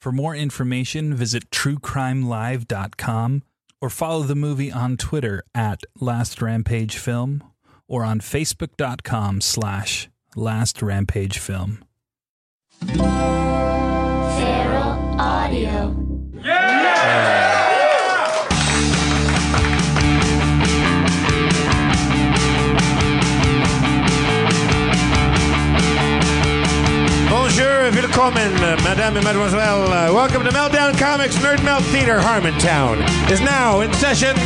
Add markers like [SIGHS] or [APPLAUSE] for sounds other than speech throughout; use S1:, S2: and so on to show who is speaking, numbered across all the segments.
S1: For more information, visit truecrimelive.com or follow the movie on Twitter at Last Rampage Film or on facebook.com slash Last Rampage Film.
S2: Feral Audio.
S3: Bonjour, willkommen, madame and mademoiselle. Uh, welcome to Meltdown Comics Nerd Melt Theater, Harmontown. Is now in session.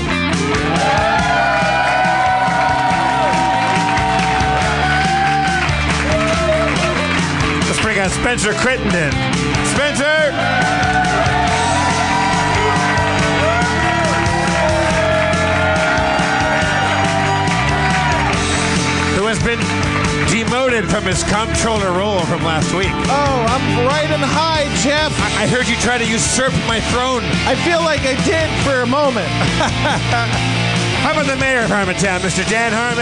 S3: Let's bring out Spencer Crittenden. Spencer! Who has been demoted from his comptroller role from last week.
S4: Oh, I'm right and high, Jeff.
S3: I heard you try to usurp my throne.
S4: I feel like I did for a moment. [LAUGHS]
S3: How about the mayor of Harmontown, Mr. Dan Harmon?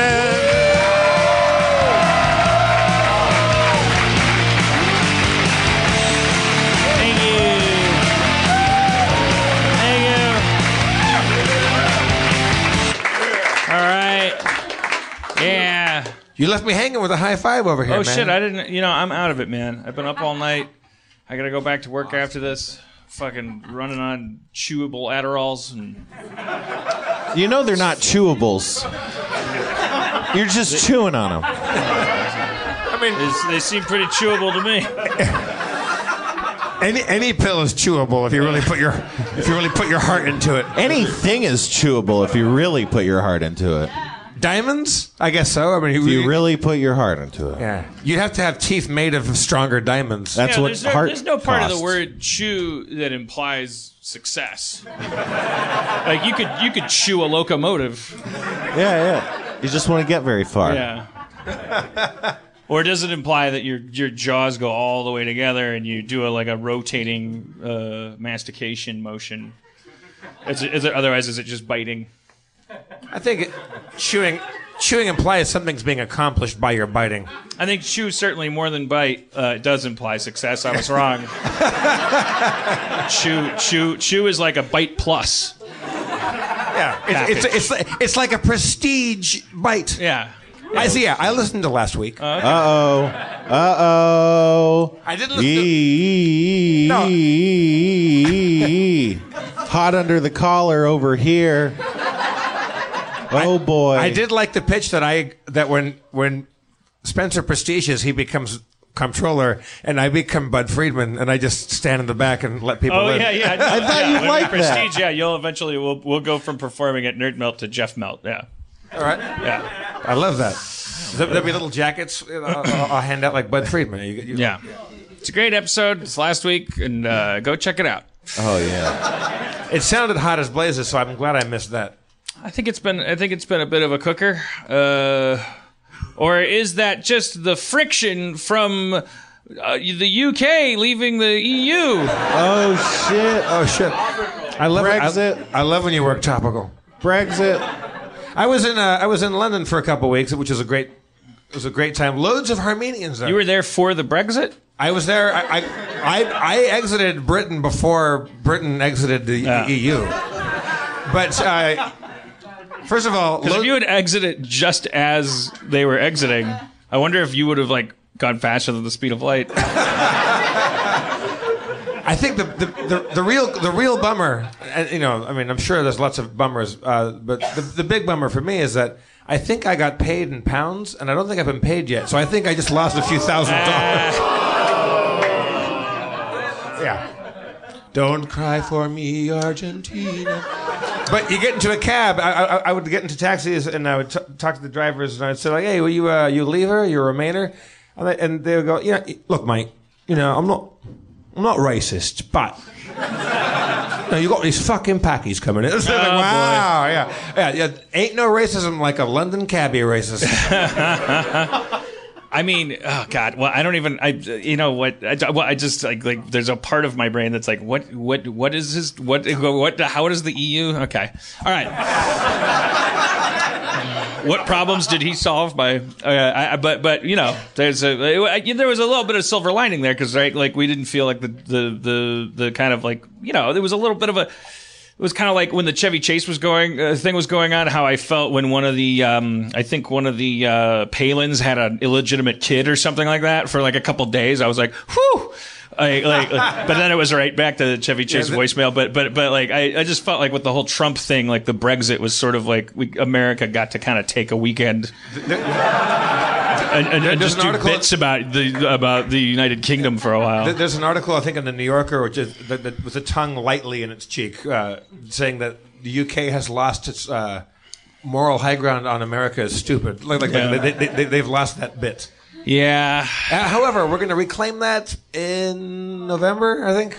S3: Thank you. Thank you. All right. Yeah.
S5: You left me hanging with a high five over here,
S6: Oh
S5: man.
S6: shit! I didn't. You know, I'm out of it, man. I've been up all night. I gotta go back to work after this. Fucking running on chewable Adderalls and
S4: You know they're not chewables. You're just chewing on them.
S3: I mean,
S6: they, they seem pretty chewable to me. [LAUGHS]
S3: any any pill is chewable if you really put your if you really put your heart into it.
S4: Anything is chewable if you really put your heart into it.
S3: Diamonds? I guess so. I mean,
S4: If you really put your heart into it.
S3: yeah, you'd have to have teeth made of stronger diamonds.
S4: That's
S6: Yeah,
S4: what
S6: there's, no,
S4: heart
S6: there's no part of
S4: costs.
S6: the word chew that implies success. [LAUGHS] like you could you could chew a locomotive.
S4: Yeah, yeah. You just want to get very far.
S6: Yeah. [LAUGHS] or does it imply that your your jaws go all the way together and you do a like a rotating uh, mastication motion? Is it, is it otherwise is it just biting?
S3: I think it, chewing chewing implies something's being accomplished by your biting.
S6: I think chew certainly more than bite uh, does imply success. I was [LAUGHS] wrong. chew chew chew is like a bite plus.
S3: Yeah, it's it's, it's, like- it's like a prestige bite.
S6: Yeah.
S3: I see. Yeah, I listened to last week.
S4: Uh oh. Uh oh.
S3: I didn't listen. To,
S4: Eee. Hot under the collar over here. Oh boy.
S3: I did like the pitch that I that when when Spencer prestiges, he becomes comptroller, and I become Budd Friedman, and I just stand in the back and let people.
S6: Oh
S3: live.
S6: yeah, yeah. [LAUGHS]
S4: I thought
S6: yeah,
S4: you'd
S6: when
S4: like that.
S6: prestige. Yeah, you'll eventually we'll we'll go from performing at Nerd Melt to Jeff Melt. Yeah,
S3: All right.
S6: yeah,
S3: I love that. There- There'll be little jackets you know, I'll, I'll hand out like Budd Friedman. You- you-
S6: yeah. It's a great episode. It's last week, and uh, go check it out.
S4: Oh yeah.
S3: It sounded hot as blazes, so I'm glad I missed that.
S6: I think it's been I think it's been a bit of a cooker. Uh, or is that just the friction from uh, the UK leaving the EU?
S4: Oh shit.
S3: Oh shit! I love
S4: Brexit.
S3: I, I love when you work topical.
S4: Brexit.
S3: I was in uh, I was in London for a couple weeks, which was a great it was a great time. Loads of Armenians there.
S6: You were there for the Brexit?
S3: I was there. I, I, I, I exited Britain before Britain exited the
S6: Yeah.
S3: EU. But uh, first of all,
S6: Because if you had exited just as they were exiting, I wonder if you would have like gone faster than the speed of light.
S3: I think the, the, the, the real the real bummer, and you know, I mean, I'm sure there's lots of bummers, uh, but the, the big bummer for me is that I think I got paid in pounds, and I don't think I've been paid yet. So I think I just lost a few thousand dollars. yeah. Don't cry for me, Argentina. But you get into a cab. I, I, I would get into taxis and I would t- talk to the drivers and I'd say like, "Hey, were you uh, you leaver? You remainer?" And they, and they would go, "Yeah, look, mate. You know, I'm not, I'm not racist, but." No, you got these fucking packies coming in. [LAUGHS] It's like, wow, yeah. yeah, yeah. Ain't no racism like a London cabbie racist. [LAUGHS]
S6: I mean, oh god. Well, I don't even. I you know what? I, well, I just like like. There's a part of my brain that's like, what what what is this? What what? How does the EU? Okay, all right. what problems did he solve by? Uh, I, I- but but you know, there's a there was a little bit of silver lining there because right, like we didn't feel like the the the the kind of like you know there was a little bit of a. It was kind of like when the Chevy Chase was going uh, thing was going on. How I felt when one of the um, I think one of the uh, Palins had an illegitimate kid or something like that for like a couple days. I was like, whew. I, like, like- but then it was right back to the Chevy Chase
S3: the-
S6: voicemail. But but but like I, I just felt like with the whole Trump thing, like the Brexit was sort of like we, America got to kind of take a weekend and, and, and just
S3: an
S6: do bits about the about the United Kingdom for a while.
S3: There's an article I think in the New Yorker, which is that, that, with a tongue lightly in its cheek, uh, saying that the UK has lost its uh, moral high ground on America is stupid. Like, like
S6: Yeah.
S3: they, they, they, they've lost that bit.
S6: yeah,
S3: Uh, however, we're going to reclaim that in November, I think.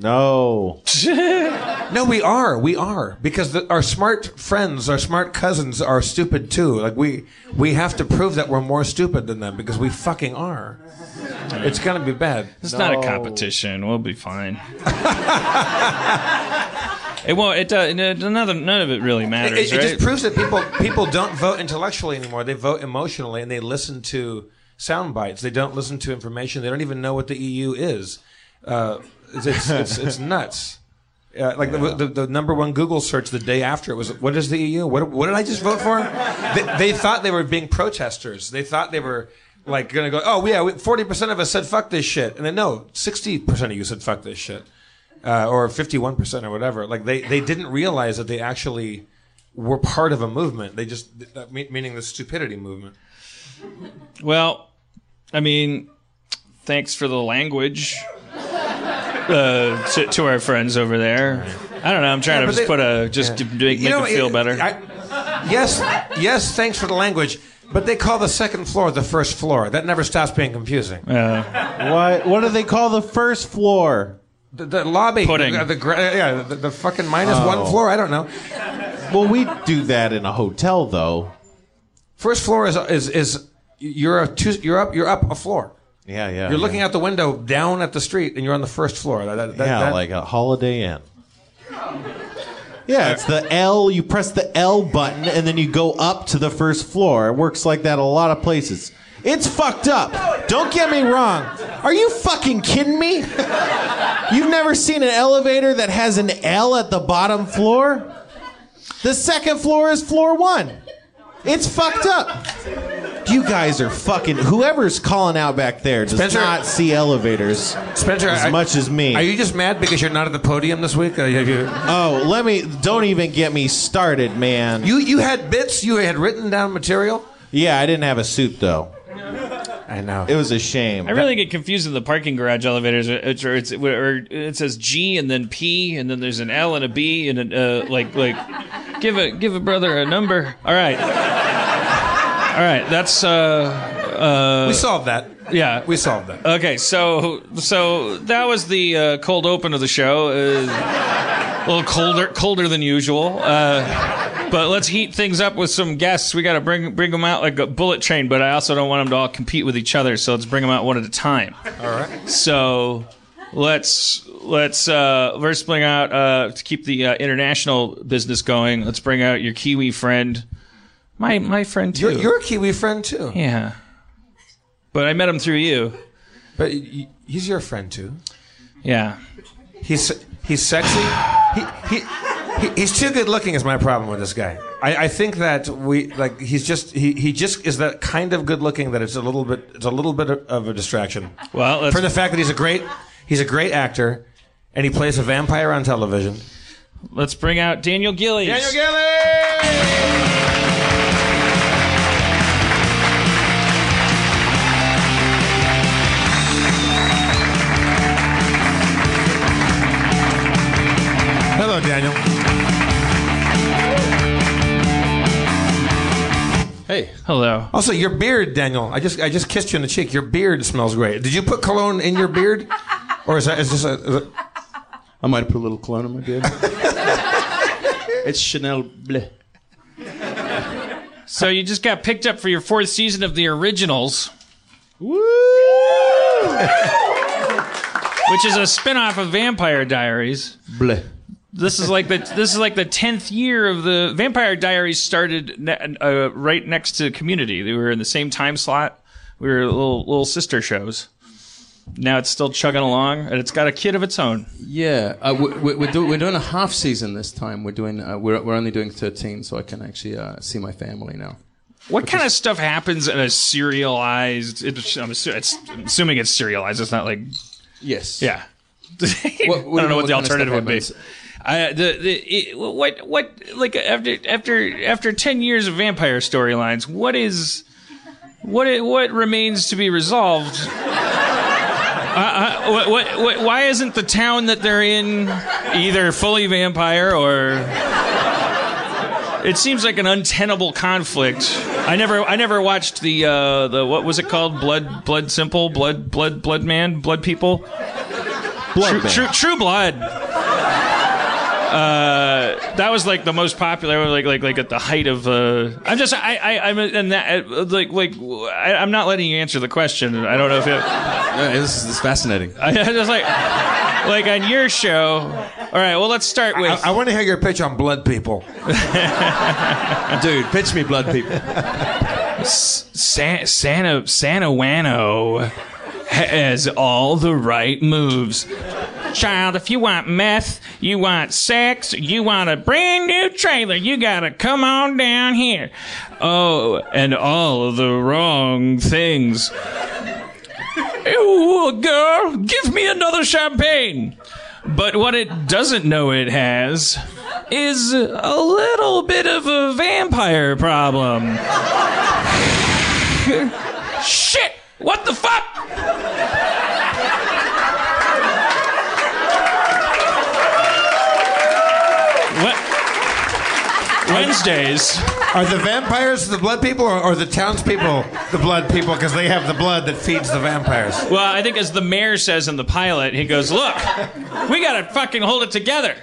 S4: No. [LAUGHS]
S3: No, we are. We are because the, our smart friends, our smart cousins, are stupid too. Like we, we have to prove that we're more stupid than them because we fucking are. It's gonna be bad.
S6: It's not a competition. We'll be fine. [LAUGHS] it won't. It uh, none, none of it really matters,
S3: It, it
S6: right?
S3: just proves that people people don't vote intellectually anymore. They vote emotionally, and they listen to sound bites. They don't listen to information. They don't even know what the EU is. Uh, it's, it's, it's [LAUGHS] it's nuts. Uh, like the, the, the number one Google search the day after it was, "What is the EU? What, what did I just vote for?" They, they thought they were being protesters. They thought they were like gonna go, oh yeah, forty percent of us said fuck this shit, and then no, sixty percent of you said fuck this shit, uh, or fifty-one percent or whatever. Like they they didn't realize that they actually were part of a movement. They just meaning the stupidity movement.
S6: Well, I mean, thanks for the language uh, to, to our friends over there. I don't know. I'm trying
S3: Yeah,
S6: to just
S3: they-
S6: put a just to make,
S3: You
S6: make
S3: know,
S6: it feel
S3: it-
S6: better.
S3: I, yes, yes. Thanks for the language, but they call the second floor the first floor. That never stops being confusing.
S4: What what do they call the first floor?
S3: The, the lobby,
S6: Pudding.
S3: the, the gra- yeah, the, the fucking minus one
S4: Oh.
S3: floor. I don't know.
S4: Well, we do that in a hotel though.
S3: First floor is is is you're a two, you're up you're up a floor.
S4: Yeah, yeah.
S3: You're looking
S4: yeah.
S3: out the window down at the street, and you're on the first floor. That, that,
S4: yeah,
S3: that-
S4: like a Holiday Inn. Yeah, it's the L. You press the L button, and then you go up to the first floor. It works like that a lot of places. It's fucked up. Don't get me wrong. Are you fucking kidding me? You've never seen an elevator that has an L at the bottom floor? The second floor is floor one. It's fucked up. You guys are fucking. Whoever's calling out back there does
S3: Spencer-
S4: not see elevators
S3: Spencer,
S4: as
S3: I-
S4: much as me.
S3: Are you just mad because you're not at the podium this week? Have you,
S4: Oh, let me. Don't even get me started, man.
S3: you you had bits. You had written down material.
S4: yeah, I didn't have a suit though.
S3: I know.
S4: It was a shame.
S6: I really get confused in the parking garage elevators. It's, or it's, or it says G and then P and then there's an L and a B and a, uh, like like give a give a brother a number. All right, all right. That's uh uh,
S3: we solved that.
S6: yeah.
S3: We solved that.
S6: Okay, so so that was the uh, cold open of the show. Uh, a little colder colder than usual. Uh, but let's heat things up with some guests. We got to bring bring them out like a bullet train. But I also don't want them to all compete with each other. So let's bring them out one at a time.
S3: All right.
S6: So let's let's uh, first bring out uh, to keep the uh, international business going. Let's bring out your Kiwi friend, my my friend too.
S3: You're, you're a Kiwi friend too.
S6: yeah, but I met him through you.
S3: But y- he's your friend too.
S6: Yeah.
S3: He's he's sexy. He, he, he he's too good looking. Is my problem with this guy. I, I think that we like he's just he, he just is that kind of good looking that it's a little bit it's a little bit of a distraction.
S6: Well, let's
S3: For the fact that he's a great he's a great actor, and he plays a vampire on television.
S6: Let's bring out Daniel Gillies.
S3: Daniel Gillies. Hello, Daniel.
S5: Hey,
S6: Hello.
S3: Also, your beard, Daniel. I just I just kissed you on the cheek. Your beard smells great. Did you put cologne in your beard, or is that is this a? Is it,
S5: I might have put a little cologne in my beard. [LAUGHS] it's Chanel Bleu.
S6: So you just got picked up for your fourth season of the originals,
S5: Woo!
S6: which is a spin-off of Vampire Diaries.
S5: Bleu.
S6: This is like the this is like the tenth year of the Vampire Diaries started ne- uh, right next to Community. They were in the same time slot. We were little little sister shows. Now it's still chugging along, and it's got a kid of its own.
S5: Yeah, uh, we- we- we're, do, we're doing a half season this time. We're doing uh, we're, we're only doing 13, so I can actually uh, see my family now.
S6: What kind of stuff happens in a serialized? It, I'm, assu- it's, I'm assuming it's serialized. It's not like
S5: Yes.
S6: yeah. [LAUGHS]
S5: What-
S6: I don't know what the
S5: what kind of
S6: alternative would be. I, the, the it, what what like after after after ten years of vampire storylines, what is what i- what remains to be resolved? Uh, uh, what, what, what, why isn't the town that they're in either fully vampire or? It seems like an untenable conflict. I never, I never watched the uh, the what was it called? Blood, Blood Simple, Blood, Blood, Blood Man, Blood People.
S4: Blood
S6: True,
S4: Man.
S6: True, True Blood. Uh, that was like the most popular, like like like at the height of. Uh, I'm just I I I'm and that uh, like like I, I'm not letting you answer the question. I don't know if it. [LAUGHS]
S5: Yeah, this, is, this is fascinating. [LAUGHS]
S6: I just like like on your show. All right, well let's start with.
S3: I, I want to hear your pitch on Blood People. [LAUGHS]
S5: Dude, pitch me blood people.
S6: San, Santa Santa Wano has all the right moves. Child, if you want meth, you want sex, you want a brand new trailer, you gotta come on down here. Oh, and all the wrong things. Ew, girl, give me another champagne. But what it doesn't know it has is a little bit of a vampire problem. [LAUGHS] Shit! What the fuck? Wednesdays.
S3: Are the vampires the blood people, or, or the townspeople the blood people because they have the blood that feeds the vampires?
S6: Well, I think as the mayor says in the pilot, he goes, "Look, we gotta fucking hold it together."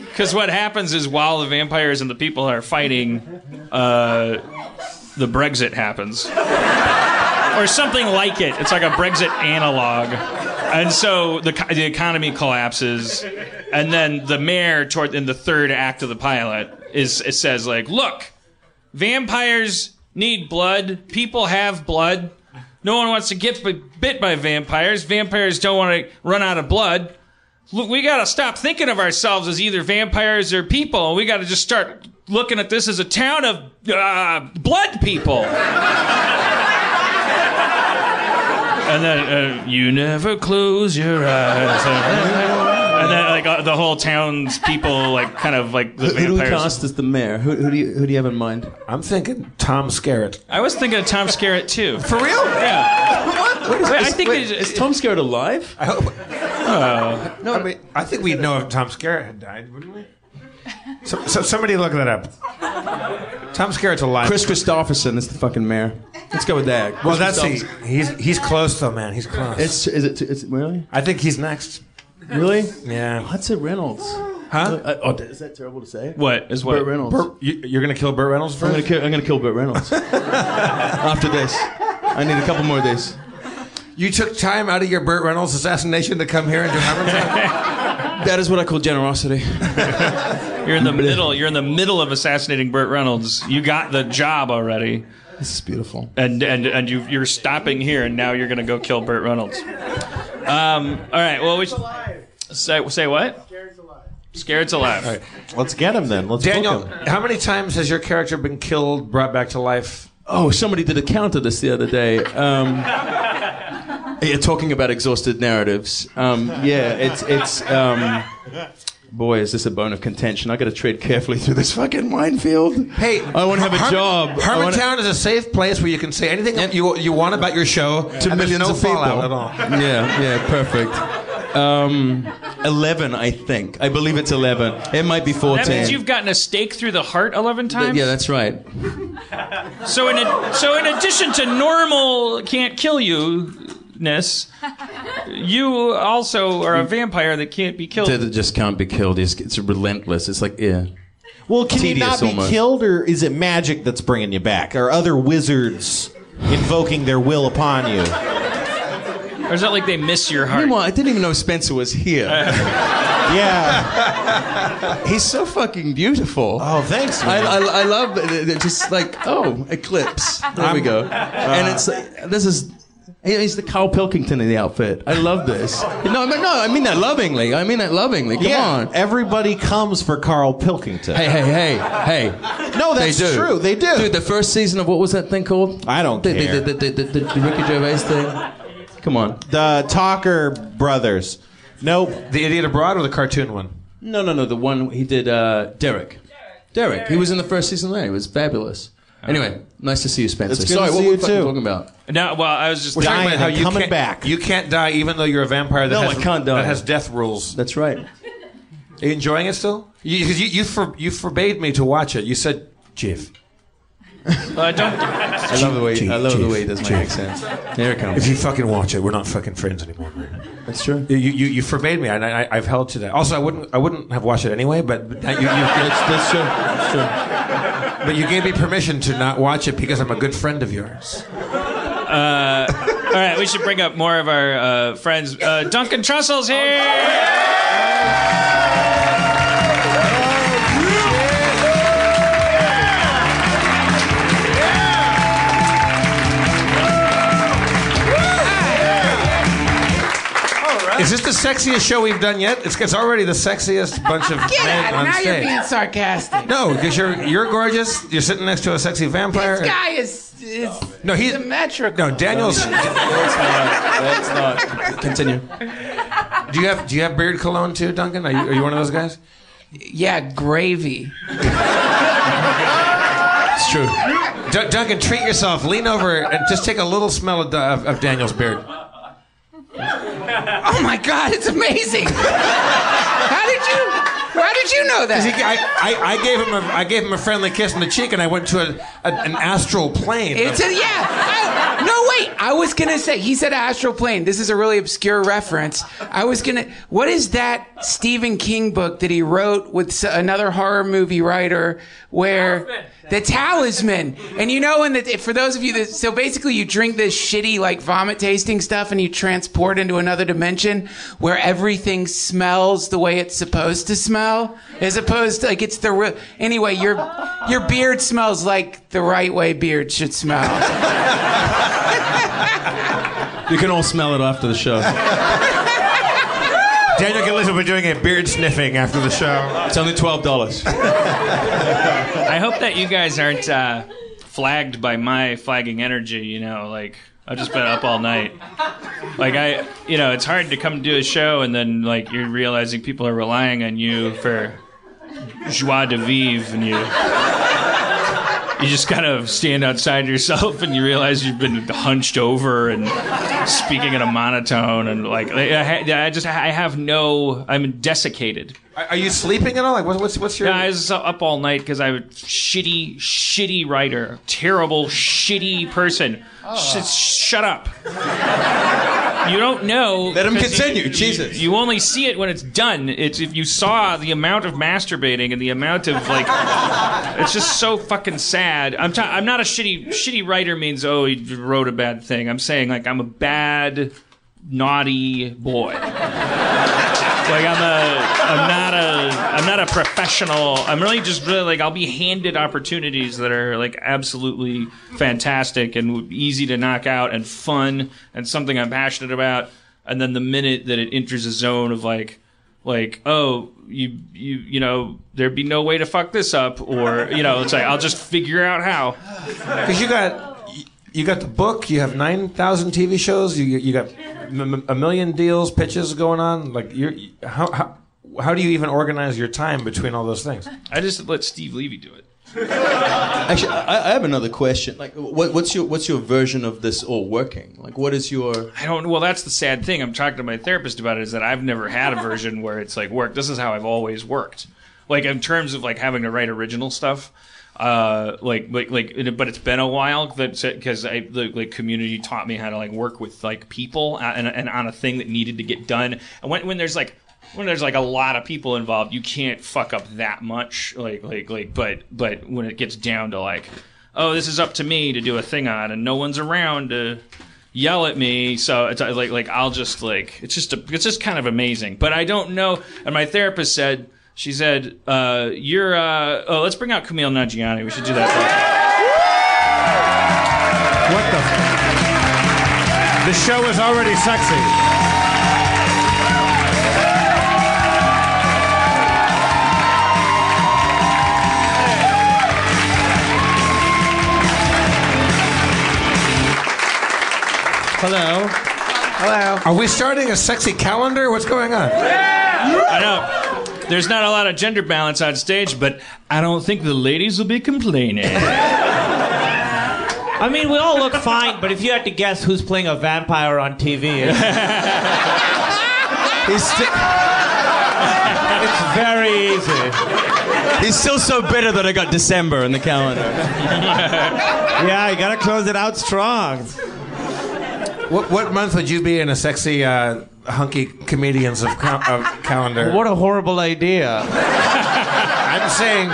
S6: Because what happens is while the vampires and the people are fighting, uh, the Brexit happens, or something like it. It's like a Brexit analog, and so the the economy collapses, and then the mayor, toward in the third act of the pilot, is it says like, "Look, vampires need blood. People have blood." No one wants to get bit by vampires. Vampires don't want to run out of blood. Look, we got to stop thinking of ourselves as either vampires or people. We got to just start looking at this as a town of uh, blood people. and then uh, you never close your eyes. [LAUGHS] And then like uh, the whole town's people like kind of like the
S5: Who, who do we
S6: vampires.
S5: cast as the mayor? Who, who do you who do you have in mind?
S3: I'm thinking Tom Skerritt.
S6: I was thinking of Tom Skerritt too.
S3: For real?
S6: Yeah.
S5: What? Wait, is,
S6: Wait, I think
S5: wait,
S6: it's-
S5: is Tom Skerritt alive?
S3: I hope. no, I mean, I think we'd know if Tom Skerritt had died, wouldn't we? So, so somebody look that up. Tom Skerritt's alive.
S5: Kris Kristofferson is the fucking mayor. Let's go with that.
S3: well,
S5: Chris
S3: that's he.
S5: Kristofferson.
S3: He's he's close though, man. He's close.
S5: It's is it is it really
S3: I think he's next.
S5: Really?
S3: Yeah.
S5: What's it Reynolds?
S3: Huh?
S5: Uh, oh, is that terrible to say?
S6: What is what?
S5: Burt Reynolds.
S3: Burt, you, you're gonna kill Burt Reynolds
S5: I'm
S3: first?
S5: gonna kill. I'm gonna kill Burt Reynolds. [LAUGHS] After this, I need a couple more days.
S3: You took time out of your Burt Reynolds assassination to come here and do Harmontown? [LAUGHS]
S5: That is what I call generosity. [LAUGHS]
S6: You're in the middle. You're in the middle of assassinating Burt Reynolds. You got the job already,
S5: This is beautiful.
S6: and and and you you're stopping here, and now you're gonna go kill Burt Reynolds. Um. All right. Well, we should say say what? Skerritt's alive.
S3: right.
S4: Let's get him then. Let's book
S3: Daniel,
S4: him.
S3: how many times has your character been killed, brought back to life?
S5: Oh, somebody did a count of this the other day. Um, [LAUGHS] yeah, talking about exhausted narratives. Um, yeah, it's it's. Boy, is this a bone of contention? I got to tread carefully through this fucking minefield.
S3: Hey,
S5: I want to have a
S3: Har-
S5: job. I wanna-
S3: is a safe place where you can say anything you you want about your show
S5: to
S3: and there's
S5: millions
S3: no
S5: of people.
S3: fallout at all.
S5: Yeah, yeah, perfect. Um, Eleven, I think. I believe it's eleven. It might be fourteen.
S6: That means you've gotten a stake through the heart eleven times.
S5: yeah, that's right.
S6: So in a, so in addition to normal can't kill you ness, you also are a vampire that can't be killed.
S5: That just can't be killed. It's, it's relentless. It's like yeah.
S4: Well, can you
S5: Tedious
S4: not be
S5: almost.
S4: killed, or is it magic that's bringing you back? Are other wizards invoking their will upon you?
S6: Or is that like they miss your heart?
S5: Meanwhile, I didn't even know Spencer was here. [LAUGHS]
S4: Yeah. [LAUGHS]
S5: He's so fucking beautiful.
S4: Oh, thanks.
S5: I,
S4: man.
S5: I, I love it. It's just like oh, eclipse. There we go. [LAUGHS] and uh. it's like, this is. He- He's the Carl Pilkington of the outfit. I love this. [LAUGHS] No, I mean, no, I mean that lovingly. I mean that lovingly. Come
S4: yeah.
S5: on.
S4: Everybody comes for Carl Pilkington.
S5: Hey, hey, hey, hey.
S4: no, that's
S5: they
S4: true. They do.
S5: Dude, the first season of what was that thing called?
S4: I don't
S5: the,
S4: care.
S5: The, the, the, the, the Ricky Gervais thing. Come on.
S4: the Talker brothers. Nope.
S3: The Idiot Abroad or the cartoon one?
S5: No, no, no. The one he did, uh, Derek. Derek. He was in the first season there. He was fabulous. Anyway, nice to see you, Spencer.
S4: It's good
S5: Sorry,
S4: to
S5: what
S4: see
S5: were
S4: you
S5: we fucking
S4: too.
S5: talking about?
S6: No, well, I was just
S3: We're talking
S4: Dying
S3: about how
S4: and
S3: you
S4: coming
S3: can't,
S4: back.
S3: You can't die even though you're a vampire that,
S5: No,
S3: has,
S5: I can't die.
S3: that has death rules.
S5: That's right.
S3: Are you enjoying it still? You, 'cause you, you, for, you forbade me to watch it. You said, Jiff, [LAUGHS]
S6: I don't.
S5: I love the way I love the way he does my
S3: Chief.
S5: accent. Here it comes.
S3: if you fucking watch it, we're not fucking friends anymore. man.
S5: That's true.
S3: You, you, you forbade me, and I, I, I've held to that. Also, I wouldn't I wouldn't have watched it anyway, but, but you, you, [LAUGHS]
S5: That's, that's true. That's true.
S3: but you gave me permission to not watch it because I'm a good friend of yours.
S6: All right, we should bring up more of our uh, friends. Uh, Duncan Trussell's here.
S3: Is this the sexiest show we've done yet? It's, it's already the sexiest bunch of [LAUGHS]
S7: Get
S3: men
S7: out!
S3: on
S7: Now you're
S3: stage.
S7: being sarcastic.
S3: No, because you're you're gorgeous. You're sitting next to a sexy vampire.
S7: This guy is is
S3: no, he's
S7: symmetrical.
S3: no Daniel's.
S5: That's not. Continue.
S3: Do you have do you have beard cologne too, Duncan? Are you, are you one of those guys?
S7: Yeah, gravy.
S5: It's true.
S3: D- Duncan, treat yourself. Lean over and just take a little smell of, of, of Daniel's beard.
S7: Oh my God, it's amazing. [LAUGHS] How did you? How did you know that?
S3: He, I, I, I gave him a I gave him a friendly kiss on the cheek, and I went to a, a, an astral plane.
S7: It's a, yeah. I, no, wait. I was gonna say he said astral plane. This is a really obscure reference. I was gonna. What is that Stephen King book that he wrote with another horror movie writer where the Talisman? And you know, and for those of you that so basically you drink this shitty like vomit tasting stuff and you transport into another dimension where everything smells the way it's supposed to smell, as opposed to like it's the real. Anyway, your your beard smells like the right way beard should smell. [LAUGHS]
S5: You can all smell it after the show. [LAUGHS]
S3: Daniel Gillies will be doing a beard sniffing after the show.
S5: It's only twelve dollars. [LAUGHS]
S6: I hope that you guys aren't uh, flagged by my flagging energy. You know, like I've just been up all night. Like I, you know, it's hard to come do a show and then like you're realizing people are relying on you for joie de vivre, and you you just kind of stand outside yourself and you realize you've been hunched over and speaking in a monotone and like I, I just I have no I'm desiccated.
S3: Are, are you sleeping at all? Like, what, what's what's your?
S6: Yeah, I was up all night because I'm a shitty, shitty writer, terrible, shitty person. Oh. Sh- shut up. You don't know.
S5: Let him continue,
S6: you-
S5: Jesus.
S6: You only see it when it's done. It's if you saw the amount of masturbating and the amount of like, it's just so fucking sad. I'm ta- I'm not a shitty shitty writer means oh he wrote a bad thing. I'm saying like I'm a bad, naughty boy. Like I'm a, I'm not a, I'm not a professional. I'm really just really like I'll be handed opportunities that are like absolutely fantastic and easy to knock out and fun and something I'm passionate about. And then the minute that it enters a zone of like, like oh you you you know there'd be no way to fuck this up or you know it's like I'll just figure out how.
S3: Because you got you got the book. You have nine thousand TV shows. You you got a million deals, pitches going on. Like you're how how. How do you even organize your time between all those things?
S6: I just let Steve Levy do it. [LAUGHS]
S5: Actually, I, I have another question. Like, what, what's your what's your version of this all working? Like, what is your?
S6: I don't. Well, that's the sad thing. I'm talking to my therapist about it. Is that I've never had a version where it's like work. This is how I've always worked. Like in terms of like having to write original stuff. Uh, like like like, but it's been a while that because I the like community taught me how to like work with like people uh, and, and on a thing that needed to get done. And when when there's like when there's like a lot of people involved, you can't fuck up that much. Like like like, but but when it gets down to like, oh, this is up to me to do a thing on, and no one's around to yell at me. So it's like like I'll just like it's just a, it's just kind of amazing. But I don't know. And my therapist said she said uh, you're uh, oh let's bring out Kumail Nanjiani. We should do that.
S3: What the? The show is already sexy.
S7: Hello. Hello.
S3: Are we starting a sexy calendar? What's going on?
S6: I know. There's not a lot of gender balance on stage, but I don't think the ladies will be complaining.
S8: I mean, we all look fine, but if you had to guess who's playing a vampire on TV, it's,
S5: He's, sti-
S8: it's very easy.
S5: he's still so bitter that I got December in the calendar.
S8: Yeah, you gotta close it out strong.
S3: What what month would you be in a sexy uh, hunky comedians of, cal- of calendar? [LAUGHS]
S8: What a horrible idea. [LAUGHS]
S3: I'm saying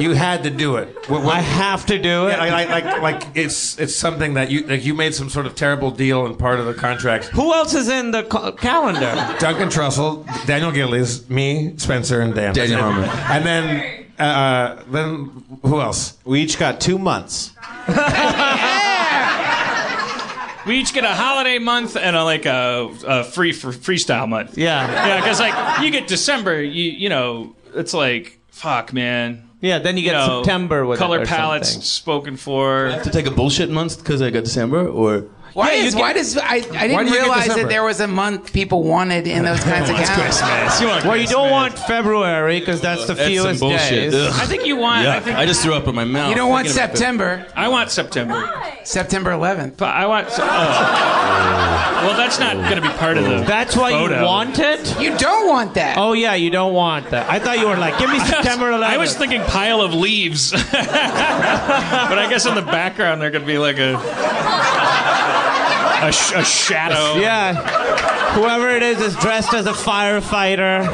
S3: you had to do it. What, what-
S8: I have to do it.
S3: Yeah, like, like, like, like it's it's something that you like you made some sort of terrible deal and part of the contract.
S8: Who else is in the ca- calendar?
S3: Duncan Trussell, Daniel Gillies, me, Spencer, and Dan.
S5: Daniel Harmon.
S3: And then uh, then who else?
S4: We each got two months. [LAUGHS]
S6: we each get a holiday month and a, like a, a free for freestyle month.
S8: Yeah.
S6: Yeah, because like you get December, you you know, it's like fuck, man.
S8: Yeah, then you get
S6: know,
S8: September with it
S6: color
S8: or
S6: palettes
S8: something.
S6: spoken for.
S5: I have to take a bullshit month because I got December, or
S7: Why
S8: Yeah, you
S7: is why does I, I didn't
S3: do
S7: realize that there was a month people wanted in those kinds of
S6: It's
S7: calendars.
S6: Christmas. You want
S8: Well, you
S6: Christmas.
S8: don't want February because that's the
S5: That's some
S8: fewest
S5: bullshit.
S8: days.
S5: Ugh.
S6: I think you want.
S5: yeah,
S6: I think
S5: I just threw up in my mouth.
S7: You don't want September,
S6: I want September.
S7: September 11th.
S6: But I want. Oh. [LAUGHS] Well, that's not going to be part of the.
S8: That's why
S6: photo.
S8: you want it?
S7: You don't want that.
S8: Oh, yeah, you don't want that. I thought you were like, give me September [LAUGHS] 11th.
S6: I was thinking pile of leaves, [LAUGHS] but I guess in the background there could be like a a, sh- a shadow.
S8: Yeah. Whoever it is is dressed as a firefighter.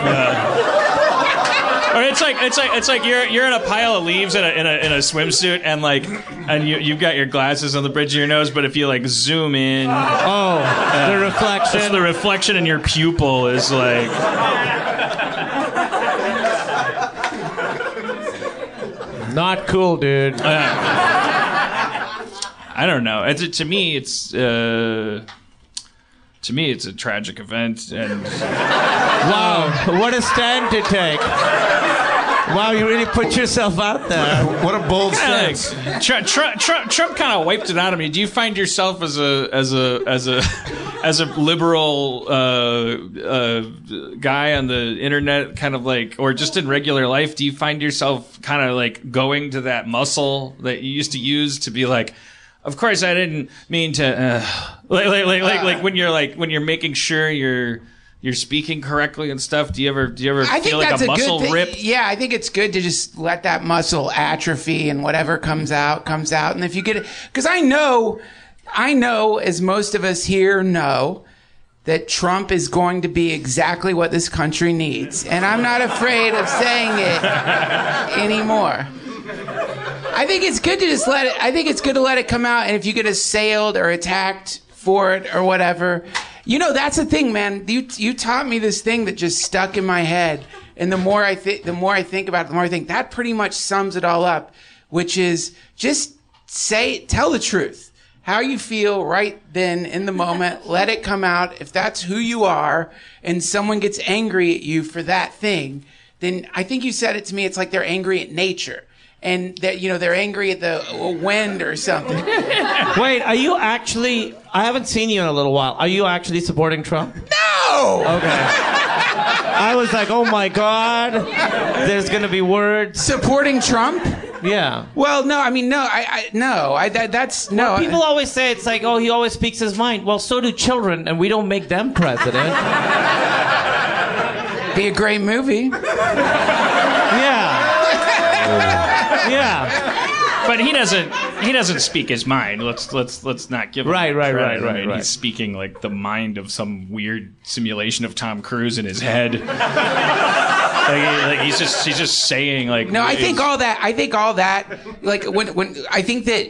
S6: Or it's like it's like it's like you're you're in a pile of leaves in a in a, in a swimsuit and like and you you've got your glasses on the bridge of your nose, but if you like zoom in,
S8: Oh, the
S6: just
S8: reflection.
S6: the reflection in your pupil is like
S8: Not cool, dude.
S6: I don't know. It's to me it's. Uh, to me, it's a tragic event, and [LAUGHS]
S8: Wow, what a stand to take. Wow, you really put yourself out there.
S3: What a bold
S6: Like,
S3: stance.
S6: Trump, Trump, Trump, Trump kind of wiped it out of me. Do you find yourself as a as a as a [LAUGHS] as a liberal uh, uh, guy on the internet, kind of like, or just in regular life? Do you find yourself kind of like going to that muscle that you used to use to be like? Of course, I didn't mean to. Uh, like, like, like, like, like when you're like when you're making sure you're you're speaking correctly and stuff. Do you ever do you ever
S7: I
S6: feel
S7: think
S6: like
S7: that's
S6: a
S7: a,
S6: muscle rip?
S7: Yeah, I think it's good to just let that muscle atrophy and whatever comes out comes out. And if you get it, because I know, I know, as most of us here know, that Trump is going to be exactly what this country needs, and I'm not afraid of saying it anymore. I think it's good to just let it. I think it's good to let it come out, and if you get assailed or attacked for it or whatever, you know that's the thing, man. You you taught me this thing that just stuck in my head, and the more I think, the more I think about it, the more I think that pretty much sums it all up, which is just say, tell the truth. How you feel right then in the moment, [LAUGHS] let it come out. If that's who you are, and someone gets angry at you for that thing, then I think you said it to me. It's like they're angry at nature. And that you know they're angry at the wind or something. [LAUGHS]
S8: Wait, are you actually? I haven't seen you in a little while. Are you actually supporting Trump?
S7: No.
S8: Okay. I was like, oh my god, there's gonna be words.
S7: Supporting Trump?
S8: Yeah.
S7: Well, no. I mean, no. I, I no. I that, that's no.
S8: People always say it's like, oh, he always speaks his mind. Well, so do children, and we don't make them president.
S7: be a great movie.
S8: Yeah. [LAUGHS] Yeah.
S6: But he doesn't. He doesn't speak his mind. Let's let's let's not give him
S8: Right, right,
S6: credit.
S8: right, right,
S6: I mean,
S8: right.
S6: He's speaking like the mind of some weird simulation of Tom Cruise in his head. [LAUGHS] like, he- like, he's just he's just saying like.
S7: No, I think all that. I think all that. Like when when I think that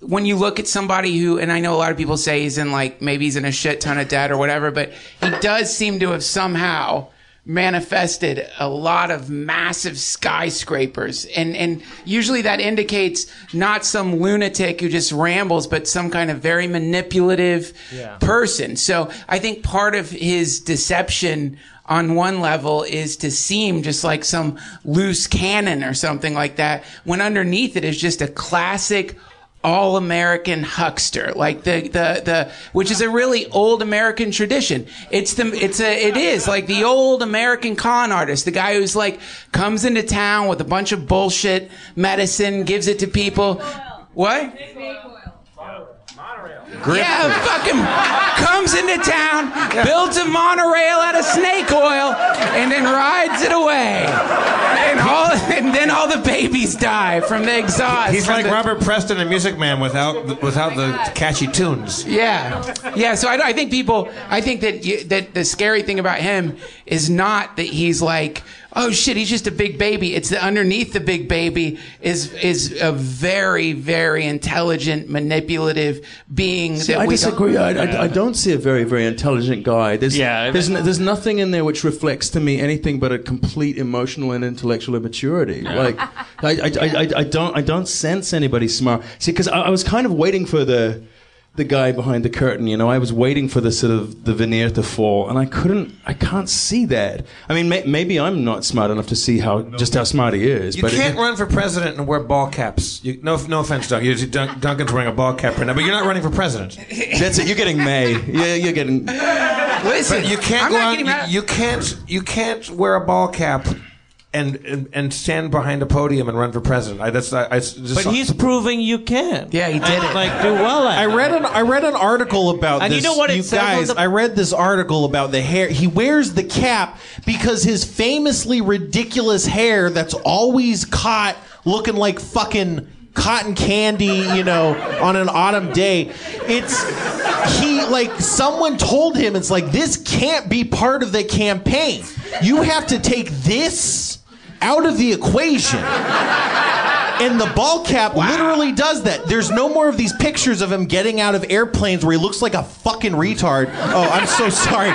S7: when you look at somebody who, and I know a lot of people say he's in like maybe he's in a shit ton of debt or whatever, but he does seem to have somehow manifested a lot of massive skyscrapers. And and usually that indicates not some lunatic who just rambles but some kind of very manipulative person. So i think part of his deception on one level is to seem just like some loose cannon or something like that when underneath it is just a classic all American huckster, like the, the, the, which is a really old American tradition. It's the, it's a, it is like the old American con artist, the guy who's like comes into town with a bunch of bullshit medicine, gives it to people. What? Yeah, fucking comes into town, builds a monorail out of snake oil, and then rides it away. And all, and then all the babies die from the exhaust.
S3: He's like
S7: the-
S3: Robert Preston in Music Man without the, without the catchy tunes.
S7: Yeah, yeah. So I, I think people. I think that you, that the scary thing about him is not that he's like, oh shit, he's just a big baby. It's that underneath the big baby is is a very very intelligent, manipulative being.
S5: See,
S7: that
S5: I
S7: we don't-
S5: disagree. I, I, I don't see a very, very intelligent guy. There's,
S6: Yeah,
S5: there's, n- there's nothing in there which reflects to me anything but a complete emotional and intellectual immaturity. Like, I, I, I, I- I don't, I don't sense anybody smart. See, because I, I was kind of waiting for the, the guy behind the curtain. You know, I was waiting for the sort of the veneer to fall, and I couldn't. I can't see that. I mean, may, maybe I'm not smart enough to see how just how smart he is.
S3: You
S5: but it-
S3: can't run for president and wear ball caps. You, no, no offense, Duncan. You- Dun- Duncan's wearing a ball cap right now, but you're not running for president.
S5: That's it. You're getting May. Yeah, you're getting.
S7: Listen,
S3: But you can't
S7: I'm
S3: go
S7: not
S3: on. You,
S7: mad.
S3: you can't. You can't wear a ball cap. And, and and stand behind a podium and run for president. I, that's I, I just
S8: But he's proving you can.
S7: Yeah, he did
S8: And,
S7: it.
S8: Like do well at
S4: I
S8: it.
S4: read an I read an article about this.
S8: And you
S4: this.
S8: know what it says on
S4: guys?
S8: the-
S4: I read this article about the hair. He wears the cap because his famously ridiculous hair that's always caught looking like fucking cotton candy, you know, on an autumn day. It's he like someone told him it's like this can't be part of the campaign. You have to take this out of the equation. And the ball cap literally does that. There's no more of these pictures of him getting out of airplanes where he looks like a fucking retard. Oh, I'm so sorry.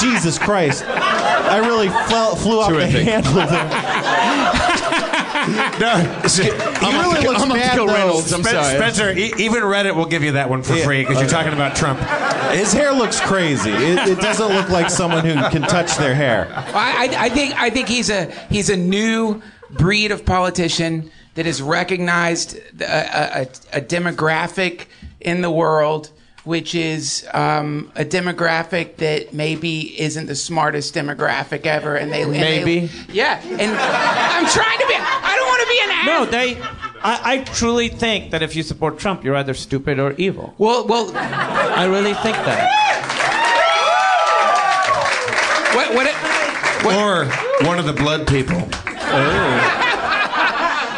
S4: Jesus Christ. I really flew off the handle there. [LAUGHS]
S3: no. see,
S4: He really looks
S5: I'm up to
S4: bad,
S5: go
S4: though.
S5: Reynolds. I'm
S3: Spen-
S5: sorry.
S3: Spencer, e- even Reddit will give you that one for free because you're talking about Trump.
S4: His hair looks crazy. It, it doesn't look like someone who can touch their hair.
S7: I, I, I think I think he's a he's a new breed of politician that has recognized a, a, a, a demographic in the world, which is um, a demographic that maybe isn't the smartest demographic ever, and they and they-
S8: Maybe.
S7: yeah. And I'm trying to be. I don't want to be an ass.
S8: No, they. I, I truly think that if you support Trump, you're either stupid or evil.
S7: Well, well,
S8: I really think that.
S7: what what? It,
S3: Or one of the blood people. [LAUGHS]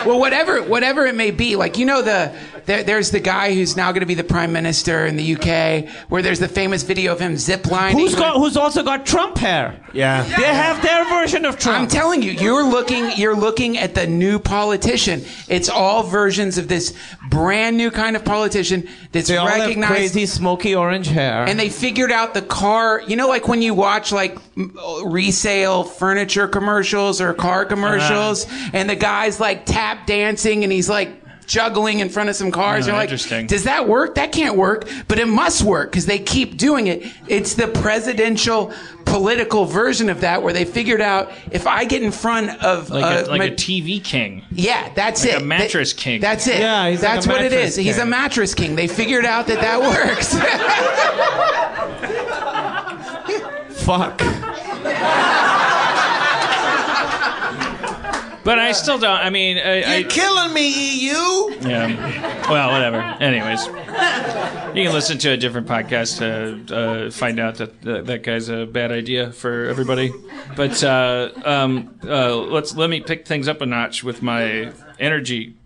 S7: Well, whatever, whatever it may be, like you know the there, there's the guy who's now going to be the prime minister in the UK, where there's the famous video of him ziplining.
S8: Who's got? Who's also got Trump hair?
S3: Yeah.
S8: They have their version of Trump.
S7: I'm telling you, you're looking, you're looking at the new politician. It's all versions of this brand new kind of politician that's
S8: they all have crazy smoky orange hair.
S7: and they figured out the car. You know, like when you watch like uh, resale furniture commercials or car uh-huh. commercials, and the guy's like tap dancing and he's like juggling in front of some cars.
S6: Oh,
S7: You're like,
S6: interesting.
S7: does that work? That can't work, but it must work because they keep doing it. It's the presidential political version of that where they figured out if I get in front of
S6: Like,
S7: uh,
S6: a, like
S7: ma-
S6: a TV king.
S7: yeah, that's
S6: Like
S7: it.
S6: a mattress
S7: That-
S6: king.
S7: That's it.
S8: Yeah, he's like
S7: that's
S8: a
S7: what it is.
S8: mattress
S7: is. He's a mattress king. They figured out that that works. [LAUGHS]
S8: Fuck. [LAUGHS]
S6: But I still don't. I mean, I, I,
S3: You're killing me, EU.
S6: yeah. Well, whatever. Anyways, you can listen to a different podcast to uh, find out that that that guy's a bad idea for everybody. But uh, um, uh, let's let me pick things up a notch with my energy.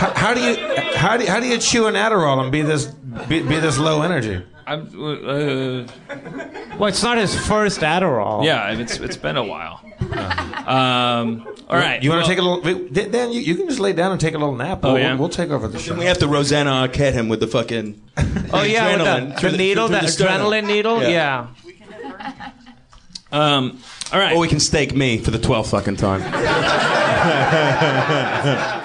S3: How, how do you how do you, how do you chew an Adderall and be this be, be this low energy?
S6: I'm, uh,
S8: Well, it's not his first Adderall.
S6: yeah, it's it's been a while. [LAUGHS] Um, all right.
S3: You want
S6: well-
S3: to take a little? wait, Dan, you, you can just lay down and take a little nap.
S6: Oh,
S3: We'll-
S6: yeah?
S3: we'll, take over the show.
S5: Then We have to Rosanna Arquette him with the fucking. [LAUGHS]
S8: Oh yeah, with
S5: Adrenaline
S8: the, the
S5: the-
S8: needle,
S5: through
S8: the
S5: the
S8: adrenaline needle.
S5: Yeah.
S8: Yeah.
S6: Um, all right.
S5: Or we can stake me for the twelfth fucking time. [LAUGHS]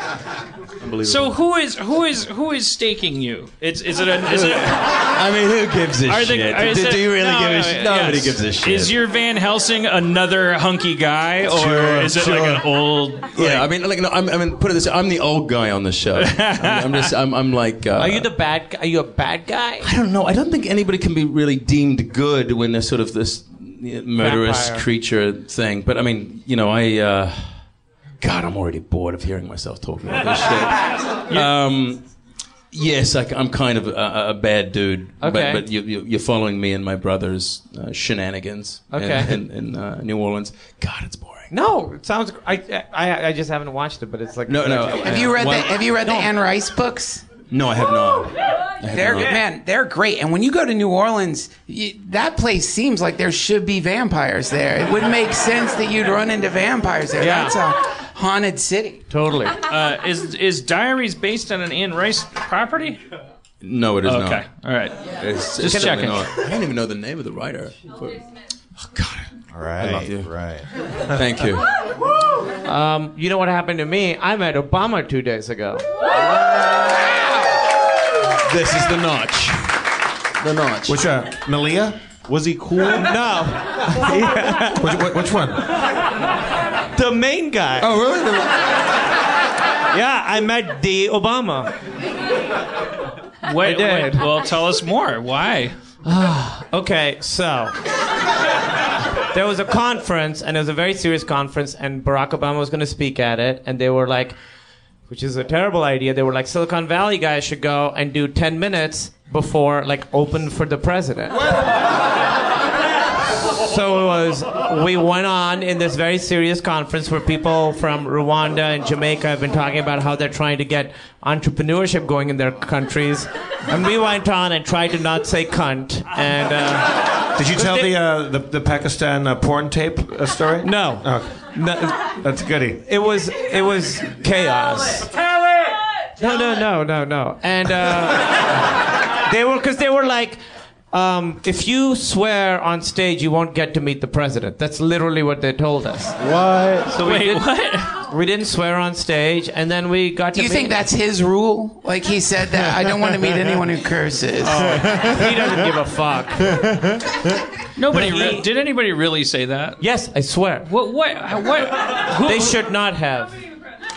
S6: So who is who is who is staking you? It's is it a is it? [LAUGHS]
S5: I mean, who gives a
S6: Are the-
S5: shit?
S6: is
S5: do,
S6: it-
S5: do you really
S6: no,
S5: give a
S6: no,
S5: shit?
S6: yes.
S5: Nobody gives a shit.
S6: Is your Van Helsing another hunky guy, or
S5: Sure,
S6: is it like an old?
S5: yeah, I mean, like, no, I'm, I mean, put it this: way, I'm the old guy on the show. [LAUGHS] I'm, I'm just, I'm, I'm like. Uh,
S8: Are you the bad? Are you a bad guy?
S5: I don't know. I don't think anybody can be really deemed good when they're sort of this murderous
S8: Vampire.
S5: creature thing. But I mean, you know, I. Uh, God, I'm already bored of hearing myself talking about this [LAUGHS] shit. Um, yes, I, am kind of a, a bad dude.
S8: Okay.
S5: But, but you, you, you're following me and my brother's uh, shenanigans in-
S8: Okay.
S5: in, in, uh, New Orleans. God, it's boring.
S8: No, it sounds. I, I I just haven't watched it, but it's like
S5: No, no.
S7: have you read
S5: Why-
S7: the Have you read the Anne Rice books?
S5: No, I have not. I have
S7: They're
S5: not.
S7: man, they're great. And when you go to New Orleans, you, that place seems like there should be vampires there. It would make sense that you'd run into vampires there.
S8: Yeah.
S7: That's a haunted city.
S8: Totally. [LAUGHS]
S6: Uh, is is Diaries based on an Anne Rice property?
S5: No, it is not.
S6: Okay, all right.
S5: It's,
S6: Just
S5: it's certainly
S6: checking.
S5: not. I don't even know the name of the writer. Oh, God.
S4: Right,
S5: love you.
S4: right.
S5: Thank you. [LAUGHS]
S8: Um, you know what happened to me? I met Obama two days ago.
S5: This is the notch. The notch.
S3: Which uh, Malia?
S4: Was he cool?
S8: No, [LAUGHS]
S3: Which, which, which one?
S8: The main guy.
S3: Oh, really?
S8: Yeah, I met the Obama.
S6: Wait,
S8: I did.
S6: wait, well, tell us more. Why? [SIGHS]
S8: Okay, so there was a conference, and it was a very serious conference, and Barack Obama was going to speak at it, and they were like, which is a terrible idea. They were like, Silicon Valley guys should go and do 10 minutes before, like, open for the president. So it was, we went on in this very serious conference where people from Rwanda and Jamaica have been talking about how they're trying to get entrepreneurship going in their countries. And we went on and tried to not say cunt. And, uh,
S3: Did you tell
S8: they-
S3: the, uh, the the Pakistan uh, porn tape uh, story?
S8: no.
S3: Oh,
S8: no
S3: that's a goodie.
S8: it was, it was chaos. Tell it. No, no, no, no, no. And uh, they were, because they were like, um, if you swear on stage, you won't get to meet the president. That's literally what they told us.
S4: What?
S8: So we
S6: Wait,
S8: didn't,
S6: what?
S8: we didn't swear on stage, and then we got to.
S7: Do you
S8: meet-
S7: think that's his rule? Like he said that I don't want to meet anyone who curses.
S8: he doesn't give a fuck?
S6: Nobody.
S8: But
S6: Re- did anybody really say that?
S8: Yes, I swear.
S6: What? What? What? Who,
S8: They should not have.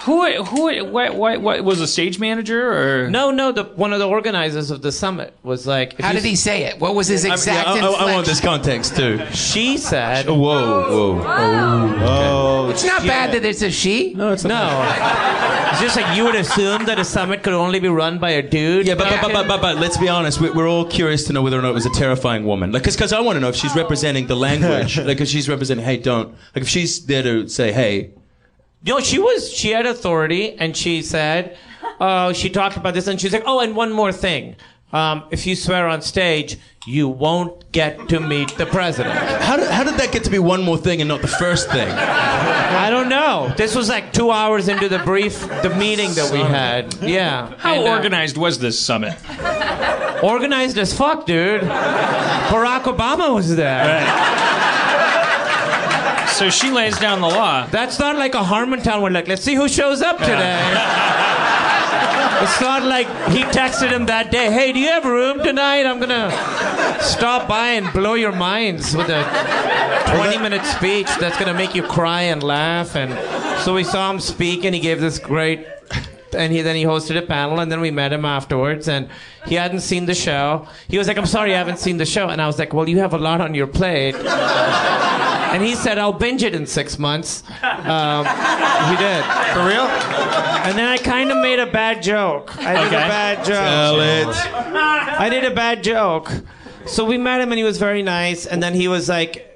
S6: Who? Who? What? What? What? Was a stage manager or?
S8: No, no. The one of the organizers of the summit was like.
S7: How did he say it? What was his
S5: I,
S7: exact
S5: yeah, I- I- I
S7: inflection?
S5: want this context too.
S8: She said.
S5: Whoa, whoa.
S4: Oh,
S7: It's not bad that it's a she.
S5: No, it's
S8: No. [LAUGHS] It's just like you would assume that a summit could only be run by a dude.
S5: Yeah, but, but, but, but, but, but let's be honest. We're, we're all curious to know whether or not it was a terrifying woman. Like, because I want to know if she's representing the language. [LAUGHS] like, if she's representing, hey, don't. Like, if she's there to say, hey,
S8: No, she was. She had authority, and she said, uh, she talked about this, and she's like, oh, and one more thing. Um, if you swear on stage, you won't get to meet the president.
S5: how did, how did that get to be one more thing and not the first thing?
S8: I don't know. This was like two hours into the brief, the meeting that we had. Yeah.
S6: How
S8: And, uh,
S6: organized was this summit?
S8: Organized as fuck, dude. Barack Obama was there.
S6: So she lays down the law.
S8: That's not like a Harmontown where like, let's see who shows up today. [LAUGHS] It's not like he texted him that day, hey, do you have room tonight? I'm gonna stop by and blow your minds with a 20 minute speech that's gonna make you cry and laugh. And so we saw him speak and he gave this great and he then he hosted a panel and then we met him afterwards and he hadn't seen the show. He was like, I'm sorry I haven't seen the show and I was like, Well you have a lot on your plate. And he said, I'll binge it in six months. Um, he did.
S3: For real?
S8: And then I kind of made a bad joke. I did
S6: Okay.
S8: a bad joke.
S5: Tell it.
S8: I did a bad joke. So we met him and he was very nice. And then he was like,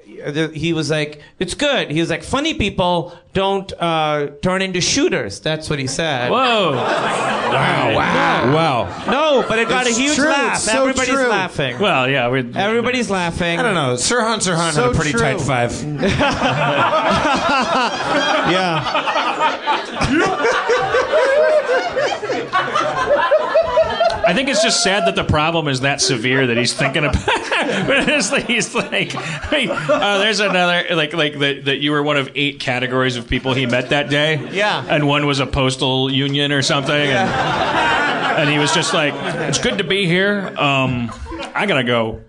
S8: he was like, it's good. He was like, funny people don't uh, turn into shooters. That's what he said.
S6: Whoa! [LAUGHS]
S3: Wow. Wow. Wow.
S8: No, but it got
S4: It's
S8: a huge
S4: true.
S8: laugh.
S4: It's so
S8: Everybody's
S4: true.
S8: laughing.
S6: Well, yeah. We,
S8: Everybody's laughing.
S3: I don't know. Sirhan Sirhan
S4: So
S3: had a pretty
S4: true.
S3: tight five. [LAUGHS] [LAUGHS]
S6: I think it's just sad that the problem is that severe that he's thinking about. but [LAUGHS] it's like, he's like, hey, oh, there's another like like that that you were one of eight categories of people he met that day.
S8: Yeah.
S6: and one was a postal union or something. And, and he was just like, "It's good to be here. Um, I gotta go."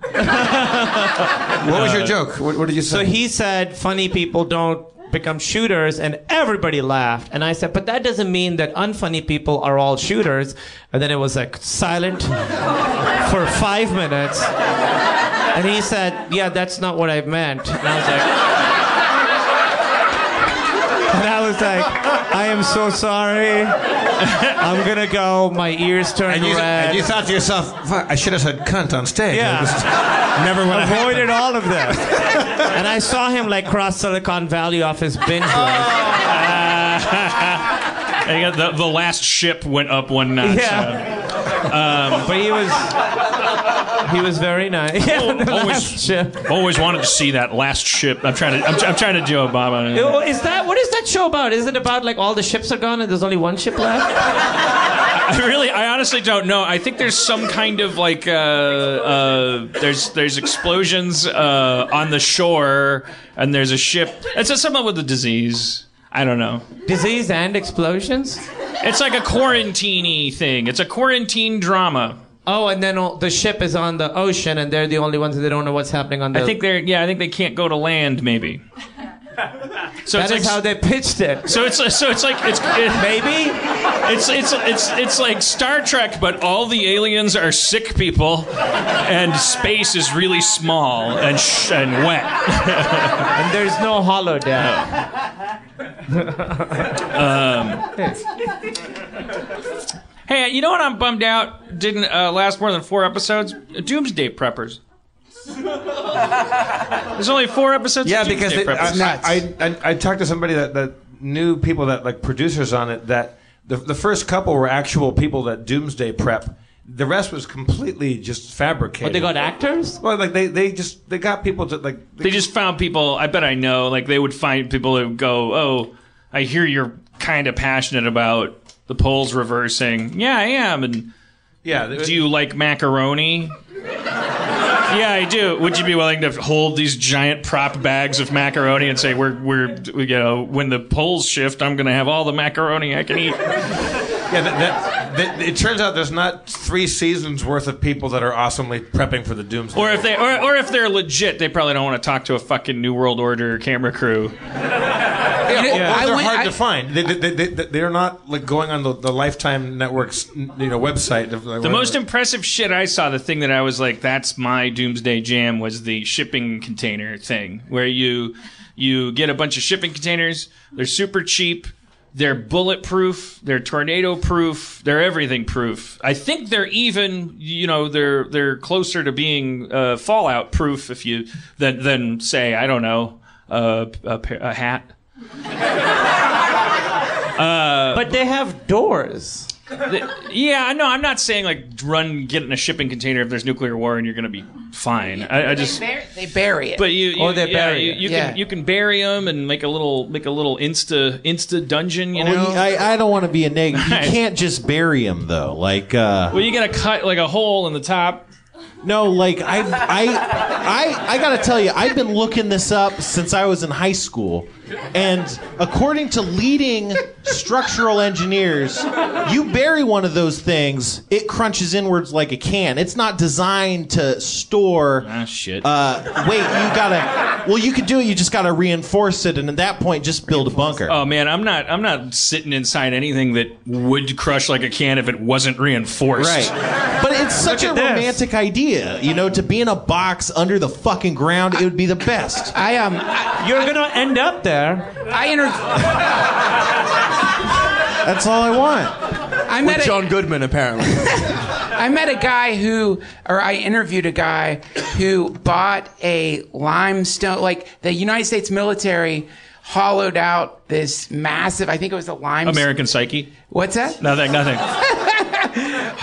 S3: What was your joke? What, what did you say?
S8: So he said, funny people don't become shooters, and everybody laughed. And I said, but that doesn't mean that unfunny people are all shooters. And then it was like silent [LAUGHS] for five minutes. And he said, yeah, that's not what I meant. And I was like, [LAUGHS] and I was like, I am so sorry. I'm gonna go. My ears turned
S3: and you,
S8: red.
S3: and you thought to yourself, Fuck, I should have said cunt on stage.
S8: Yeah.
S3: Just never would
S8: avoided
S3: happened.
S8: all of this. [LAUGHS] and I saw him like cross Silicon Valley off his binge list. [LAUGHS]
S6: And he the, the last ship went up one notch.
S8: Yeah. Uh, um, but he was he was very nice. [LAUGHS] Yeah, the [LAUGHS]
S6: always-
S8: ship.
S6: Always wanted to see that last ship. I'm trying to. I'm, I'm trying to Joe Obama.
S8: Oh, Is that what is that show about? Is it about like all the ships are gone and there's only one ship left?
S6: I [LAUGHS] really, I honestly don't know. I think there's some kind of like, uh, uh, there's there's explosions uh, on the shore, and there's a ship. It's a, something with a disease. I don't know.
S8: Disease and explosions.
S6: It's like a quarantine thing. It's a quarantine drama.
S8: Oh, and then all- the ship is on the ocean, and they're the only ones that don't know what's happening on the.
S6: I think they're yeah. I think they can't go to land. Maybe. [LAUGHS] So
S8: that
S6: it's
S8: is
S6: like
S8: how they pitched it.
S6: So it's so it's like it's it,
S8: maybe
S6: it's it's it's it's like Star Trek, but all the aliens are sick people, and space is really small and sh- and wet. [LAUGHS]
S8: and there's no holodeck. [LAUGHS]
S6: Um, hey, you know what? I'm bummed out. Didn't uh, last more than four episodes. Doomsday Preppers. There's only four episodes.
S3: Yeah,
S6: of
S3: because it,
S6: Preppers.
S3: I, I, I, I talked to somebody that, that knew people that like producers on it that the, the first couple were actual people that doomsday prep. The rest was completely just fabricated.
S8: But they got actors.
S3: Well, like they, they just they got people to like
S6: they just found people. I bet I know. Like they would find people who go, "Oh, I hear you're kind of passionate about the polls reversing." Yeah, I am. And
S3: yeah,
S6: do you like macaroni? yeah, I do. Would you be willing to hold these giant prop bags of macaroni and say, "We're we're you know, when the polls shift, I'm going to have all the macaroni I can eat."
S3: Yeah, that, that, that, it turns out there's not three seasons worth of people that are awesomely prepping for the doomsday.
S6: Or if they, or, or if they're legit, they probably don't want to talk to a fucking New World Order camera crew.
S3: Yeah,
S7: You know,
S3: well, they're
S7: went-
S3: hard
S7: I-
S3: to find. They, they, they, they, they're not like going on the, the Lifetime Network's you know website. of, like,
S6: The most impressive shit I saw, the thing that I was like, "That's my doomsday jam," was the shipping container thing, where you you get a bunch of shipping containers. They're super cheap. They're bulletproof. They're tornado proof. They're everything proof. I think they're even, you know, they're they're closer to being uh, fallout proof if you than than say I don't know uh, a, a hat. Uh,
S8: but they have doors.
S6: yeah, no, I'm not saying like run get in a shipping container if there's nuclear war and you're gonna be fine. I, I just
S7: they, bury, they bury it.
S6: but you, you
S8: Or they
S6: yeah,
S8: bury
S6: you,
S8: it.
S6: you
S7: Yeah.
S6: can you can bury them and make a little make a little insta insta dungeon. You know,
S4: Well, I, I don't want to be a negative. You can't just bury them though. Like, uh,
S6: well, you gotta cut like a hole in the top.
S4: no, like I, I, I, I gotta tell you, I've been looking this up since I was in high school, and according to leading structural engineers, you bury one of those things, it crunches inwards like a can. It's not designed to store.
S6: Ah, shit.
S4: Uh, wait, you gotta. Well, you could do it. You just gotta reinforce it, and at that point, just build a bunker.
S6: Oh man, I'm not I'm not sitting inside anything that would crush like a can if it wasn't reinforced.
S4: Right. But it's such a
S8: this.
S4: romantic idea, you know, to be in a box under the fucking ground. It would be the best.
S7: I um
S8: You're gonna end up there.
S7: I inter- [LAUGHS]
S4: That's all I want.
S7: I met a,
S5: John Goodman, apparently. [LAUGHS]
S7: I met a guy who, or I interviewed a guy who bought a limestone, like the United States military hollowed out this massive, I think it was a limestone.
S6: American Psyche.
S7: What's that?
S6: Nothing. Nothing. [LAUGHS]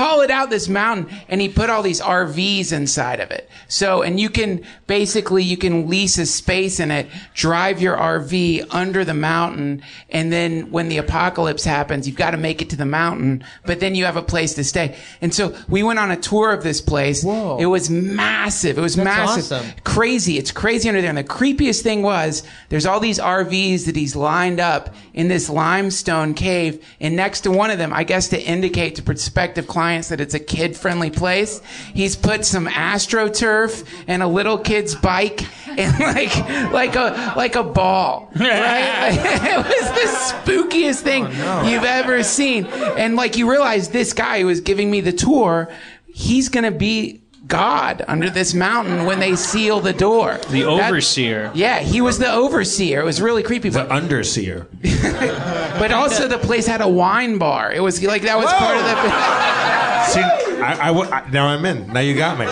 S7: hollowed out this mountain and he put all these RVs inside of it. So, and you can basically, you can lease a space in it, drive your RV under the mountain. And then when the apocalypse happens, you've got to make it to the mountain, but then you have a place to stay. And so we went on a tour of this place.
S8: Whoa.
S7: It was massive. It was massive.
S8: awesome.
S7: Crazy. It's crazy under there. And the creepiest thing was there's all these RVs that he's lined up in this limestone cave. And next to one of them, I guess to indicate to prospective clients that it's a kid friendly place, he's put some astroturf and a little kid's bike and [LAUGHS] like, like a, like a ball. Right? [LAUGHS] [LAUGHS] it was the spookiest thing oh, you've ever seen. And like you realize this guy who was giving me the tour, he's going to be God under this mountain when they seal the door.
S6: The
S7: That-
S6: overseer.
S7: yeah, he was the overseer. It was really creepy.
S3: the
S7: But,
S3: underseer. [LAUGHS]
S7: but also the place had a wine bar. It was like that was part of the. [LAUGHS]
S3: See, I, I w- I- now I'm in. Now you got me.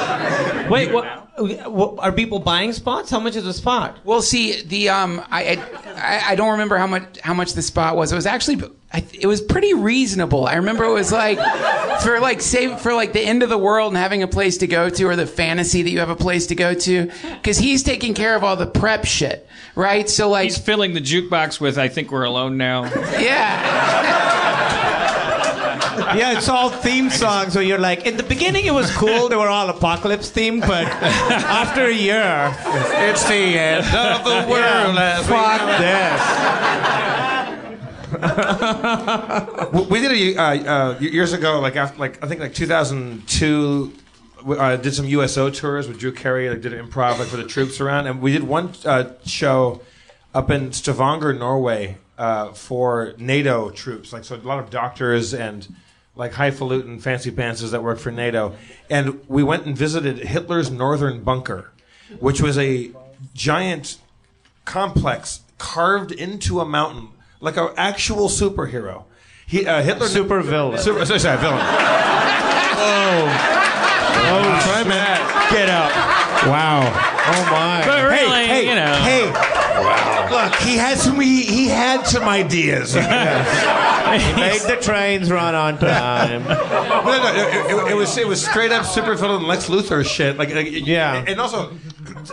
S8: Wait, what, what? Are people buying spots? How much is a spot?
S7: Well, see, the um, I, I I don't remember how much how much the spot was. It was actually I, it was pretty reasonable. I remember it was like for like say for like the end of the world and having a place to go to, or the fantasy that you have a place to go to, because he's taking care of all the prep shit, right? So like,
S6: He's filling the jukebox with "I think we're alone now."
S7: yeah. [LAUGHS]
S8: Yeah, it's all theme songs where you're like, in the beginning it was cool, they were all apocalypse themed, but after a year,
S3: It's the end of the world. as we
S8: fuck
S3: it.
S8: this.
S3: We- we did a uh, uh, years ago, like after, like I think like 2002. we, Uh, did some USO tours with Drew Carey. Like did an improv like for the troops around, and we did one uh, show up in Stavanger, Norway, uh, for NATO troops. Like so, a lot of doctors and like highfalutin fancy pantses that work for NATO. And we went and visited Hitler's northern bunker, which was a giant complex carved into a mountain, like an actual superhero. He, uh, Hitler,
S8: Super villain.
S3: Super, sorry, sorry, villain.
S4: Oh, try man. Get out. Wow. Oh my.
S8: But really,
S3: hey,
S8: you know.
S3: hey. Look, he had some. He, he had some ideas. [LAUGHS]
S4: Make the trains run on time.
S3: No, no, it, it- it was it was straight up supervillain Lex Luthor shit. Like, like,
S4: Yeah.
S3: and also,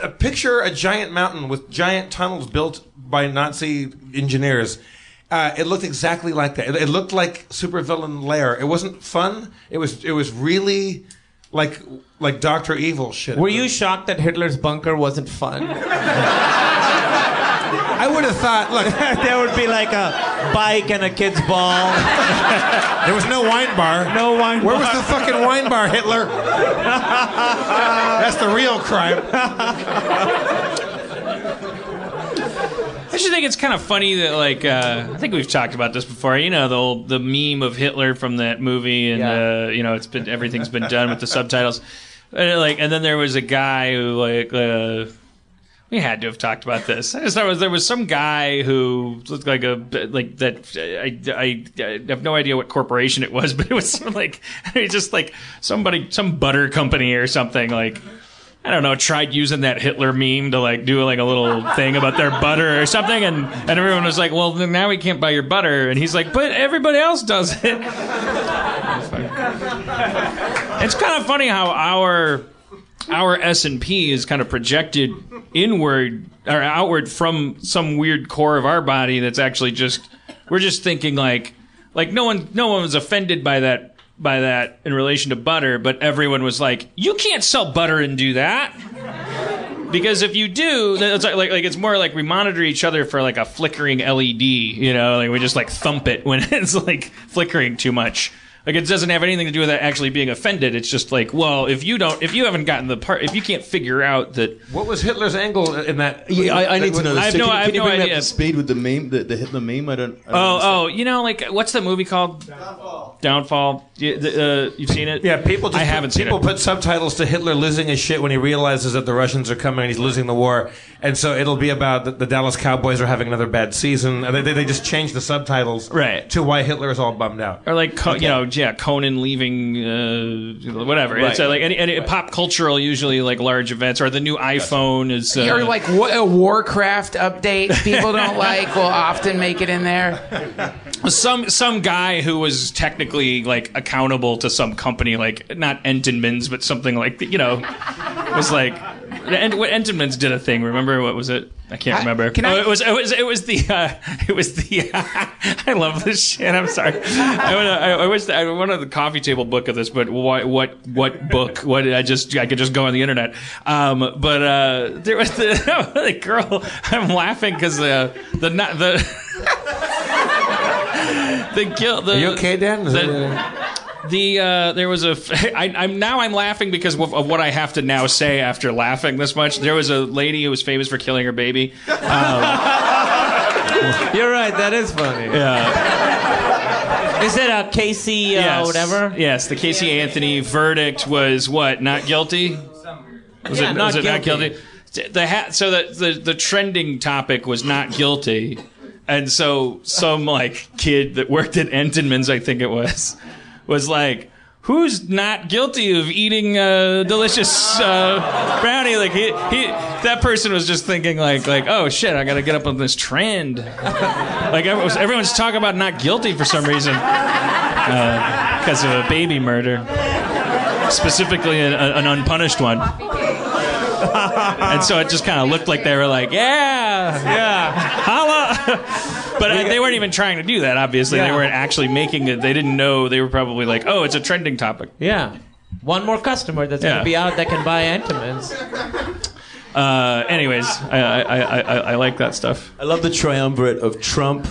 S3: uh, picture a giant mountain with giant tunnels built by Nazi engineers. Uh, it looked exactly like that. It, it looked like supervillain lair. It wasn't fun. It was it was really like like Doctor Evil shit.
S8: Were you shocked that Hitler's bunker wasn't fun? [LAUGHS]
S3: I would have thought. Look, [LAUGHS]
S8: there would be like a bike and a kid's ball.
S3: there was no wine bar.
S8: No wine bar.
S3: Where
S8: bar.
S3: was the fucking wine bar, Hitler? That's the real crime.
S6: I just think it's kind of funny that, like, uh, I think we've talked about this before. You know, the old, the meme of Hitler from that movie, and
S8: Yeah.
S6: uh, you know, it's been everything's been done with the subtitles. Uh, like, and then there was a guy who, like, uh, we had to have talked about this. I just thought there was some guy who looked like a like that. I, I, I have no idea what corporation it was, [LAUGHS] but it was like it's just like somebody, some butter company or something like. I don't know, tried using that Hitler meme to like do like a little thing about their butter or something, and, and everyone was like, "Well, now we can't buy your butter," and he's like, "But everybody else does it." [LAUGHS] it's kind of funny how our our S and P is kind of projected inward or outward from some weird core of our body that's actually just we're just thinking like like no one no one was offended by that by that in relation to butter, but everyone was like, "You can't sell butter and do that." Because if you do, it's like, like like it's more like we monitor each other for like a flickering LED, you know, like we just like thump it when [LAUGHS] it's like flickering too much. Like it doesn't have anything to do with that actually being offended. It's just like, well, if you don't, if you haven't gotten the part, if you can't figure out that,
S3: What was Hitler's angle in that?
S5: Yeah, I, I need to know this.
S6: I have
S5: So
S6: no-
S5: can,
S6: I have
S5: can you
S6: no
S5: bring me
S6: idea.
S5: up to speed with the meme, the, the Hitler meme? I don't. I don't
S6: oh,
S5: understand.
S6: oh, you know, like what's the movie called? Downfall. Downfall. You, the, uh, you've seen it?
S3: Yeah, people. Just
S6: I haven't seen it.
S3: People
S6: it.
S3: put subtitles to Hitler losing his shit when he realizes that the Russians are coming and he's losing the war, and so it'll be about the, the Dallas Cowboys are having another bad season. And they, they, they just change the subtitles
S6: Right.
S3: to why Hitler is all bummed out.
S6: or like Co- you know, yeah, Conan leaving, uh, whatever. It's uh, like any, any pop cultural, usually like large events, or the new iPhone is. Uh,
S7: or like what a Warcraft update people don't [LAUGHS] like will often make it in there.
S6: some some guy who was technically like accountable to some company, like not Entenmann's, but something like you know, was like. And what Entenmann's did a thing. Remember what was it? I can't
S7: I-
S6: remember.
S7: can
S6: oh,
S7: I-
S6: it was it was it was the uh, it was the. [LAUGHS] I love this shit. I'm sorry. I, wanna, I, I wish that, I wanted the coffee table book of this, but what what what book? What did I just I could just go on the internet. Um, but uh, there was the, [LAUGHS] the girl. I'm laughing because the the not [LAUGHS] the. The guilt. The,
S3: Are you okay, Dan?
S6: The-
S3: that-
S6: the uh, there was a f- [LAUGHS] I, I'm now I'm laughing because of, of what I have to now say after laughing this much. There was a lady who was famous for killing her baby. [LAUGHS]
S8: You're right. That is funny.
S6: Yeah.
S8: Is it a Casey uh,
S6: yes.
S8: whatever?
S6: Yes, the Casey Anthony verdict was what? Not guilty. Was
S8: Yeah,
S6: it,
S8: not
S6: was it not
S8: guilty.
S6: guilty? The ha- so the, the the trending topic was not guilty, and so some like kid that worked at Entenmann's, I think it was, was like. Who's not guilty of eating a delicious uh, brownie? Like he, he, that person was just thinking like, like, oh shit, I gotta get up on this trend. [LAUGHS] like everyone's, talking about not guilty for some reason because of a baby murder, specifically an, an unpunished one. [LAUGHS] and so it just kind of looked like they were like, yeah, yeah, holla. [LAUGHS] but uh, they weren't even trying to do that. Obviously, they weren't actually making it. They didn't know. They were probably like, oh, it's a trending topic.
S8: Yeah. One more customer that's
S6: Yeah.
S8: gonna be out that can buy Entenmann's.
S6: Uh, anyways, I, I, I, I, I like that stuff.
S5: I love the triumvirate of Trump,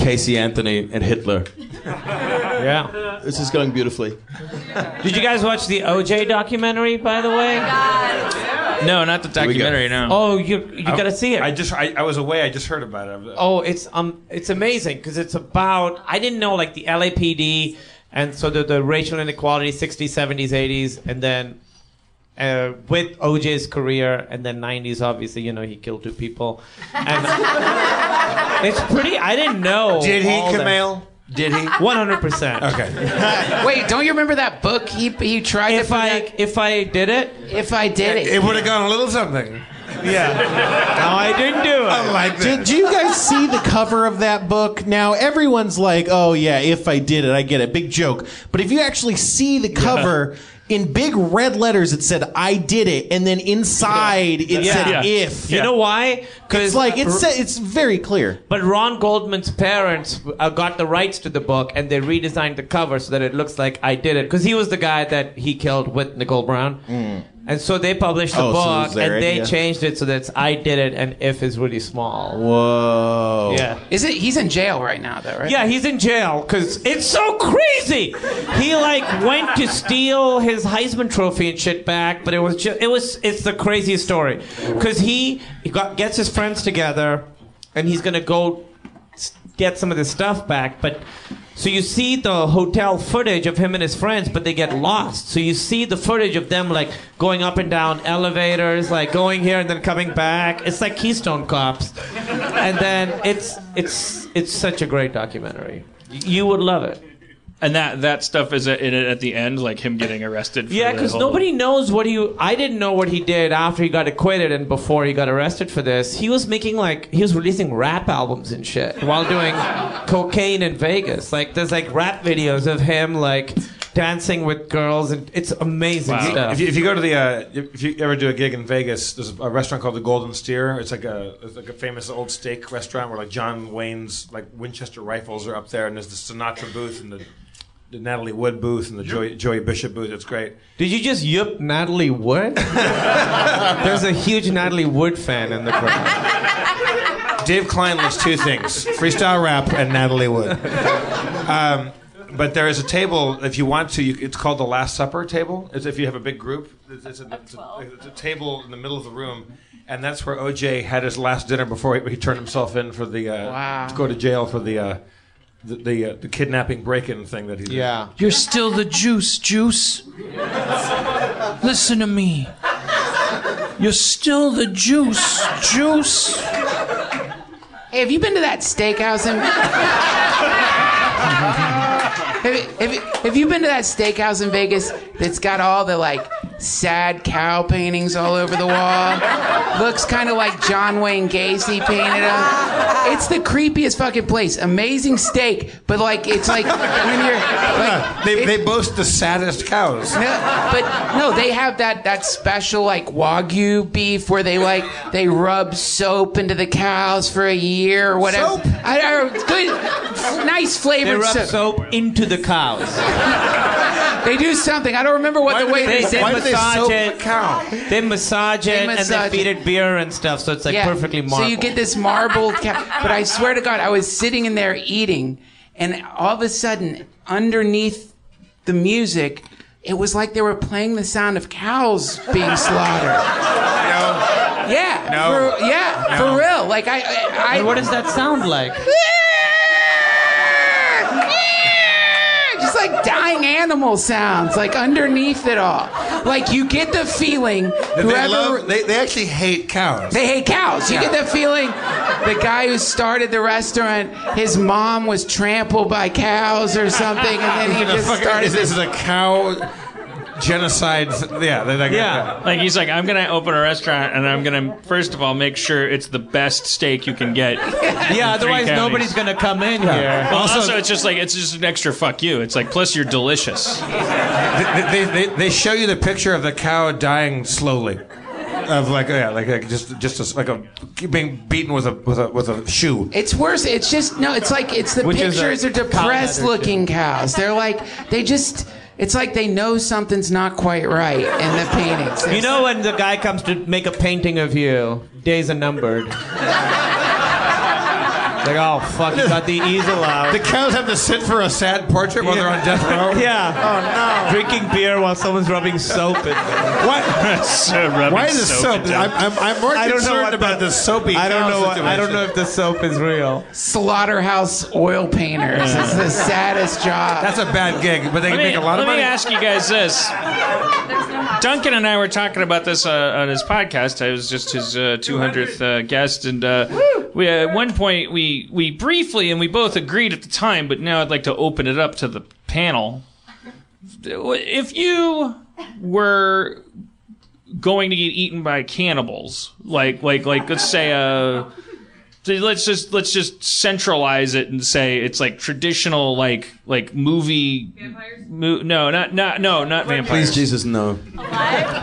S5: Casey Anthony and Hitler. [LAUGHS]
S8: Yeah.
S5: This is going beautifully.
S8: Did you guys watch the OJ documentary, by the way?
S6: No, not the
S5: we go.
S6: documentary. No.
S8: Oh, you you gotta see it.
S3: I just I, I was away. I just heard about it.
S8: Oh, it's um, it's amazing because it's about. I didn't know like the LAPD and so the, the racial inequality, 60s, 70s, 80s, and then uh, with OJ's career, and then 90s. Obviously, you know he killed two people, and [LAUGHS] it's pretty. I didn't know.
S3: Did he,
S8: all that.
S3: Did he?
S8: 100. percent
S3: Okay. [LAUGHS]
S7: Wait, don't you remember that book he he tried
S8: If
S7: to put
S8: I
S7: out?
S8: if I did it,
S7: If I did it,
S3: It would have gone a little something.
S8: yeah. no, I didn't do it.
S3: I like that.
S4: Did, do you guys see the cover of that book? Now everyone's like, "Oh yeah, if I did it, I get it." Big joke. But if you actually see the cover in big red letters, it said "I did it," and then inside it
S8: Yeah.
S4: said
S8: Yeah.
S4: "if."
S8: You know why?
S4: It's like it's it's very clear.
S8: But Ron Goldman's parents uh, got the rights to the book, and they redesigned the cover so that it looks like I did it, because he was the guy that he killed with Nicole Brown. And so they published the
S4: Oh, so it was
S8: book,
S4: their
S8: and they
S4: idea.
S8: changed it so that it's I did it, and if is really small.
S4: Whoa.
S8: Yeah.
S7: is it? He's in jail right now, though, right?
S8: Yeah, he's in jail because it's so crazy. He like went to steal his Heisman Trophy and shit back, but it was just it was it's the craziest story because he, he got, gets his friends together and he's gonna go get some of this stuff back, but. So you see the hotel footage of him and his friends, but they get lost. So you see the footage of them like going up and down elevators, like going here and then coming back. It's like Keystone Cops, and then it's it's it's such a great documentary. You would love it.
S6: And that that stuff is in it at the end, like him getting arrested. For
S8: Yeah, because nobody knows what he. I didn't know what he did after he got acquitted and before he got arrested for this. He was making like he was releasing rap albums and shit while doing [LAUGHS] cocaine in Vegas. Like there's like rap videos of him like dancing with girls and it's amazing stuff.
S3: If you, if you go to the, uh, if you ever do a gig in Vegas, there's a restaurant called the Golden Steer. It's like a, it's like a famous old steak restaurant where like John Wayne's like Winchester rifles are up there, and there's the Sinatra booth and the, the Natalie Wood booth and the Joey, Joey Bishop booth. It's great.
S8: Did you just yup Natalie Wood? [LAUGHS] There's a huge Natalie Wood fan in the crowd.
S3: Dave Klein likes two things: freestyle rap and Natalie Wood. Um, but there is a table if you want to. You, it's called the Last Supper table. It's if you have a big group. It's, it's, a, it's, a, it's a table in the middle of the room, and that's where OJ had his last dinner before he, he turned himself in for the uh,
S7: Wow.
S3: to go to jail for the uh, the the, uh, the kidnapping break-in thing that he did.
S8: Yeah.
S9: You're still the juice, juice. Listen to me. You're still the juice, juice.
S7: Hey, have you been to that steakhouse in? [LAUGHS] have, you, have, you, have you been to that steakhouse in Vegas that's got all the like sad cow paintings all over the wall? Looks kind of like John Wayne Gacy painted them. It's the creepiest fucking place. Amazing steak, but like it's like when you're like
S3: They,
S7: it-
S3: they boast the saddest cows.
S7: no, but no, they have that that special like wagyu beef where they like they rub soap into the cows for a year or whatever.
S3: Soap?
S7: I don't. Good, nice
S8: flavor.
S7: They
S8: rub
S7: soap.
S8: soap into the cows.
S7: They do something. I don't remember what the way
S8: They,
S7: they
S8: they
S3: Why do they
S8: massage
S3: soap
S8: it.
S3: cow?
S8: They massage it and
S7: massage
S8: they feed
S7: it.
S8: it beer and stuff, so it's like perfectly marbled.
S7: So you get this marbled cow. But I swear to God, I was sitting in there eating, and all of a sudden, underneath the music, it was like they were playing the sound of cows being slaughtered. No. Yeah.
S3: No.
S7: For, yeah.
S3: No.
S7: For real. Like I. I, I
S8: And what does that sound like? [LAUGHS]
S7: Just like dying animal sounds, like underneath it all. Like you get the feeling
S3: That they,
S7: whoever
S3: love, they, they actually hate cows.
S7: They hate cows. You
S3: Yeah.
S7: get the feeling the guy who started the restaurant, his mom was trampled by cows or something, and then he [LAUGHS]
S3: Is
S7: just
S3: fucking-
S7: started
S3: is this
S7: this.
S3: a cow genocide? Yeah, they like
S6: Yeah, like he's like, I'm gonna open a restaurant and I'm gonna first of all make sure it's the best steak you can get.
S8: Yeah, otherwise
S6: counties.
S8: nobody's gonna come in here.
S6: Well,
S3: Also-
S6: also, it's just like it's just an extra fuck you. It's like plus you're delicious.
S3: They, they, they, they show you the picture of the cow dying slowly. Of like yeah, like, like just just a, like a being beaten with a with a with a shoe.
S7: It's worse. It's just no. It's like it's the
S8: Which
S7: pictures are depressed looking cows. They're like they just. It's like they know something's not quite right in the paintings.
S8: You know when the guy comes to make a painting of you, days are numbered. Like, oh fuck, you got the easel out.
S3: The cows have to sit for a sad portrait while they're on death row. [LAUGHS]
S8: Yeah. Oh no. Drinking beer while someone's rubbing soap in.
S3: Why? [LAUGHS]
S6: So
S3: Why is the
S6: soap
S3: soap? I'm, I'm, I'm more
S8: I don't know
S3: concerned
S8: what
S3: about
S8: the-
S3: the soapy.
S8: I don't know. What, I don't know if the soap is real.
S7: Slaughterhouse oil painters. It's the saddest job.
S3: That's a bad gig, but they
S6: Let
S3: can
S6: me,
S3: make a lot of money.
S6: let
S3: of
S6: me
S3: money.
S6: ask you guys this. Duncan and I were talking about this uh, on his podcast. I was just his uh, 200th uh, guest, and uh, we at one point we we briefly and we both agreed at the time, but now I'd like to open it up to the panel. If you were going to get eaten by cannibals, like like like let's say uh so let's just let's just centralize it and say it's like traditional like like movie mo- no not not no not vampires.
S5: Please, Jesus, no.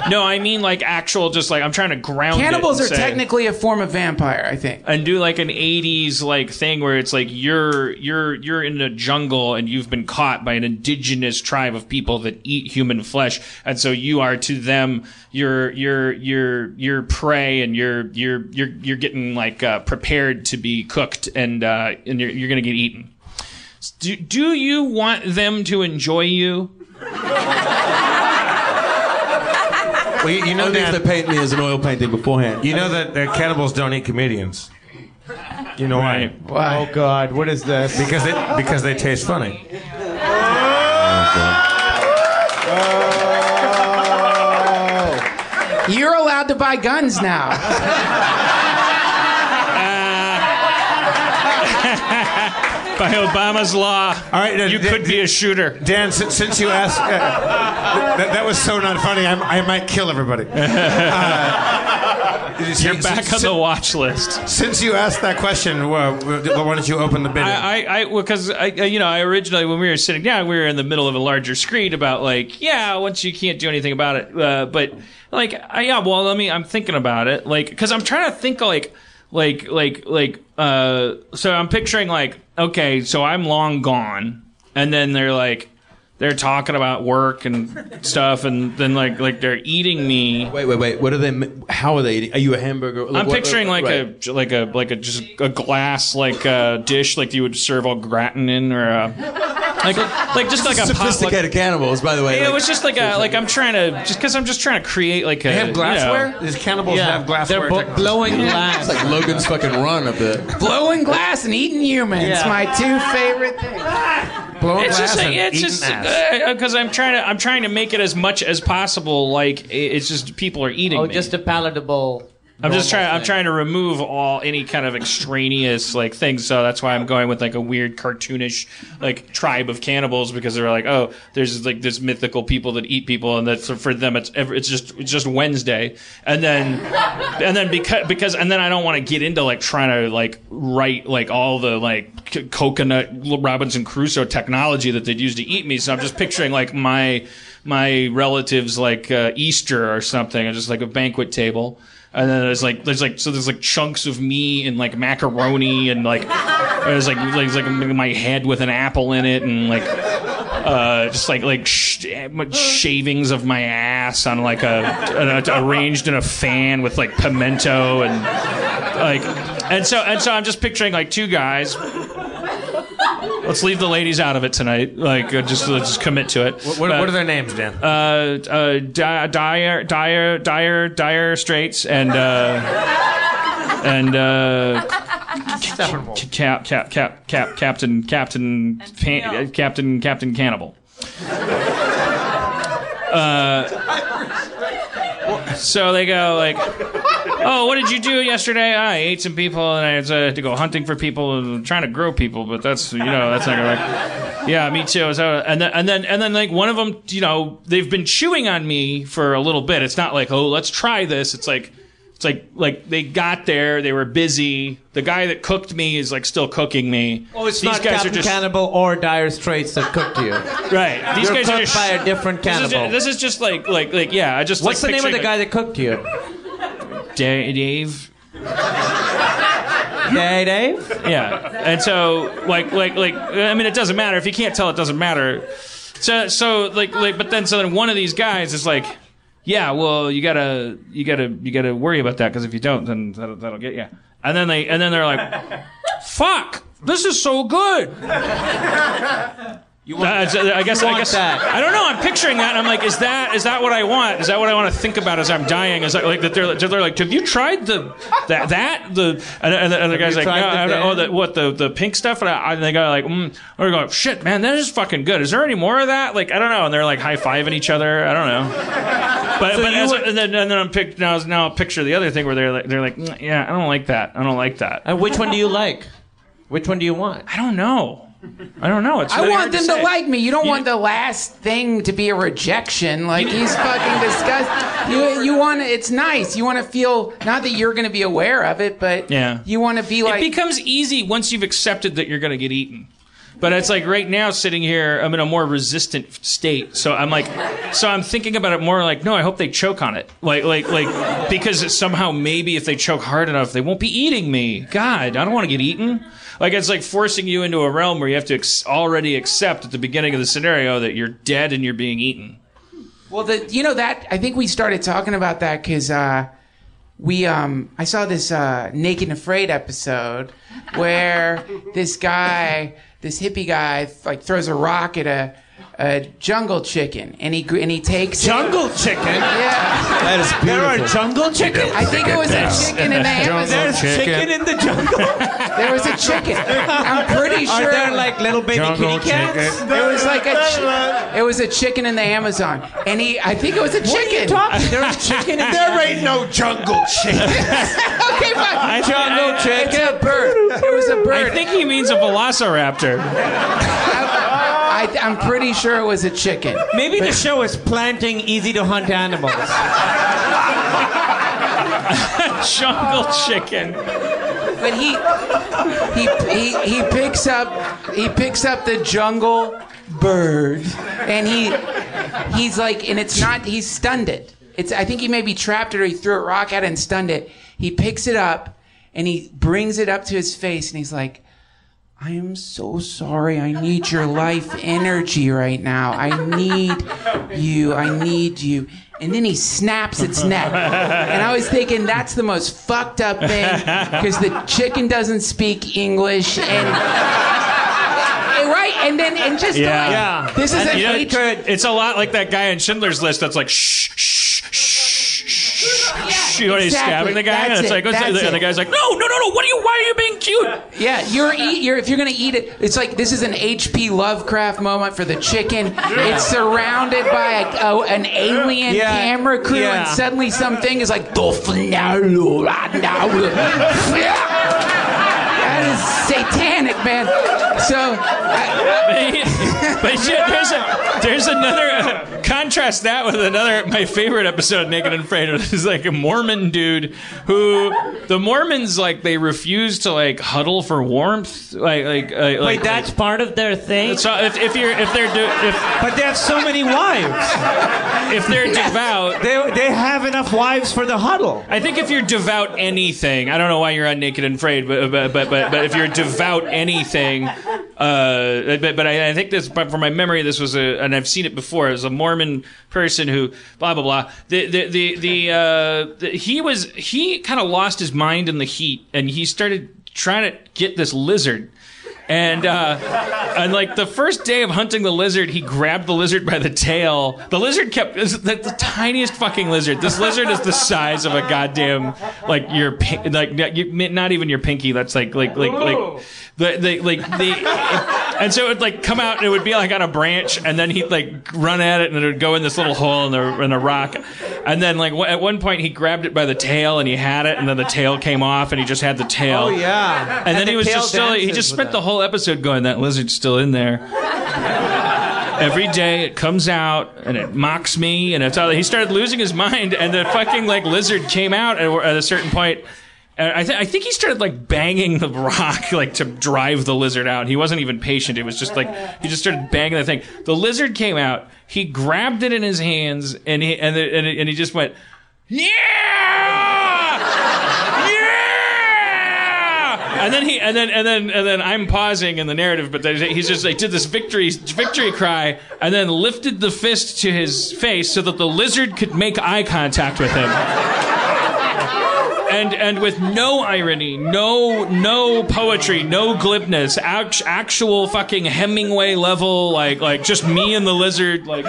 S6: no I mean like actual just like I'm trying to ground it
S7: Cannibals
S6: and
S7: are
S6: say-
S7: technically a form of vampire, I think.
S6: and do like an 80s like thing where it's like you're you're you're in a jungle and you've been caught by an indigenous tribe of people that eat human flesh. And so you are to them you're you're you're you're prey and you're you're you're you're getting like uh, prepared to be cooked and uh and you're you're going to get eaten do, do you want them to enjoy you
S3: Well, you, you know
S5: Only if
S3: that
S5: they paint me as an oil painting beforehand.
S3: you know that, that cannibals don't eat comedians. You know why?
S7: Why?
S8: Oh God, what is this?
S3: Because they because they taste funny. Oh.
S7: You're allowed to buy guns now. [LAUGHS] [LAUGHS]
S6: by Obama's law
S3: All right,
S6: you
S3: Dan-
S6: could be a shooter
S3: Dan, since, since you asked, uh, that, that was so not funny. I, I might kill everybody. [LAUGHS] Uh,
S6: you're back on the watch list
S3: Since you asked that question, well, why don't you open the bidding?
S6: I, I, I, because I, I- you know, I originally when we were sitting down, we were in the middle of a larger screen about like, yeah, once you can't do anything about it, uh, but like, I, yeah, well, let me, I'm thinking about it, like, because I'm trying to think like, like, like, like, uh, so I'm picturing like, okay, so I'm long gone, and then they're like. They're talking about work and stuff, and then like like they're eating me.
S5: Wait, wait, wait. What are they? How are they eating? Are you a hamburger? Like,
S6: I'm
S5: what-
S6: picturing like
S5: right.
S6: a like a like a just a glass like a dish like you would serve au gratin in or a, like like just like a
S5: sophisticated cannibals, by the way.
S6: Potluck. It was just like a like I'm trying to just because I'm just trying to create like a
S3: they have
S6: you
S3: glassware.
S6: know-
S3: These cannibals
S8: Yeah,
S3: have glassware.
S8: they're bo-
S3: technology.
S8: blowing
S5: It's
S8: glass.
S5: like Logan's fucking run up there.
S7: Blowing glass and eating humans.
S8: Yeah.
S7: My two favorite things.
S3: Blowing
S6: It's
S3: glass
S6: just
S3: and
S6: it's
S3: eating
S6: just
S3: ass.
S6: Uh, uh, because I'm trying to I'm trying to make it as much as possible like it's just people are eating
S8: Oh,
S6: me.
S8: just a palatable.
S6: I'm just trying. I'm trying to remove all any kind of extraneous like things. So that's why I'm going with like a weird cartoonish like tribe of cannibals because they're like, oh, there's like this mythical people that eat people, and that's for them it's ev- it's just it's just Wednesday, and then and then because because and then I don't want to get into like trying to like write like all the like c- coconut Robinson Crusoe technology that they'd use to eat me. So I'm just picturing like my my relatives like uh, Easter or something, or just like a banquet table. And then there's like there's like so there's like chunks of me and like macaroni and like there's like there's like my head with an apple in it and like uh, just like like sh- shavings of my ass on like a, a, arranged in a fan with like pimento and like and so and so I'm just picturing like two guys. Let's leave the ladies out of it tonight. Like, uh, just let's just commit to it.
S3: What, what, what are their names, Dan?
S6: Uh, uh, Di- Dire, Dire, Dire, Dire Straits, and uh, and uh, cap, cap, cap, cap, Captain, Captain, Pan, uh, Captain, Captain Cannibal. Uh, [LAUGHS] so they go like, "Oh, what did you do yesterday? I ate some people, and I had uh, to, to go hunting for people and trying to grow people, but that's you know that's not gonna work." Yeah, me too. So, and then and then and then like one of them, you know, they've been chewing on me for a little bit. It's not like, "Oh, let's try this." It's like. It's like like they got there, they were busy. The guy that cooked me is like still cooking me.
S8: Oh, it's
S6: These
S8: not
S6: guys
S8: Captain
S6: are just
S8: Cannibal or Dire Straits that cooked you.
S6: right. These
S8: You're
S6: guys
S8: cooked
S6: are just
S8: by a different
S6: This is,
S8: cannibal.
S6: just, this is just like like like yeah. I just
S8: What's
S6: like,
S8: the name of the guy that cooked you?
S6: Dave?
S8: Hey, Dave.
S6: Yeah, and so like like like I mean it doesn't matter if you can't tell it doesn't matter. So so like like but then so then one of these guys is like, yeah, well you gotta you gotta you gotta worry about that because if you don't then that'll, that'll get you. And then they and then they're like,
S9: fuck, this is so good.
S6: That's- I guess.
S9: you
S6: I
S9: want
S6: guess.
S9: that.
S6: I don't know. I'm picturing that, and I'm like, is that is that what I want? Is that what I want to think about as I'm dying? Is that like that? They're, they're like, have you tried the that that the and, and, the, the guy's like, no,
S9: the
S6: I don't- oh, the, what the the pink stuff? And, I, and the guy like, mm. or going, shit, man, that is fucking good. Is there any more of that? Like, I don't know. And they're like high fiving each other. I don't know. But,
S9: So
S6: but as,
S9: would-
S6: and then and then I'm pic, now now I'll picture the other thing where they're like they're like, "Mm, yeah, I don't like that. I don't like that.
S8: And which one do you like? Which one do you want?
S6: I don't know. I don't know. It's
S7: I
S6: really
S7: want them to,
S6: say.
S7: like me. You don't
S6: You-
S7: want the last thing to be a rejection. Like he's fucking disgusting. You you want it's nice. You want to feel not that you're going to be aware of it, but
S6: Yeah.
S7: you want to be like
S6: it becomes easy once you've accepted that you're going to get eaten. But it's like right now, sitting here, I'm in a more resistant state. So I'm like, so I'm thinking about it more like, no, I hope they choke on it, like, like, like, because it's somehow maybe if they choke hard enough, they won't be eating me. God, I don't want to get eaten. Like it's like forcing you into a realm where you have to ex- already accept at the beginning of the scenario that you're dead and you're being eaten.
S7: Well, the you know that I think we started talking about that because uh, we um I saw this uh, Naked and Afraid episode where this guy, this hippie guy, like throws a rock at a. A jungle chicken, and he and he takes it-
S9: Jungle chicken?
S7: Yeah,
S4: That is beautiful.
S9: There are jungle chickens?
S7: I think it was a chicken in the Amazon.
S9: There's chicken in the jungle? [LAUGHS]
S7: There was a chicken. I'm pretty
S9: Are
S7: sure.
S9: there like little baby
S3: Jungle
S9: kitty cats?
S3: chicken.
S7: There was like a, chi- it was a chicken in the Amazon, and he, I think it was a chicken. What are you talking? [LAUGHS]
S9: There's chicken in [LAUGHS]
S3: There ain't no jungle chicken.
S7: okay, fine.
S9: Jungle
S7: It's
S9: chicken.
S7: a bird. It was a bird.
S6: I think he means a velociraptor.
S7: I, I'm pretty sure it was a chicken.
S8: Maybe the show is planting easy to hunt animals. [LAUGHS]
S6: Jungle chicken.
S7: But he, he, he, he picks up, he picks up the jungle bird, and he, he's like, and it's not, he's stunned it. It's, I think he maybe trapped it or he threw a rock at it and stunned it. He picks it up and he brings it up to his face and he's like, I am so sorry. I need your life energy right now. I need you. I need you. And then he snaps its neck. And I was thinking that's the most fucked up thing because the chicken doesn't speak English [LAUGHS] and right. And then and just
S6: Yeah.
S7: like,
S8: Yeah.
S7: this is an
S6: You know, it's a lot like that guy in Schindler's List that's like shh shh shh. You know, he's
S7: exactly.
S6: stabbing the guy, and
S7: That's
S6: it's
S7: it.
S6: like, what's
S7: That's
S6: the, and the
S7: it.
S6: guy's like, no, no, no, no. What are you? Why are you being cute?
S7: Yeah, you're eat. You're if you're gonna eat it, it's like this is an H.P. Lovecraft moment for the chicken. It's surrounded by a, a- an alien
S8: Yeah.
S7: camera crew,
S8: Yeah.
S7: and suddenly something is like. That is satanic, man. So, I, [LAUGHS]
S6: but yeah, there's a there's another uh, contrast that with another my favorite episode of Naked and Afraid is like a Mormon dude who the Mormons like they refuse to like huddle for warmth like like uh, like
S8: Wait, that's part of their thing?
S6: so if, if you're if they're do, if
S9: But they have so many wives.
S6: if they're devout
S9: They, they have enough wives for the huddle.
S6: I think if you're devout anything, I don't know why you're on Naked and Afraid, but but but but, but if you're devout anything, uh, but but I, I think this, but from my memory, this was a, and I've seen it before. It was a Mormon person who blah blah blah. The the the, the, [LAUGHS] uh, the he was he kind of lost his mind in the heat, and he started trying to get this lizard. And uh, [LAUGHS] and like the first day of hunting the lizard, he grabbed the lizard by the tail. The lizard kept the, the tiniest fucking lizard. This lizard is the size of a goddamn like your like not even your pinky. That's like like like like the, the like the [LAUGHS] and so it would like come out and it would be like on a branch and then he'd like run at it and it would go in this little hole in the in a rock and then like at one point he grabbed it by the tail and he had it and then the tail came off and he just had the tail.
S9: Oh, yeah.
S6: And, then
S9: the
S6: he was just still he just spent the whole episode going that lizard's still in there. Every day it comes out and it mocks me and it's all he started losing his mind and the fucking like lizard came out at, a certain point and I, th- I think he started like banging the rock [LAUGHS] like to drive the lizard out. He wasn't even patient. It was just like he just started banging the thing. The lizard came out. He grabbed it in his hands and he and the, and, it- and he just went yeah [LAUGHS] yeah. And then he and then and then and then I'm pausing in the narrative, but he's just like did this victory victory cry and then lifted the fist to his face so that the lizard could make eye contact with him. And and with no irony, no no poetry, no glibness, act, actual fucking Hemingway level, like like just me and the lizard, like.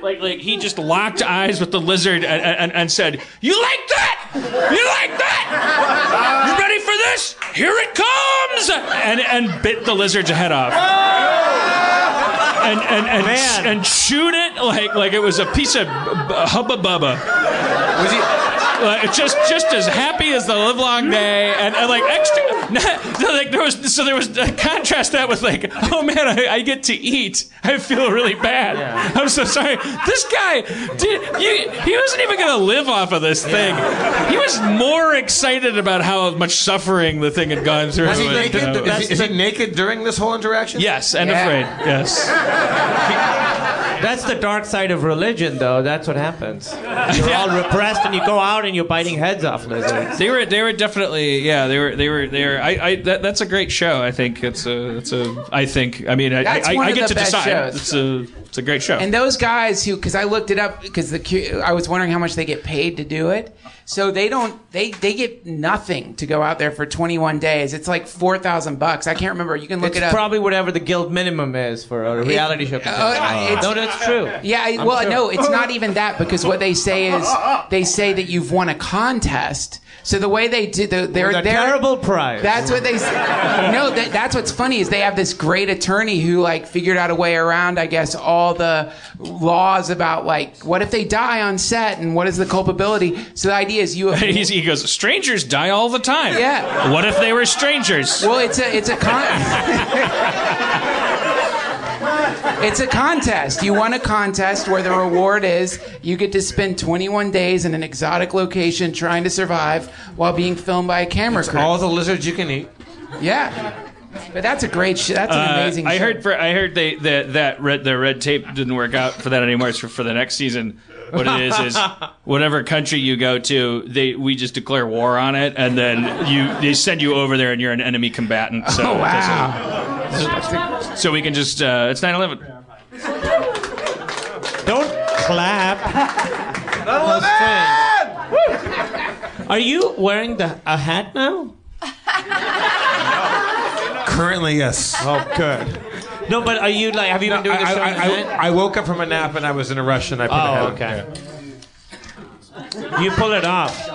S6: Like, like he just locked eyes with the lizard and, and, and said, "You like that? You like that? You ready for this? Here it comes!" And and bit the lizard's head off and and and,
S8: Man.
S6: and chewed it like like it was a piece of hubba bubba. Was he? Like, just just as happy as the livelong day, and, and like extra. [LAUGHS] like there was so there was a contrast that with like, oh man, I, I get to eat. I feel really bad. I'm so sorry. This guy, did you, he wasn't even gonna live off of this thing. He was more excited about how much suffering the thing had gone through.
S3: Was he
S6: And,
S3: naked?
S6: uh,
S3: Is, he, is he naked during this whole interaction?
S6: Yes, and
S3: Yeah.
S6: afraid. Yes.
S8: That's the dark side of religion, though. That's what happens. You're [LAUGHS] all repressed, and you go out and you're biting heads off lizards.
S6: They were they were definitely yeah they were they were they were I, I that, that's a great show I think it's a it's a I think I mean I,
S7: That's
S6: I,
S7: one
S6: I
S7: of
S6: get
S7: the
S6: to
S7: best
S6: decide
S7: shows.
S6: it's a it's a great show
S7: And those guys who, because I looked it up, because the I was wondering how much they get paid to do it. So they don't, they they get nothing to go out there for 21 days. It's like four thousand bucks. I can't remember. You can look
S8: It's
S7: it up.
S8: probably whatever the guild minimum is for a reality show. contestant.
S7: uh,
S8: no, that's true.
S7: Yeah, I-
S8: I'm
S7: well,
S8: sure.
S7: no, it's not even that because what they say is they say that you've won a contest. So the way they do, the, they're
S8: With a
S7: they're-
S8: terrible prize.
S7: That's what they say. No, that, that's what's funny is they have this great attorney who like figured out a way around, I guess, all the laws about like what if they die on set and what is the culpability. So the idea is you. [LAUGHS]
S6: He's, he goes strangers die all the time
S7: Yeah.
S6: what if they were strangers
S7: Well, it's a it's a con. [LAUGHS] It's a contest. You won a contest where the reward is you get to spend 21 days in an exotic location trying to survive while being filmed by a camera crew.
S3: All the lizards you can eat.
S7: Yeah. But that's a great sh- That's an
S6: Uh,
S7: amazing
S6: I
S7: show.
S6: heard for I heard they that that red the red tape didn't work out for that anymore. So for the next season, what it is is [LAUGHS] whatever country you go to, they we just declare war on it, and then you they send you over there, and you're an enemy combatant. So
S7: Oh,
S6: it
S7: wow.
S6: Doesn't- so we can just uh, it's 9/11.
S8: Don't clap. 9 Are you wearing the a hat now?
S3: Currently, yes.
S8: Oh, good. No, but are you like? Have you been doing the
S3: I,
S8: show?
S3: I,
S8: in a
S3: I,
S8: hat?
S3: I woke up from a nap and I was in a rush and I put a hat
S8: Oh,
S3: on.
S8: okay. You pull it off.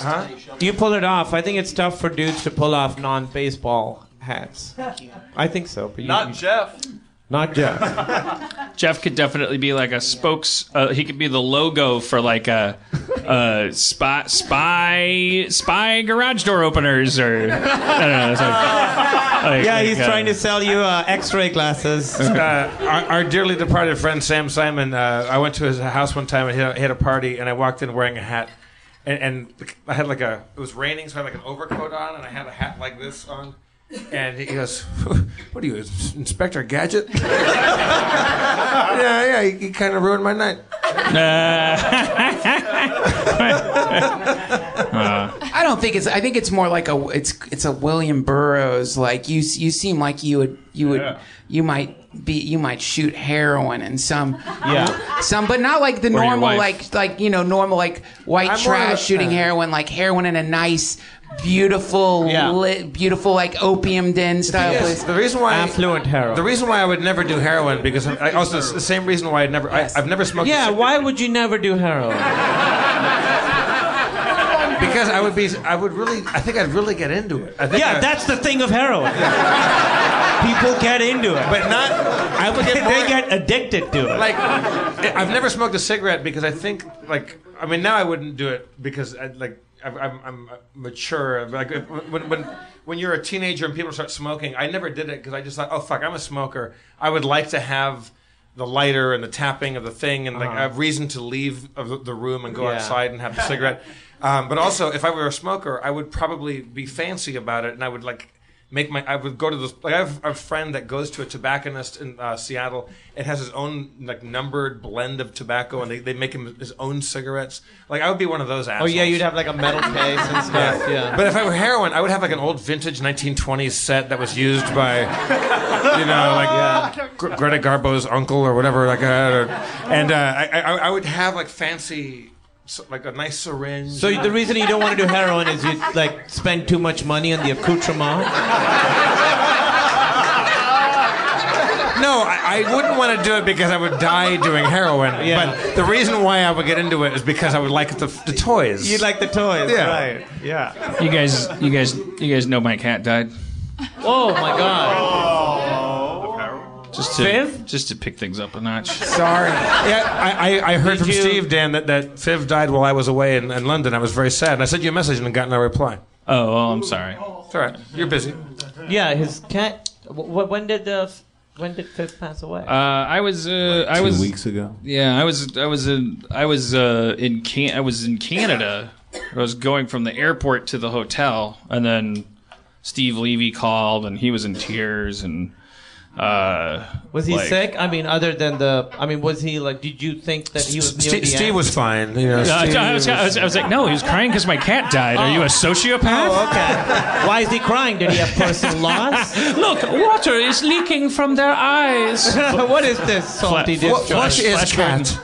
S3: Huh?
S8: You pull it off. I think it's tough for dudes to pull off non-baseball hats. [LAUGHS] I think so. But you,
S10: Not
S8: you-
S10: Jeff.
S8: Not Jeff. [LAUGHS]
S6: Jeff could definitely be like a spokes. Uh, he could be the logo for like a, a spy spy spy garage door openers or I don't know. it's like- [LAUGHS] like-
S8: yeah, he's
S6: like, uh,
S8: trying to sell you uh, X-ray glasses.
S3: Uh, our, our dearly departed friend Sam Simon. Uh, I went to his house one time and he had, he had a party, and I walked in wearing a hat, and, and I had like a. It was raining, so I had like an overcoat on, and I had a hat like this on. And he goes, [LAUGHS] "What are you, Inspector Gadget?" [LAUGHS] yeah, yeah. He, he kind of ruined my night. [LAUGHS]
S7: I don't think it's. I think it's more like a. It's it's a William Burroughs. Like you. You seem like you would. You would. You might be. You might shoot heroin and some.
S8: Yeah.
S7: Some, but not like the
S6: Or your
S7: normal,
S6: wife.
S7: like like you know normal like white
S3: I'm more of
S7: trash
S3: a-
S7: shooting
S3: uh,
S7: heroin, like heroin in a nice, beautiful,
S8: Yeah.
S7: lit, beautiful like opium den style
S3: Yes,
S7: place.
S3: the reason why
S8: Affluent heroin.
S3: The reason why I would never do heroin because I, also it's the same reason why I never I, I've never smoked.
S8: yeah,
S3: cigarette.
S8: why would you never do heroin?
S3: Because I would be I would really I think I'd really get into it. I think
S8: Yeah,
S3: I-
S8: that's the thing of heroin. People get into it.
S3: but not. I would get [LAUGHS] more,
S8: they get addicted to it.
S3: like I've never smoked a cigarette because I think like I mean now I wouldn't do it because I, like I've- I'm, I'm mature. Like when when when you're a teenager and people start smoking, I never did it because I just thought, oh fuck, I'm a smoker. I would like to have the lighter and the tapping of the thing and like I have reason to leave of the- room and go
S8: Uh-huh. Yeah.
S3: outside and have the cigarette. [LAUGHS] Um, but also, if I were a smoker, I would probably be fancy about it and I would like make my I would go to this like I have a friend that goes to a tobacconist in uh, Seattle and has his own like numbered blend of tobacco and they, they make him his own cigarettes like I would be one of those assholes.
S8: oh yeah, you'd have like a metal [LAUGHS] case and stuff. Yeah.
S3: but if I were heroin I would have like an old vintage 1920s set that was used by you know like Gre- Greta Garbo's uncle or whatever like or, and uh, I, I I would have like fancy so- like a nice syringe.
S8: So the reason you don't want to do heroin is you like spend too much money on the accoutrement.
S3: No, I, I wouldn't want to do it because I would die doing heroin.
S8: Yeah.
S3: But the reason why I would get into it is because I would like the, the toys.
S8: You like the toys,
S3: Yeah.
S8: right? Yeah.
S6: You guys, you guys, you guys know my cat died.
S8: Oh my god. Oh.
S6: Just to
S8: Viv?
S6: just to pick things up a notch.
S7: Sorry.
S3: Yeah, I, I, I heard
S8: Did
S3: from
S8: you-
S3: Steve, Dan, that, that Viv died while I was away in, in London. I was very sad. And I sent you a message and got no reply.
S6: Oh, well, I'm sorry.
S3: It's all right. You're busy.
S8: Yeah, his cat. W- when did the when did Fifth pass away?
S6: Uh, I was, uh, I
S4: Two
S6: was
S4: weeks ago.
S6: Yeah, I was, I was in, I was uh, in Can, I was in Canada. I was going from the airport to the hotel, and then Steve Levy called, and he was in tears, and uh,
S8: was he
S6: like-
S8: sick? I mean, other than the. I mean, was he like? Did you think that he was near
S3: Steve,
S8: the
S3: Steve
S8: end?
S3: was fine. You know,
S6: Yeah, I,
S3: Steve
S6: I was, I, was, I was like, no, he was crying because my cat died. Are you a sociopath?
S8: Oh, okay. Why is he crying? Did he have personal loss? [LAUGHS]
S6: Look, water is leaking from their eyes. [LAUGHS]
S8: what is this salty
S6: Fla-
S8: discharge?
S3: Flush is cat.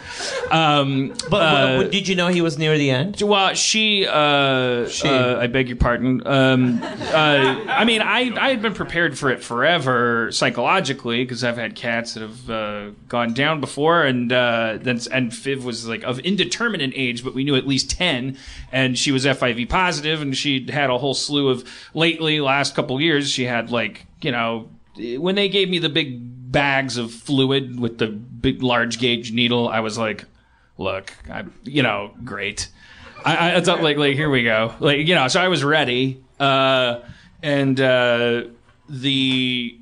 S6: Um,
S8: But
S6: uh,
S8: did you know he was near the end?
S6: Well, she, uh, uh, I beg your pardon. Um, uh, I mean, I, I had been prepared for it forever psychologically because I've had cats that have uh, gone down before, and uh, then and Viv was like of indeterminate age, but we knew at least ten, and she was FIV positive, and she'd had a whole slew of lately last couple years. She had like you know when they gave me the big bags of fluid with the big large gauge needle, I was like, look, I, you know, great. I, I, it's like, like, here we go. Like, you know, so I was ready. Uh, and, uh, the,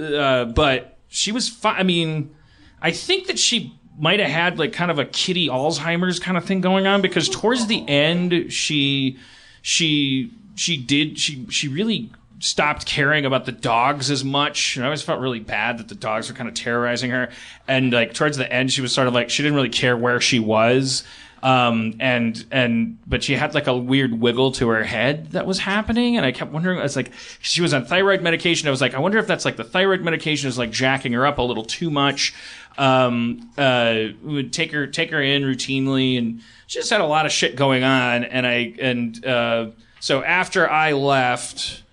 S6: uh, but she was fine. I mean, I think that she might have had like kind of a kitty Alzheimer's kind of thing going on because towards the end, she, she, she did, she, she really stopped caring about the dogs as much. And I always felt really bad that the dogs were kind of terrorizing her. And like towards the end, she was sort of like, she didn't really care where she was. Um, and, and, but she had like a weird wiggle to her head that was happening. And I kept wondering, I was like, she was on thyroid medication. I was like, I wonder if that's like the thyroid medication is like jacking her up a little too much. Um, uh, would take her, take her in routinely and she just had a lot of shit going on. And I, and, uh, so after I left,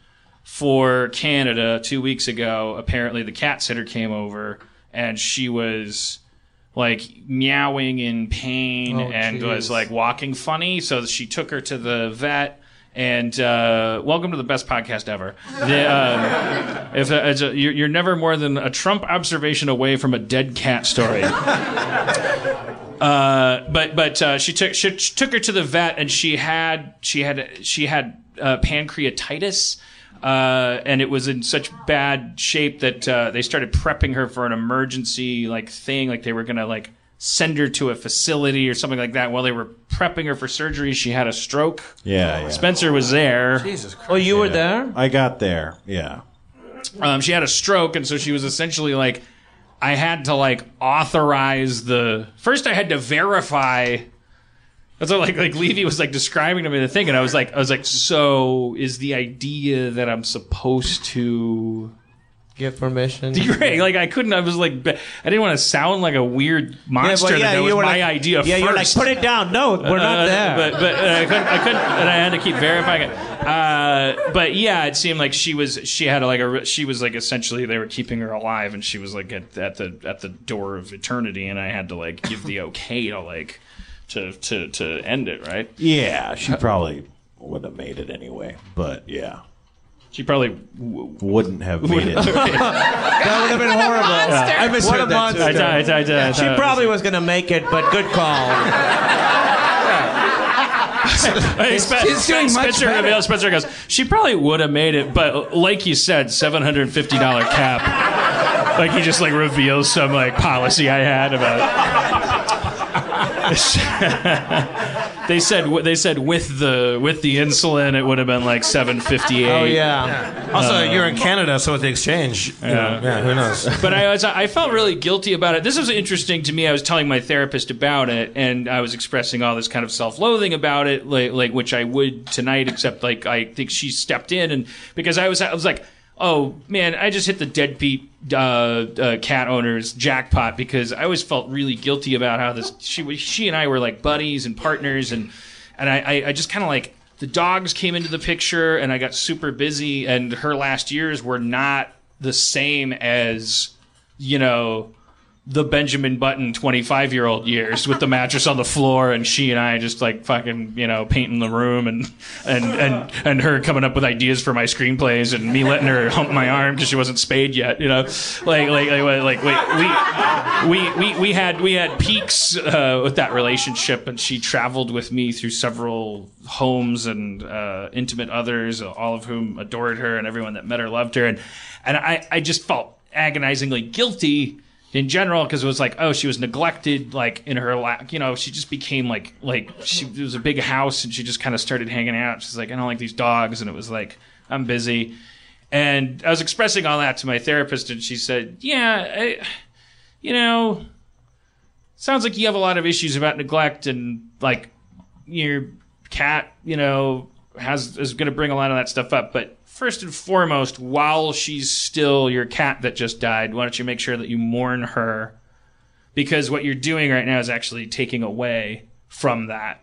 S6: for Canada two weeks ago, apparently the cat sitter came over and she was like meowing in pain
S8: Oh,
S6: and
S8: jeez.
S6: was like walking funny. So she took her to the vet. And uh, welcome to the best podcast ever. The, um, [LAUGHS] if it's a, you're, you're never more than a Trump observation away from a dead cat story. [LAUGHS] Uh, but but uh, she took she, she took her to the vet and she had she had she had uh, pancreatitis. Uh, and it was in such bad shape that uh, they started prepping her for an emergency like thing, like they were gonna like send her to a facility or something like that. While they were prepping her for surgery, she had a stroke.
S4: Yeah, yeah.
S6: Spencer was there.
S3: Jesus Christ.
S8: Oh, you were there?
S4: I got there. Yeah.
S6: Um, she had a stroke, and so she was essentially like, I had to like authorize the. First, I had to verify. That's what like like Levy was like describing to me the thing, and I was like, I was like, so is the idea that I'm supposed to
S8: get permission. [LAUGHS]
S6: Great. Like I couldn't. I was like, I didn't want to sound like a weird monster. Yeah, that that was my
S8: like,
S6: idea.
S8: Yeah, you're like, put it down. No, we're not
S6: Uh,
S8: there.
S6: But but uh, I couldn't. I couldn't. And I had to keep verifying it. Uh, but yeah, it seemed like she was. She had like a. She was like essentially they were keeping her alive, and she was like at, at the at the door of eternity, and I had to like give the okay to like to to to end it. Right.
S4: Yeah, she probably would have made it anyway. But yeah,
S6: She probably w-
S4: wouldn't have made it. [LAUGHS]
S8: that would have been horrible.
S7: I misheard
S8: What a
S7: that,
S8: monster.
S6: I, I, I, I, I,
S8: She probably was going to make it, but good call.
S6: Hey, Spe-
S7: She's doing much
S6: Spencer,
S7: better.
S6: Spencer goes, she probably would have made it, but like you said, seven hundred fifty dollar cap. like he just like reveals some like policy I had about. [LAUGHS] they said they said with the with the insulin it would have been like seven fifty eight.
S8: Oh, yeah.
S3: Also, uh, you're in Canada, so with the exchange, you know, yeah, who knows? [LAUGHS]
S6: but I was I felt really guilty about it. This was interesting to me. I was telling my therapist about it, and I was expressing all this kind of self-loathing about it, like, like which I would tonight, except like I think she stepped in, and because I was I was like. Oh man, I just hit the deadbeat uh, uh, cat owners jackpot because I always felt really guilty about how this she she and I were like buddies and partners and and I I, I just kind of like the dogs came into the picture and I got super busy and her last years were not the same as you know the Benjamin Button 25 year old years with the mattress on the floor and she and I just like fucking, you know, painting the room and, and, and, and her coming up with ideas for my screenplays and me letting her hump my arm because she wasn't spayed yet, you know, like, like, like, like, wait, we, we, we, we had, we had peaks, uh, with that relationship and she traveled with me through several homes and, uh, intimate others, all of whom adored her and everyone that met her loved her. And, and I, I just felt agonizingly guilty in general because it was like oh she was neglected like in her lap you know she just became like like she it was a big house and she just kind of started hanging out. She's like i don't like these dogs. And it was like i'm busy. And i was expressing all that to my therapist and she said yeah I, you know sounds like you have a lot of issues about neglect and like your cat you know has is going to bring a lot of that stuff up but first and foremost, while she's still your cat that just died, why don't you make sure that you mourn her? Because what you're doing right now is actually taking away from that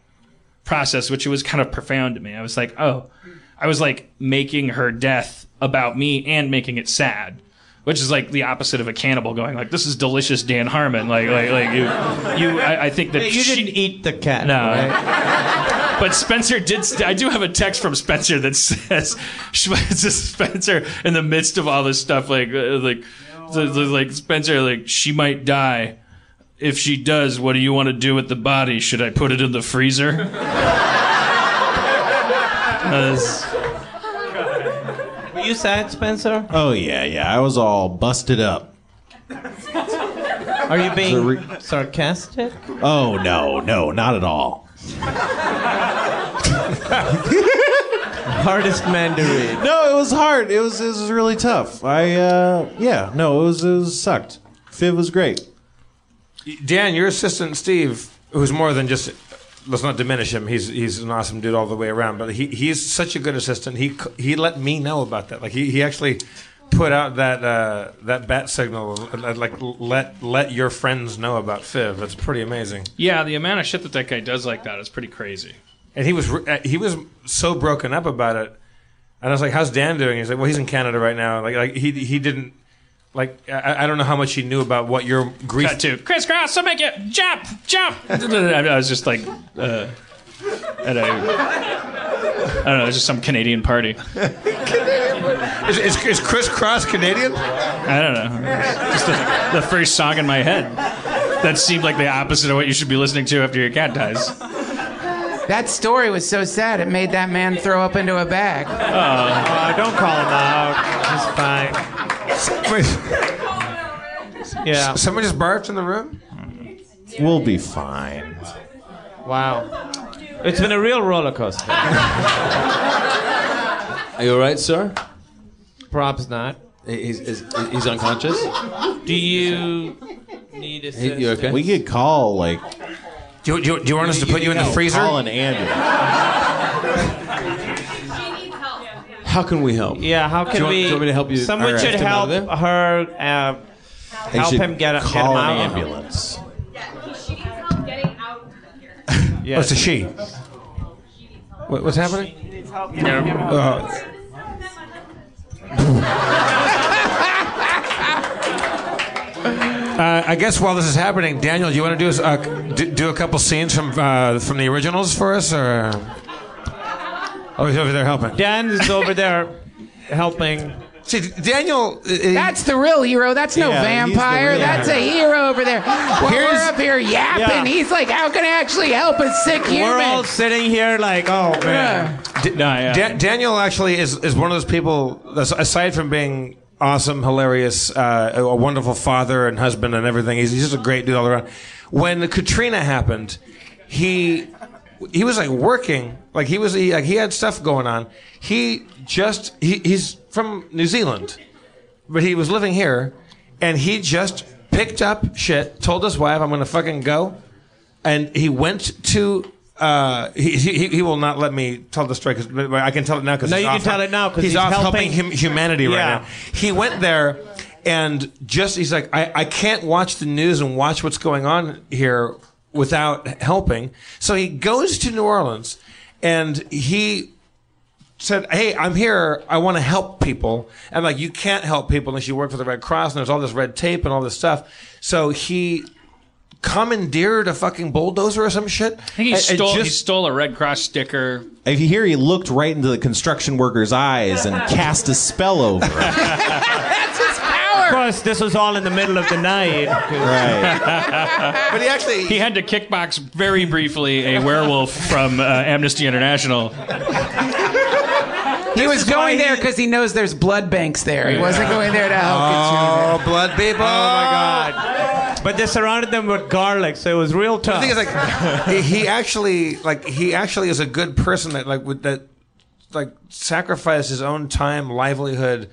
S6: process, which was kind of profound to me. I was like, oh, I was like making her death about me and making it sad. Which is like the opposite of a cannibal going like, "This is delicious, Dan Harmon." Like, like, like you, you. I, I think that
S8: you
S6: she,
S8: didn't eat the cat.
S6: no.
S8: right? [LAUGHS]
S6: But Spencer did. St- I do have a text from Spencer that says, [LAUGHS] [LAUGHS] "Spencer in the midst of all this stuff, like, uh, like, so- so, like Spencer, like she might die. If she does, what do you want to do with the body? Should I put it in the freezer?" [LAUGHS] Uh,
S8: Were you sad, Spencer?
S4: Oh yeah, yeah. I was all busted up.
S8: Are you being sarcastic?
S4: Oh no, no, not at all. [LAUGHS]
S8: Hardest man to read.
S4: No, it was hard. It was it was really tough. I uh yeah, no, it was it was sucked. Fiv was great.
S3: Dan, your assistant Steve, who's more than just. Let's not diminish him. He's he's an awesome dude all the way around. But he he's such a good assistant. He he let me know about that. Like he, he actually put out that uh, that bat signal. uh, Like let let your friends know about Fiv. That's pretty amazing.
S6: yeah, the amount of shit that that guy does like that is pretty crazy.
S3: And he was uh, he was so broken up about it. And I was like, "How's Dan doing?" He's like, "Well, he's in Canada right now." Like like he he didn't like I, I don't know how much he knew about what your grief
S6: Cut to Kris Kross. So make it jump, jump. [LAUGHS] I was just like, uh, at a, I don't know, it was just some Canadian party.
S3: Is, is, is Kris Kross Canadian?
S6: I don't know. Just the, the first song in my head. That seemed like the opposite of what you should be listening to after your cat dies.
S7: That story was so sad it made that man throw up into a bag.
S8: Oh, don't call him out. He's fine. Yeah.
S3: Someone just barfed in the room.
S4: We'll be fine.
S8: Wow. It's been a real roller coaster.
S5: Are you all right, sir?
S8: Props not.
S5: He's, he's, he's unconscious.
S8: Do you need
S5: Hey,
S8: assistance?
S5: you okay?
S4: We could call like
S3: Do you, do you, do you want us to put you in the freezer?
S4: call an ambulance.
S5: How can we help?
S8: Yeah, how
S5: Do
S8: can
S5: you want-
S8: we?
S5: do you want me to help you-
S8: Someone
S5: All right.
S8: should
S5: Get him out
S8: help her. Uh, help him get, get him
S4: call an
S8: out.
S4: Ambulance.
S3: Oh, it's a she. What, what's happening? Uh, Uh, I guess while this is happening, Daniel, do you want to do, uh, do, do a couple scenes from uh, from the originals for us, or? Oh, he's over there helping.
S8: Dan is over there helping.
S3: See, Daniel.
S7: That's the real hero. That's no
S8: Yeah,
S7: vampire.
S8: real
S7: That's a hero over there. [LAUGHS] While we're up here yapping,
S8: Yeah.
S7: he's like, "How can I actually help a sick
S8: We're
S7: human?"
S8: all sitting here like, oh man.
S3: D- Da- Daniel actually is, is one of those people, aside from being awesome, hilarious, uh, a wonderful father and husband and everything, he's, he's just a great dude all around. When Katrina happened, he he was like working, like he was he, like he had stuff going on. He just he, he's from New Zealand, but he was living here, and he just picked up shit, told his wife, "I'm gonna fucking go," and he went to Uh, he, he he will not let me tell the story because I can tell it now because
S8: No, you can tell it now 'cause he's
S3: off
S8: helping-
S3: helping hum- humanity right
S8: Yeah.
S3: now. He went there and just he's like I, I can't watch the news and watch what's going on here without helping. So he goes to New Orleans and he said, "Hey, I'm here. I want to help people." And like, you can't help people unless you work for the Red Cross, and there's all this red tape and all this stuff. So he commandeered a fucking bulldozer or some shit.
S6: I think he
S3: And- and
S6: stole he
S3: just-
S6: stole a Red Cross sticker.
S4: If you hear, he looked right into the construction worker's eyes and [LAUGHS] cast a spell over it. [LAUGHS]
S8: That's his power. Of course, this was all in the middle of the night.
S4: Right. [LAUGHS]
S3: but he actually
S6: he had to kickbox very briefly a werewolf from uh, Amnesty International.
S7: He was going there because he knows there's blood banks there. He wasn't going there to help
S3: Oh, blood people!
S8: Oh my god! But they surrounded them with garlic, so it was real tough.
S3: The thing is, like, he, he actually, like, he actually is a good person that, like, with that, like, sacrificed his own time, livelihood,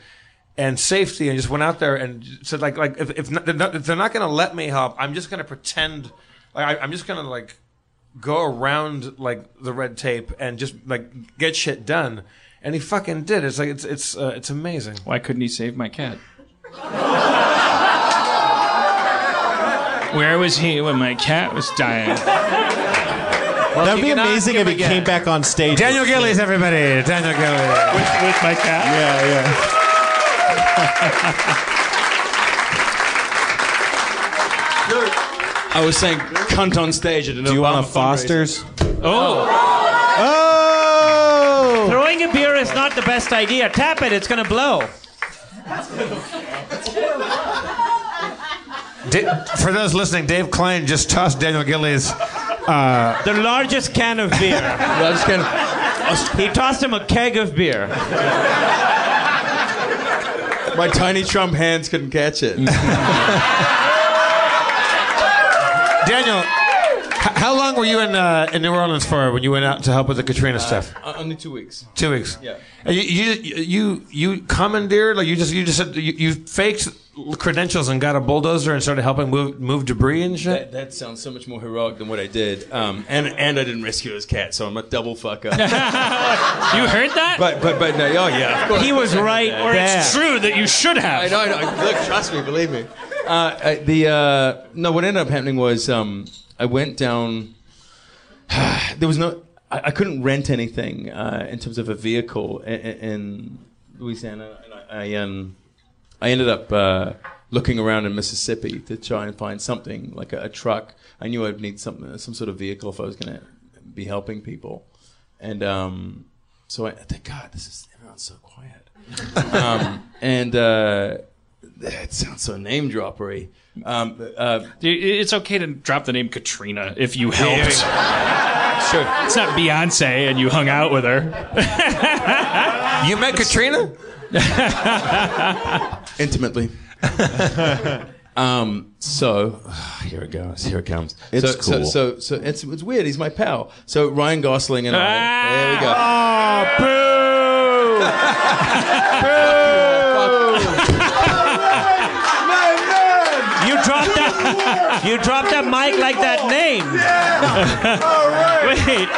S3: and safety, and just went out there and said, like, like, if if, not, they're not, if they're not going to let me help, I'm just going to pretend, like, I, I'm just going to like go around like the red tape and just like get shit done. And he fucking did. It's like it's it's uh, it's amazing.
S6: Why couldn't he save my cat? Where was he when my cat was dying?
S4: That'd be amazing if he came back on stage.
S3: Daniel Gillies, everybody. Daniel Gillies.
S6: with, with my cat.
S4: Yeah, yeah.
S5: I was saying cunt on stage at an
S4: Do you want a Foster's?
S6: Oh,
S4: Oh!
S8: Throwing a beer is not the best idea. Tap it, it's gonna blow.
S3: Da- for those listening, Dave Klein just tossed Daniel Gillies. Uh,
S8: The largest can of beer.
S5: Largest can
S8: He tossed him a keg of beer.
S5: My tiny Trump hands couldn't catch it. [LAUGHS]
S3: Daniel, how long were you in uh, in New Orleans for when you went out to help with the Katrina stuff?
S5: Uh, only two weeks.
S3: Two weeks.
S5: Yeah.
S3: And You you you, you commandeered like you just you just said you, you faked credentials and got a bulldozer and started helping move move debris and shit.
S5: That, that sounds so much more heroic than what I did. Um, and and I didn't rescue his cat, so I'm a double fucker. [LAUGHS]
S6: you heard that?
S5: but but but no, oh yeah, of course.
S8: He was right
S6: or
S8: there.
S6: it's true that you should have.
S5: I know, I know. Look, trust me, believe me. Uh, the uh, no, what ended up happening was um, I went down. [SIGHS] there was no. I, I couldn't rent anything uh, in terms of a vehicle in, in Louisiana, and I, I um, I ended up uh, looking around in Mississippi to try and find something like a, a truck. I knew I'd need some some sort of vehicle if I was going to be helping people, and um, so I, thank God this is everyone's so quiet. [LAUGHS] um, and uh, that sounds so name droppery. Um, uh,
S6: It's okay to drop the name Katrina if you helped. [LAUGHS]
S5: sure.
S6: It's not Beyonce and you hung out with her. [LAUGHS]
S3: You met Katrina? [LAUGHS]
S5: intimately. um, so [SIGHS] here it goes. Here it comes.
S4: It's
S5: so, So,
S4: cool.
S5: so, so it's it's weird. He's my pal. So Ryan Gosling and I. There we go.
S8: You dropped that. You dropped that mic like that name. [LAUGHS] Wait.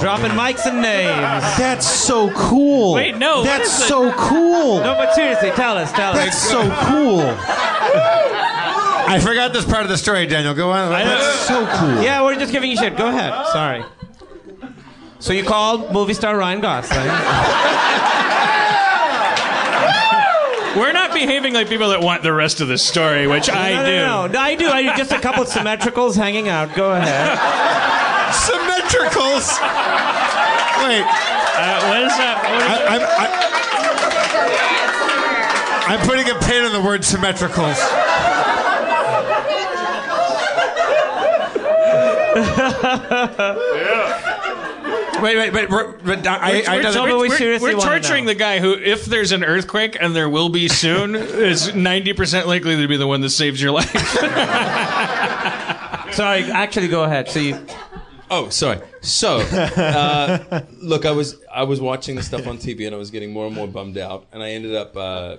S8: Dropping mics and names.
S4: That's so cool.
S6: Wait, no,
S4: That's
S6: is it?
S4: so cool.
S8: No, but seriously, tell us, tell
S4: That's
S8: us.
S4: That's so cool.
S3: I forgot this part of the story, Daniel. Go on.
S4: That's so cool.
S8: Yeah, we're just giving you shit. Go ahead. Sorry. So you called movie star Ryan Gosling. [LAUGHS]
S6: We're not behaving like people that want the rest of the story, which I
S8: no,
S6: do.
S8: No, no, no, I do. I do. Just a couple of [LAUGHS] symmetricals hanging out. Go ahead.
S3: Symmetricals. Wait,
S6: Uh, what is that? What is
S3: I, I'm, I, I'm putting a pin in the word symmetricals. [LAUGHS] Wait, wait, but, but I, I, I know
S6: we're,
S3: that-
S8: but we
S6: we're-
S8: seriously
S6: we're torturing
S8: know.
S6: the guy who, if there's an earthquake, and there will be soon, [LAUGHS] is 90% likely to be the one that saves your life. [LAUGHS]
S8: Sorry, actually, go ahead. So you.
S5: Oh, sorry. So, uh, look, I was I was watching the stuff on TV and I was getting more and more bummed out, and I ended up. Uh,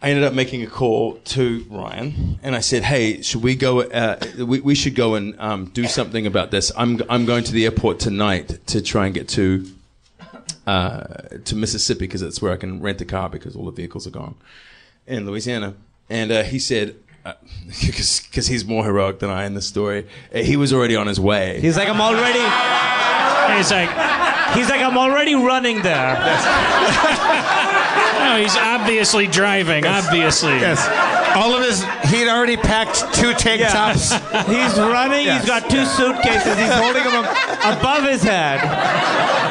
S5: I ended up making a call to Ryan, and I said, "Hey, should we go? Uh, we, we should go and um, do something about this. I'm I'm going to the airport tonight to try and get to uh, to Mississippi because that's where I can rent a car because all the vehicles are gone in Louisiana." And uh, he said. [LAUGHS] Because he's more heroic than I in the story, uh, he was already on his way.
S8: He's like, I'm already.
S6: He's like,
S8: He's like, I'm already running there. [LAUGHS]
S6: no, he's obviously driving. Obviously.
S3: Yes. All of his, he'd already packed two tank tops. [LAUGHS]
S8: He's running.
S3: Yes.
S8: He's got two suitcases. He's holding them [LAUGHS] above his head,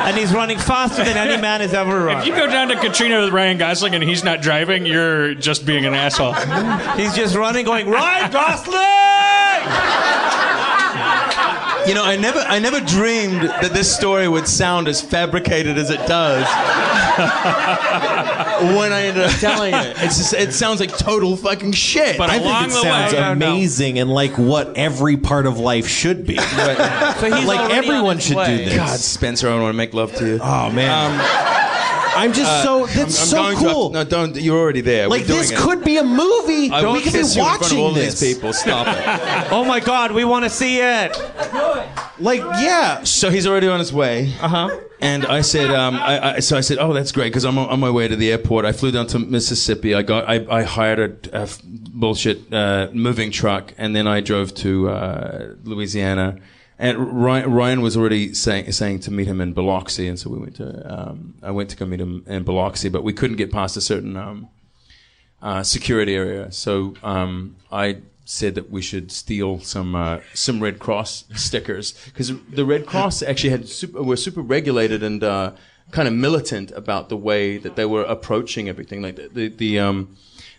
S8: and he's running faster than any man has ever run.
S6: If you go down to Katrina with Ryan Gosling and he's not driving, you're just being an asshole.
S8: He's just running, going, Ryan Gosling!
S5: You know, I never, I never dreamed that this story would sound as fabricated as it does. [LAUGHS] when I ended up telling it, it's just, it sounds like total fucking shit.
S4: But I think it sounds amazing and like what every part of life should be.
S5: So
S4: he's like everyone should do this.
S5: God, Spencer, I want to make love to you.
S4: Oh man, um, I'm just so that's so
S5: going to-
S4: cool.
S5: no, don't. You're already there.
S4: like this
S5: it.
S4: could be a movie.
S5: I
S4: we could be
S5: kiss you in front of
S4: watching
S5: all
S4: this.
S5: these people. Stop it. [LAUGHS]
S8: oh my God, we want to see it.
S4: Like, yeah.
S5: So he's already on his way.
S8: Uh huh.
S5: And I said, um, I, I, so I said, oh, that's great because I'm on, on my way to the airport. I flew down to Mississippi. I got, I, I hired a bullshit uh, moving truck, and then I drove to uh, Louisiana. And Ryan, Ryan was already saying saying to meet him in Biloxi, and so we went to. Um, I went to go meet him in Biloxi, but we couldn't get past a certain um, uh, security area. So um, I said that we should steal some uh, some Red Cross stickers because the Red Cross actually had super, were super regulated and uh, kind of militant about the way that they were approaching everything, like the the, the um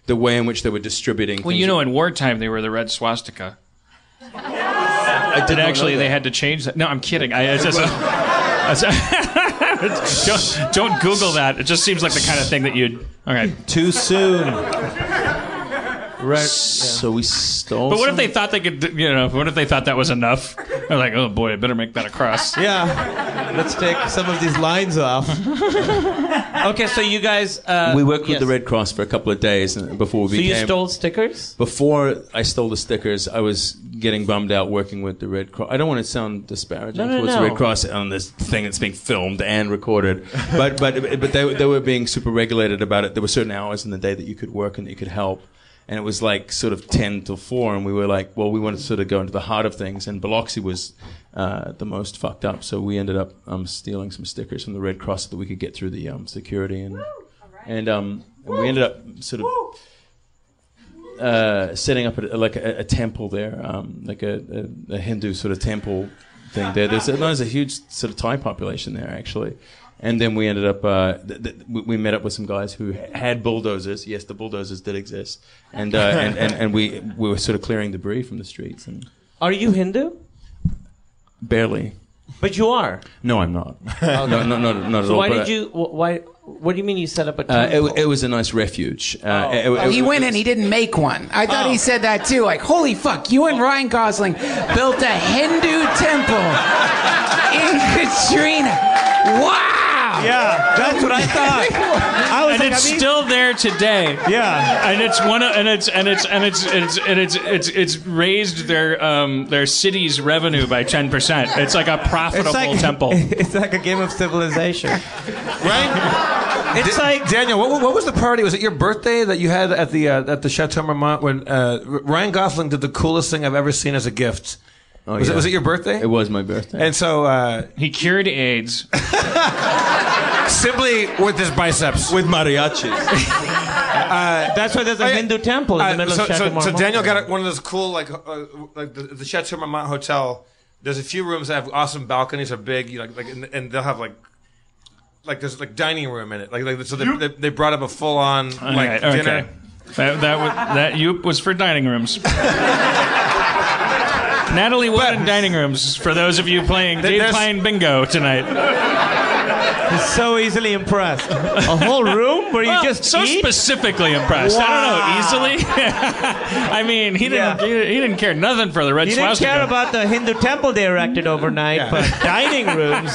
S5: the way in which they were distributing.
S6: Well, you know, in wartime they were the red swastika.
S5: I
S6: did actually. They had to change that. No, I'm kidding. I, it's just, [LAUGHS] [LAUGHS] don't, don't Google that. It just seems like the kind of thing that you'd. Okay.
S4: Too soon.
S5: Right. So we stole.
S6: But what if they thought they could? You know, what if they thought that was enough? They're like, oh boy, I better make that a cross. [LAUGHS]
S8: Yeah. Let's take some of these lines off. [LAUGHS] okay, so you guys. Uh,
S5: we worked with the Red Cross for a couple of days before we
S8: So you stole stickers?
S5: Before I stole the stickers, I was getting bummed out working with the Red Cross. I don't want to sound disparaging
S8: No, no,
S5: towards
S8: no.
S5: the Red Cross on this thing that's being filmed and recorded, but but but they they were being super regulated about it. There were certain hours in the day that you could work and that you could help. And it was like sort of 10 till 4, and we were like, well, we wanted to sort of go into the heart of things. And Biloxi was uh, the most fucked up. So we ended up um, stealing some stickers from the Red Cross so that we could get through the um, security. And, and, um, and we ended up sort of uh, setting up a, like a, a temple there, um, like a, a, Hindu sort of temple thing there. There's there's a huge sort of Thai population there actually, and then we ended up uh, th- th- we we met up with some guys who had bulldozers. Yes, the bulldozers did exist, and uh, and, and and we we were sort of clearing debris from the streets and
S8: Are you Hindu?
S5: barely.
S8: But you are.
S5: No, I'm not. no, no, no, not at
S8: So
S5: all.
S8: why
S5: but,
S8: did you? Why? What do you mean you set up a
S5: Uh,
S8: temple?
S5: it, it was a nice refuge. Uh, it- it-
S7: Oh, he went in, he didn't make one. I thought he said that too. Like, holy fuck, you and Ryan Gosling built a Hindu temple in Katrina. Wow!
S8: Yeah, that's what I thought. [LAUGHS] I was
S6: and
S8: like,
S6: it's
S8: I mean-
S6: still there today.
S8: Yeah.
S6: and it's one of, and it's and it's and it's it's and it's it's it's raised their um their city's revenue by ten percent. It's like a profitable
S8: It's like [LAUGHS]
S6: temple.
S8: It's like a game of civilization,
S3: right? [LAUGHS]
S8: It's like
S3: Daniel. What, what was the party? Was it your birthday that you had at the uh, at the Chateau Marmont when uh, Ryan Gosling did the coolest thing I've ever seen as a gift?
S5: Oh,
S3: was, it,
S5: yeah.
S3: was it your birthday?
S5: It was my birthday.
S3: And so uh,
S6: he cured AIDS
S3: simply with his biceps.
S5: with mariachis. [LAUGHS]
S8: That's why there's a
S3: Oh.
S8: Hindu temple in the
S3: Uh,
S8: middle
S3: so,
S8: of Chateau
S3: so, so
S8: Marmont.
S3: Daniel got one of those cool like uh, like the, the Chateau Marmont hotel. There's a few rooms that have awesome balconies, are big, you know, like and, and they'll have like like there's like dining room in it. Like, like so they, they, they brought up a full on
S6: All
S3: like
S6: right,
S3: dinner.
S6: okay. That that was, that you was for dining rooms. [LAUGHS] Natalie Wood in dining rooms. For those of you playing Dave
S3: there's-
S6: Pine Bingo tonight.
S8: He's so easily impressed. A whole room where you
S6: Well,
S8: just
S6: so
S8: eat?
S6: specifically impressed. I don't know, easily. [LAUGHS] I mean, he didn't.
S8: Yeah.
S6: He, he didn't care nothing for the red
S8: He didn't
S6: swastika.
S8: care about the Hindu temple they erected overnight, but [LAUGHS] dining rooms,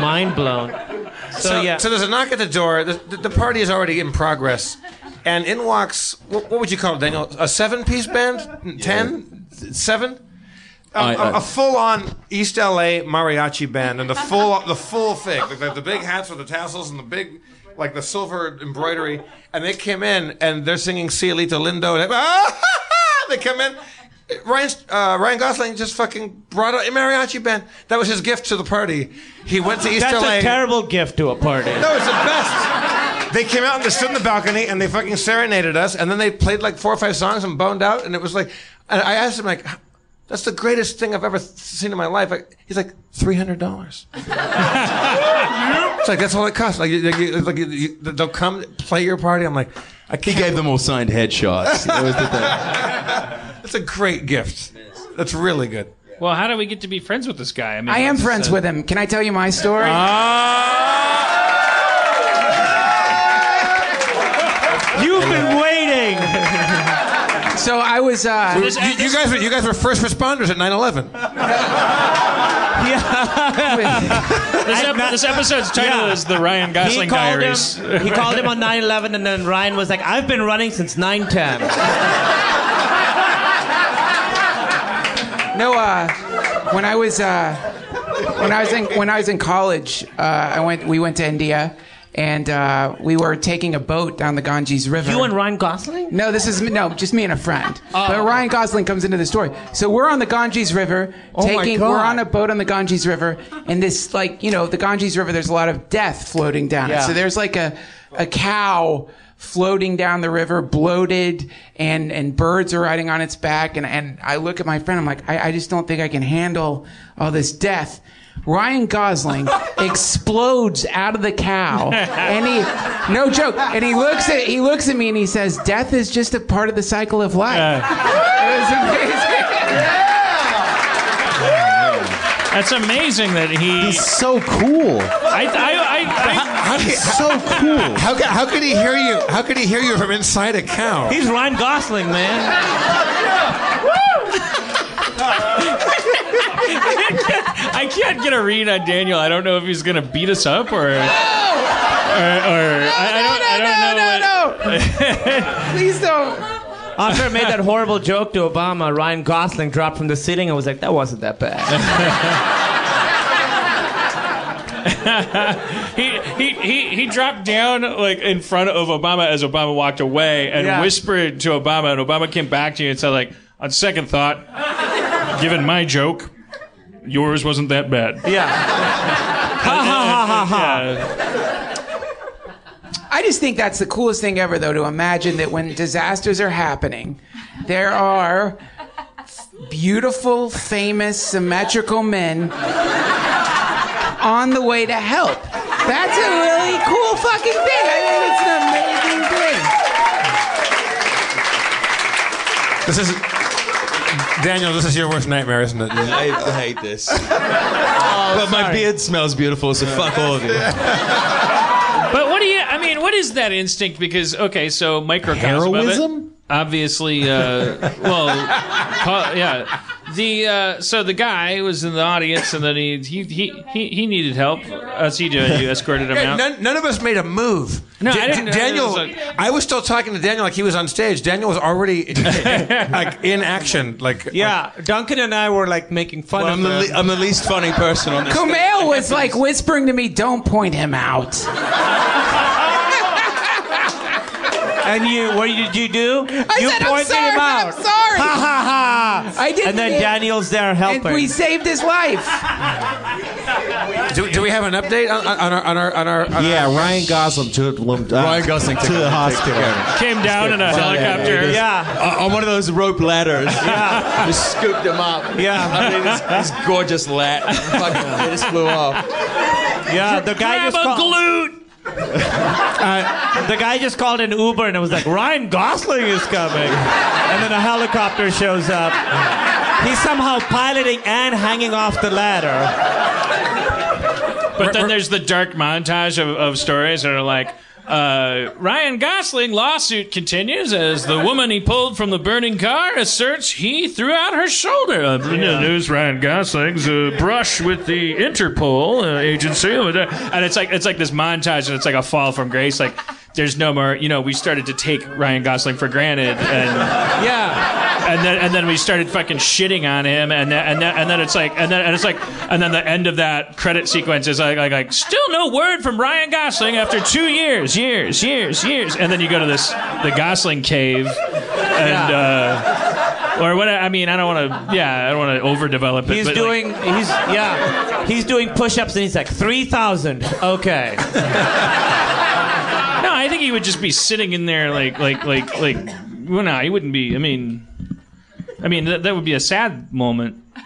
S8: mind blown. So,
S3: So,
S8: yeah,
S3: so there's a knock at the door. The, the, the party is already in progress, and in walks what, what would you call it, Daniel? A seven-piece band? Ten? Seven? A,
S5: I- I-
S3: a, full-on East LA mariachi band, and the full the full thing, like the, the big hats with the tassels and the big. Like the silver embroidery, and they came in and they're singing "Cielito Lindo." And [LAUGHS] they come in. Ryan, uh, Ryan Gosling just fucking brought a mariachi band. That was his gift to the party. He went to East
S8: That's
S3: LA.
S8: a terrible gift to a party.
S3: No, it's the best. They came out and they stood in the balcony and they fucking serenaded us and then they played like four or five songs and boned out and it was like, and I asked him like, that's the greatest thing I've ever seen in my life. Like, he's like, three hundred dollars. [LAUGHS] it's like that's all it costs. Like, you, you- like you, you, they'll come play your party. I'm like, I
S5: He
S3: can't.
S5: gave them all signed headshots. [LAUGHS] That was the thing.
S3: That's a great gift. That's really good.
S6: Well, how do we get to be friends with this guy? mean,
S7: I am friends
S6: uh,
S7: with him. Can I tell you my story?
S8: You've
S7: so I was. Uh,
S3: You, you guys were you guys were first responders at 9/11. [LAUGHS] [LAUGHS]
S6: This, ep- this episode's title
S8: Yeah.
S6: is the Ryan Gosling
S8: he called
S6: Diaries.
S8: him. He called him on 9/11, and then Ryan was like, "I've been running since 9/10."
S7: No, uh, when I was uh, when I was in when I was in college, uh, I went. We went to India, and uh, we were taking a boat down the Ganges River.
S8: You and Ryan Gosling?
S7: No, this is no, just me and a friend. But Ryan Gosling comes into the story. So we're on the Ganges River,
S8: Oh my
S7: taking.
S8: God.
S7: We're on a boat on the Ganges River, and this like you know the Ganges River. There's a lot of death floating down it.
S8: Yeah.
S7: So there's like a a cow floating down the river, bloated, and and birds are riding on its back. And and I look at my friend. I'm like, I, I just don't think I can handle all this death. Ryan Gosling [LAUGHS] explodes out of the cow, and he, no joke, and he looks at he looks at me and he says, "Death is just a part of the cycle of life." [LAUGHS] it was amazing.
S6: That's amazing that he.
S4: He's so cool.
S6: I, I, I, I,
S4: He's so cool.
S3: How, ca- how could he hear you? How could he hear you from inside a cow?
S8: He's Ryan Gosling, man. [LAUGHS]
S6: I can't get a read on Daniel. I don't know if he's gonna beat us up or. Or, or I, I don't, I don't know. what- [LAUGHS]
S7: Please don't.
S8: After I made that horrible joke to Obama, Ryan Gosling dropped from the ceiling I was like, "That wasn't that bad." [LAUGHS]
S6: he, he, he, he dropped down like in front of Obama as Obama walked away and
S8: Yeah.
S6: whispered to Obama, and Obama came back to you and said, like, on second thought, given my joke, yours wasn't that bad.
S8: yeah. [LAUGHS] ha ha ha ha ha.
S7: I just think that's the coolest thing ever, though, to imagine that when disasters are happening, there are beautiful, famous, symmetrical men on the way to help. That's a really cool fucking thing. I think it's an amazing thing.
S3: This is Daniel. This is your worst nightmare, isn't it?
S5: I, I hate this. [LAUGHS] but my beard smells beautiful, so fuck all of you.
S6: But what do you, I mean, what is that instinct? Because, okay, so microcosm of it.
S4: Heroism?
S6: Obviously, uh, well, [LAUGHS] ca- yeah. The uh, so the guy was in the audience, and then he he he, he, he needed help. Uh, CJ, you escorted him
S3: Yeah,
S6: out.
S3: none, none of us made a move.
S6: No,
S3: Da-
S6: I didn't-
S3: Da- Daniel,
S6: it was like-
S3: I was still talking to Daniel like he was on stage. Daniel was already [LAUGHS] like in action. Like
S8: Yeah, Duncan and I were like making fun
S5: Well,
S8: of
S5: I'm, the
S8: him.
S5: le- I'm the least funny person on this.
S7: Kumail was like whispering to me, "Don't point him out." [LAUGHS]
S8: and you, what did you do?
S7: I
S8: you
S7: said, "I'm
S8: pointed
S7: sorry,
S8: him
S7: I'm
S8: out.
S7: sorry."
S8: Ha ha ha!
S7: I didn't.
S8: And then Daniel's there helping.
S7: and we saved his life.
S3: do, do we have an update on, on our on our on our? On
S4: Yeah,
S3: our,
S4: Ryan Gosling took him uh,
S5: Ryan Gosling
S4: to
S5: took-
S4: the hospital.
S5: care
S6: Came down in a helicopter.
S8: yeah,
S5: Uh, on one of those rope ladders. [LAUGHS]
S8: yeah,
S5: Just scooped him up.
S8: yeah,
S5: I mean, this, this gorgeous lat. [LAUGHS] Fucking, it just flew off.
S8: yeah. The guy
S6: Grab
S8: just
S6: a
S8: called.
S6: glute. [LAUGHS]
S8: Uh, the guy just called an Uber and it was like Ryan Gosling is coming, and then a helicopter shows up. He's somehow piloting and hanging off the ladder.
S6: But then there's the dark montage of, of stories that are like, uh, Ryan Gosling lawsuit continues as the woman he pulled from the burning car asserts he threw out her shoulder. Uh, the news, Ryan Gosling's uh, brush with the Interpol uh, agency, and it's like it's like this montage, and it's like a fall from grace. Like there's no more. You know, we started to take Ryan Gosling for granted, and
S8: yeah,
S6: and then and then we started fucking shitting on him, and then, and then and then it's like and then and it's like and then the end of that credit sequence is like like, like still no word from Ryan Gosling after two years, years, years, years, and then you go to this the Gosling cave, and. uh or what? I mean, I don't want to. Yeah, I don't want to overdevelop it.
S8: He's
S6: but, like,
S8: doing. he's yeah. He's doing push-ups and he's like three thousand. Okay. [LAUGHS]
S6: No, I think he would just be sitting in there like like like like. Well, no, he wouldn't be. I mean, I mean that, that would be a sad moment. [LAUGHS]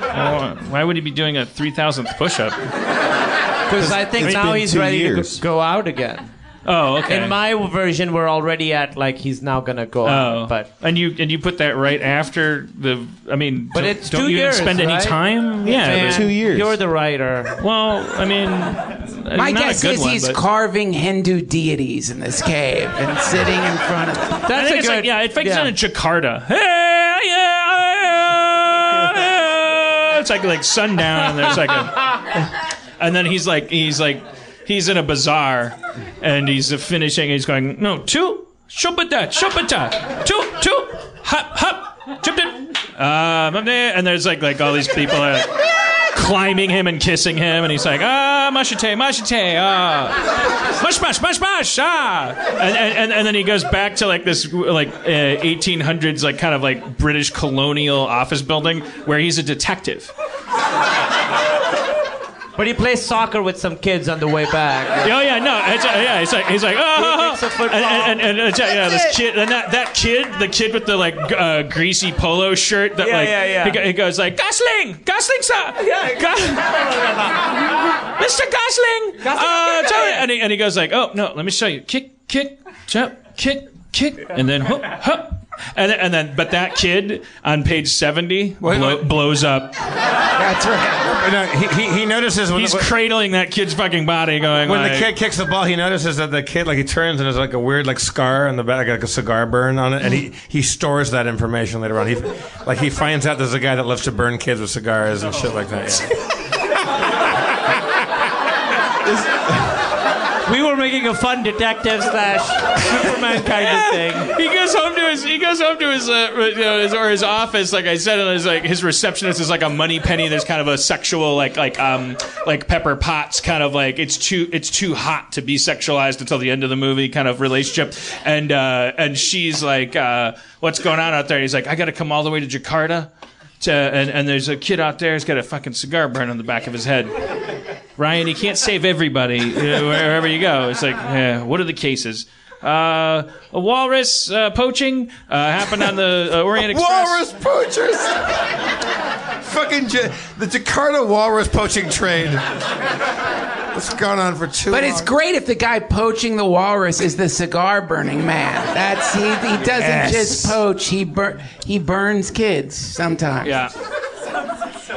S6: Well, why would he be doing a three thousandth push-up?
S8: Because I think now he's ready
S6: years.
S8: to go, go out again.
S6: Oh, okay.
S8: In my version, we're already at like he's now gonna go
S6: Oh,
S8: out. But
S6: and you and you put that right after the. I mean,
S8: but
S6: don't-
S8: it's
S6: don't
S8: two
S6: you
S8: years,
S6: spend any time? Yeah,
S8: Man,
S6: years.
S8: You're the writer.
S6: Well, I mean,
S7: My
S6: not a
S7: guess
S6: good
S7: is
S6: one,
S7: he's
S6: but-
S7: carving Hindu deities in this cave and sitting in front of them.
S6: I think it's like yeah, it thinks in Jakarta. Hey, yeah, yeah, yeah. It's like like sundown, and there's like a, and then he's like he's like he's in a bazaar, and he's finishing. He's going no two shopata shopata two two hop hop in. Um, and there's like like all these people are climbing him and kissing him, and he's like ah mashite mashite ah mush mush mush mush ah, and, and and and then he goes back to like this like uh, 1800s like kind of like British colonial office building where he's a detective.
S8: But he plays soccer with some kids on the way back. [LAUGHS]
S6: Oh yeah, no, it's, uh, yeah, it's like he's like oh,
S8: kicks
S6: and, and, and, and, yeah, this kid, and that, that kid, the kid with the like uh, greasy polo shirt that
S8: Yeah,
S6: like
S8: yeah, yeah.
S6: He, go- he goes like Gosling, Gosling, sir, Go- [LAUGHS] Mr. Gosling, uh, tell and he, and he goes like oh no, let me show you, kick, kick, jump, kick, kick, and then hook, hook. And then, and then, but that kid on page seventy blow, blows up.
S3: That's right. No, uh, he, he, he notices when
S6: He's
S3: the,
S6: cradling that kid's fucking body, going
S3: when
S6: like,
S3: the kid kicks the ball, he notices that the kid like he turns and there's like a weird like scar on the back, like a cigar burn on it, and he he stores that information later on. He like he finds out there's a guy that loves to burn kids with cigars and shit like that. Yeah.
S8: We were making a fun detective slash Superman kind of thing.
S6: He goes home to his he goes home to his, uh, you know, his or his office like I said and his like his receptionist is like a Moneypenny there's kind of a sexual like like um like Pepper Potts kind of like it's too it's too hot to be sexualized until the end of the movie kind of relationship. And uh and she's like uh what's going on out there? He's like I got to come all the way to Jakarta to and and there's a kid out there who's got a fucking cigar burn on the back of his head Ryan, you can't save everybody wherever you go. It's like, yeah, what are the cases? Uh, a walrus uh, poaching uh, happened on the uh, Orient Express.
S3: Walrus poachers. Fucking J- the Jakarta walrus poaching trade. It's gone on for too
S7: But
S3: long.
S7: it's great if the guy poaching the walrus is the cigar burning man. That's he. He doesn't
S3: Yes.
S7: just poach. He bur- he burns kids sometimes.
S6: Yeah.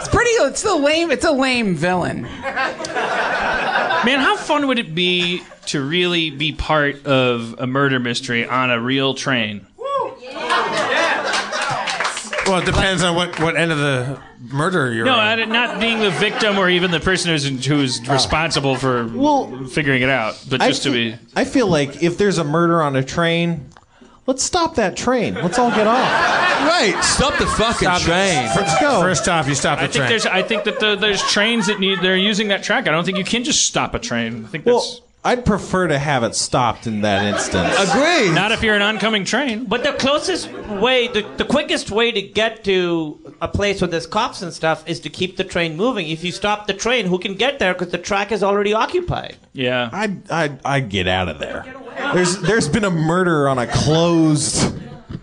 S7: It's pretty. It's a lame. It's a lame villain.
S6: Man, how fun would it be to really be part of a murder mystery on a real train?
S3: well, it depends on what, what end of the murder you're
S6: No,
S3: on.
S6: I- not being the victim or even the person who's who's ah. responsible for figuring it out, but just
S4: I
S6: to
S4: fe-
S6: be.
S4: I feel like if there's a murder on a train, let's stop that train. Let's all get off.
S5: Right, stop the fucking
S3: Stop-
S5: train.
S4: Let's go.
S3: First off, you stop the
S6: I think
S3: train.
S6: there's. I think that the, there's trains that need. They're using that track. I don't think you can just stop a train. I think that's
S4: Well, I'd prefer to have it stopped in that instance.
S5: Agreed.
S6: not if you're an oncoming train.
S8: But the closest way, the, the quickest way to get to a place where there's cops and stuff is to keep the train moving. If you stop the train, who can get there because the track is already occupied?
S6: Yeah.
S4: I'd, I'd, I'd get out of there. There's there's been a murder on a closed.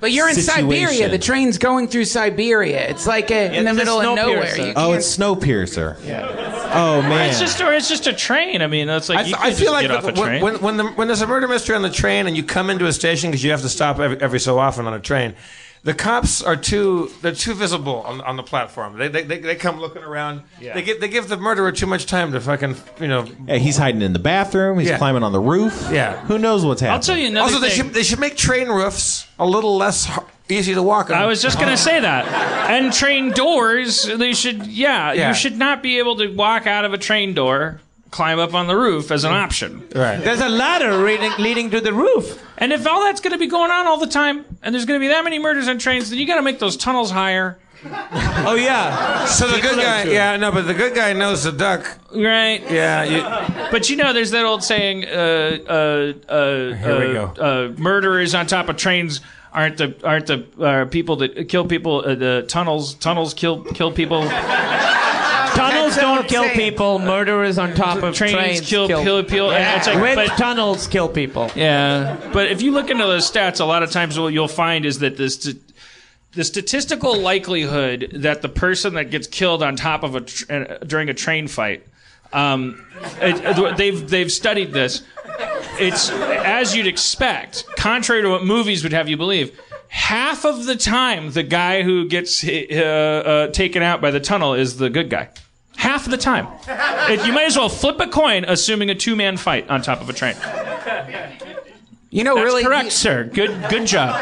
S7: But you're in Siberia. The train's going through Siberia. It's like a, in the middle of nowhere.
S8: Snowpiercer.
S7: You
S4: Oh, it's Snowpiercer. Yeah. Oh man.
S6: It's just or it's just a train. I mean, that's like
S3: I,
S6: you
S3: th-
S6: can
S3: I feel
S6: just
S3: like
S6: get off a
S3: the-
S6: train.
S3: when, when, the, when there's a murder mystery on the train and you come into a station because you have to stop every, every so often on a train, the cops are too they're too visible on, on the platform. They, they, they, they come looking around.
S6: Yeah.
S3: They give they give the murderer too much time to fucking you know.
S4: Hey, he's hiding in the bathroom. He's
S3: Yeah.
S4: climbing on the roof.
S3: Yeah.
S4: Who knows what's happening?
S6: I'll tell you another
S3: Also, they
S6: thing.
S3: should they should make train roofs a little less h- easy to walk on.
S6: I was just gonna say that. And train doors, they should. Yeah,
S3: Yeah.
S6: you should not be able to walk out of a train door climb up on the roof as an option.
S3: Right.
S8: There's a ladder leading, leading to the roof.
S6: And if all that's going to be going on all the time, and there's going to be that many murders on trains, then you got to make those tunnels higher.
S8: Oh yeah.
S3: So the good guy, yeah, no, but the good guy knows the duck.
S6: Right.
S3: Yeah. You,
S6: But you know, there's that old saying, uh, uh, uh,
S3: Here we
S6: uh,
S3: go.
S6: Uh, murderers on top of trains aren't the aren't the uh, people that kill people. Uh, the tunnels tunnels kill kill people.
S8: Tunnels don't
S7: what
S8: kill
S7: I'm saying.
S8: people. Murderers on top of
S6: Trains
S8: trains,
S6: kill- kill people, and
S8: Yeah.
S6: it's like-
S8: Wind
S6: but-
S8: tunnels kill people.
S6: Yeah, but if you look into those stats, a lot of times what you'll find is that this. The statistical likelihood that the person that gets killed on top of a tr- uh, during a train fight, um, it, they've they've studied this. It's as you'd expect, contrary to what movies would have you believe. Half of the time, the guy who gets uh, uh, taken out by the tunnel is the good guy. Half of the time, [LAUGHS] It- you might as well flip a coin, assuming a two-man fight on top of a train.
S7: You know,
S6: That's
S7: really,
S6: correct, sir. Good, good job.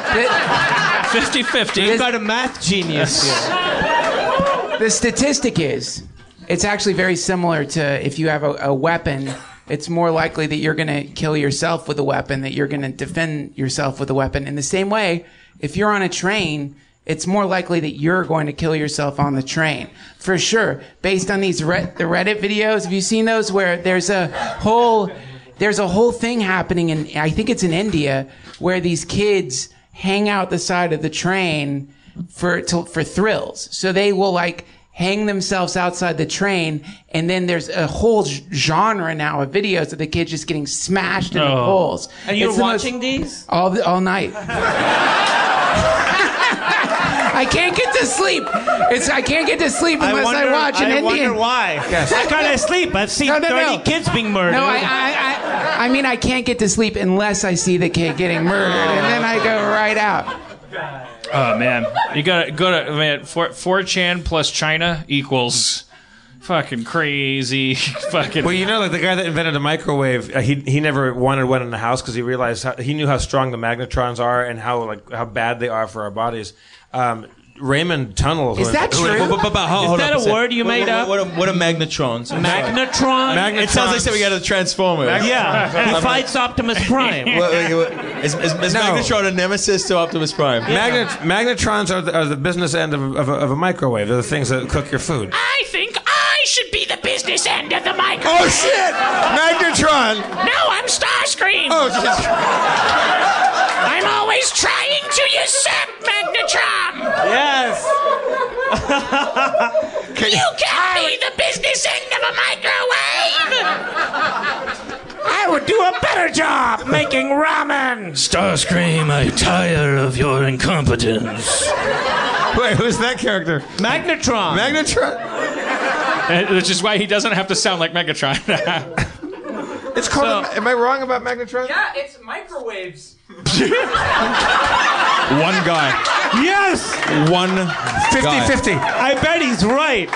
S6: 50-50.
S8: You've got a math genius here. [LAUGHS]
S7: the statistic is it's actually very similar to if you have a, a weapon it's more likely that you're going to kill yourself with a weapon that you're going to defend yourself with a weapon in the same way if you're on a train it's more likely that you're going to kill yourself on the train for sure based on these Red, the reddit videos have you seen those where there's a whole there's a whole thing happening in i think it's in india where these kids hang out the side of the train for to, for thrills. So they will like hang themselves outside the train, and then there's a whole genre now of videos of the kids just getting smashed in the
S6: Oh.
S7: poles.
S8: And you're
S7: It's the most-
S8: watching these?
S7: all the, all night. [LAUGHS] I can't get to sleep. It's I can't get to sleep unless I, watch an
S8: I
S7: Indian.
S8: wonder why.
S7: Yes.
S8: Why can't sleep? I've seen
S7: No, no,
S8: 30
S7: no.
S8: kids being murdered.
S7: No, I, I, I, I mean I can't get to sleep unless I see the kid getting murdered, and then I go right out.
S6: Oh man, you gotta go to man. Four, 4chan plus China equals fucking crazy. [LAUGHS] fucking.
S3: well, you know, like the guy that invented the microwave, uh, he he never wanted one in the house because he realized how, he knew how strong the magnetrons are and how like how bad they are for our bodies. Um, Raymond Tunnel.
S7: Is that true?
S8: Is that
S5: up
S8: a
S5: sec.
S8: word you made
S5: what,
S8: up?
S5: What, are, what are magnetrons?
S8: Magnetron?
S3: Magnetron.
S5: It sounds like something out of Transformers.
S8: yeah, he fights Optimus Prime.
S5: What- what- what- is, is, is
S3: No.
S5: Magnetron a nemesis to Optimus Prime?
S3: Magnet, magnetrons are the, are the business end of, of, a, of a microwave. They're the things that cook your food.
S11: I think I should be the business end of the microwave.
S3: Oh shit! Magnetron.
S11: No, I'm Starscream.
S3: Oh, just,
S11: I'm always trying to usurp Magnetron.
S8: Yes.
S11: can [LAUGHS] You can't be the business end of a microwave.
S8: I would do a better job making ramen.
S6: Starscream, I tire of your incompetence.
S3: wait, who's that character?
S8: Magnetron.
S3: Magnetron.
S6: Which is why he doesn't have to sound like Megatron. [LAUGHS]
S3: It's called. am I wrong about Magnetron?
S7: Yeah, it's microwaves. [LAUGHS]
S5: One guy.
S8: yes.
S5: One
S3: 50 50.
S8: I bet he's right.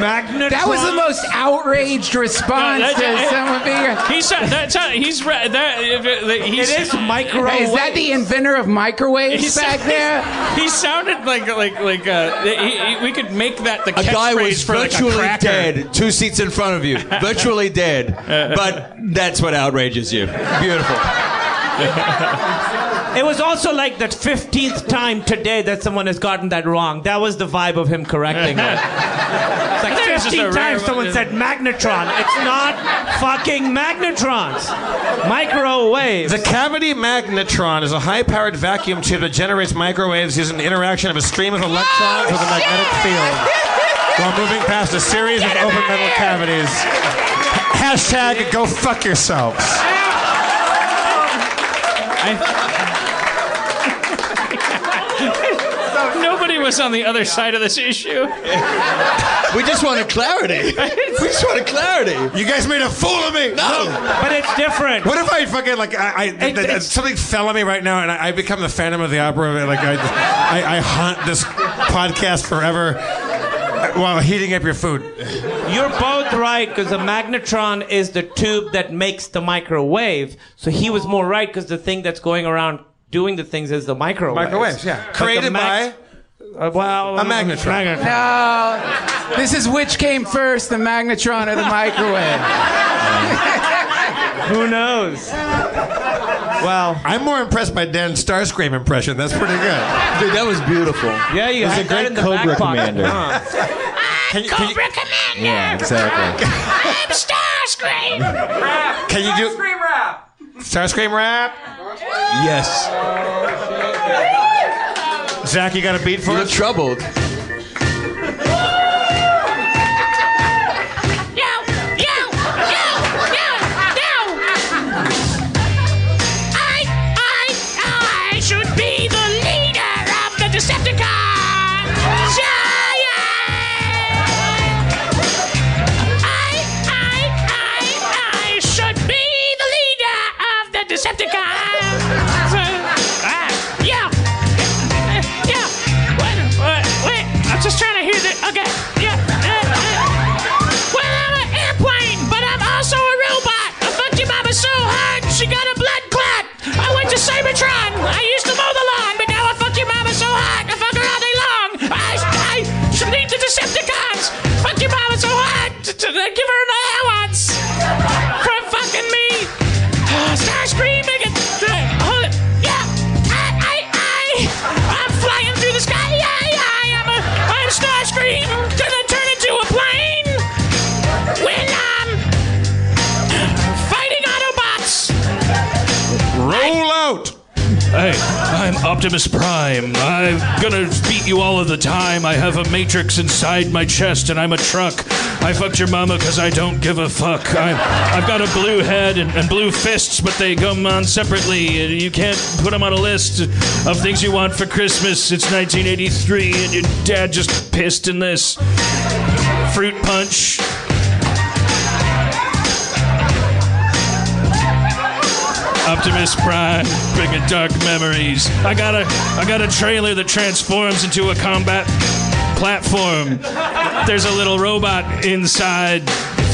S8: Magnetron.
S7: That was the most outraged response
S6: No,
S7: to
S6: that-
S7: someone being.
S6: he's that's how, he's re- that, that he's,
S8: It is microwave.
S7: Is that the inventor of microwaves
S6: He's-
S7: back there?
S6: He sounded like like like uh, he, he- we could make that the
S5: A guy
S6: catchphrase
S5: was
S6: for like a
S5: virtually
S6: cracker.
S5: dead, two seats in front of you, [LAUGHS] virtually dead. But that's what outrages you. Beautiful. [LAUGHS]
S8: It was also like the 15th time today that someone has gotten that wrong. That was the vibe of him correcting it. [LAUGHS] It's like
S6: It's just a
S8: 15
S6: rare
S8: times someone said magnetron. It's not fucking magnetrons. Microwave.
S3: The cavity magnetron is a high-powered vacuum tube that generates microwaves using the interaction of a stream of electrons with a magnetic field while moving past a series of open metal cavities. Hashtag go fuck yourselves.
S6: Nobody was on the other side of this issue.
S5: We just wanted clarity. [LAUGHS] We just wanted clarity.
S3: You guys made a fool of me.
S5: No.
S8: but it's different.
S3: What if I fucking like I, I th- th-
S8: it's-
S3: something fell on me right now and I, I become the Phantom of the Opera like I, I I haunt this podcast forever while heating up your food.
S8: You're both right because the magnetron is the tube that makes the microwave. So he was more right because the thing that's going around doing the things is the microwave.
S3: Microwaves, yeah. Created by
S8: Uh, well,
S3: A magnetron.
S7: No, this is which came first, the magnetron or the microwave? [LAUGHS]
S8: Who knows? Well,
S3: I'm more impressed by Dan's Starscream impression. That's pretty good.
S11: Dude, that was beautiful.
S8: yeah, you
S4: He's
S8: had
S4: a great
S8: in the
S4: Cobra
S8: back pocket.
S4: commander.
S3: Can you, can you,
S12: Cobra Commander.
S4: Yeah, exactly.
S12: I'm Starscream. Rap.
S3: can you do Starscream rap?
S11: Yes.
S3: Zach, you got a beat for
S11: You
S3: us?
S11: troubled.
S12: To I used to mow the lawn, but now I fuck your mama so hard, I fuck her all day long. I, I should the Decepticons. Fuck your mama so hard, give her an allowance
S6: Hey, I'm Optimus Prime. I'm gonna beat you all of the time. I have a matrix inside my chest and I'm a truck. I fucked your mama because I don't give a fuck. I'm, I've got a blue head and, and blue fists, but they come on separately. You can't put them on a list of things you want for Christmas. It's 1983 and your dad just pissed in this. Fruit punch. Optimus Prime, bringing dark memories. I got a, I got a trailer that transforms into a combat platform. There's a little robot inside.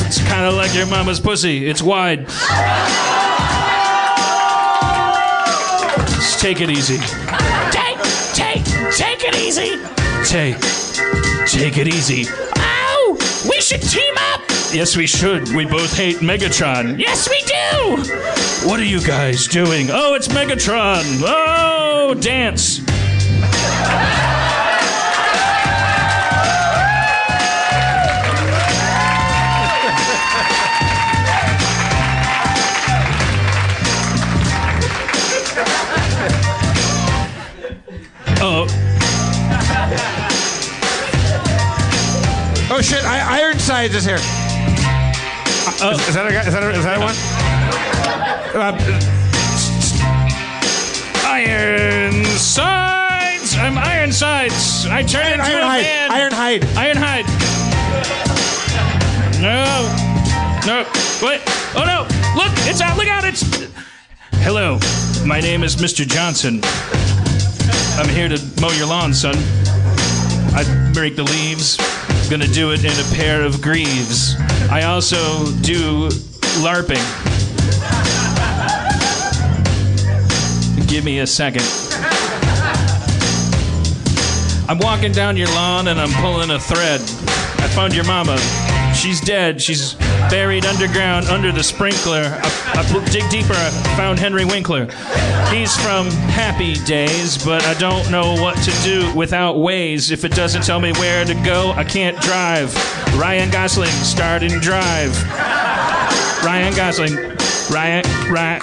S6: It's kind of like your mama's pussy. It's wide. Just take it easy.
S12: Take, take, take it easy.
S6: Take, take it easy.
S12: Oh, we should team up.
S6: Yes, we should. We both hate Megatron.
S12: Yes, we do.
S6: What are you guys doing? Oh, it's Megatron. Oh, dance. Oh,
S3: Oh shit! I, Ironsides is here.
S6: Uh,
S3: Is that a guy? Is that a, is that a one? Uh,
S6: Iron Sides! I'm Iron Sides! I turned into
S3: Iron
S6: a
S3: Hide.
S6: man!
S3: Iron Hide.
S6: Iron Hide! No! No! Wait! Oh no! Look! It's out! Look out! It's. Hello. My name is Mr. Johnson. I'm here to mow your lawn, son. I rake the leaves. Gonna do it in a pair of greaves. I also do LARPing. Give me a second. I'm walking down your lawn and I'm pulling a thread. I found your mama. She's dead. She's buried underground under the sprinkler. I, I dig deeper. I found Henry Winkler. He's from Happy Days, but I don't know what to do without Waze. If it doesn't tell me where to go, I can't drive. Ryan Gosling starred in Drive. Ryan Gosling. Ryan, Ryan,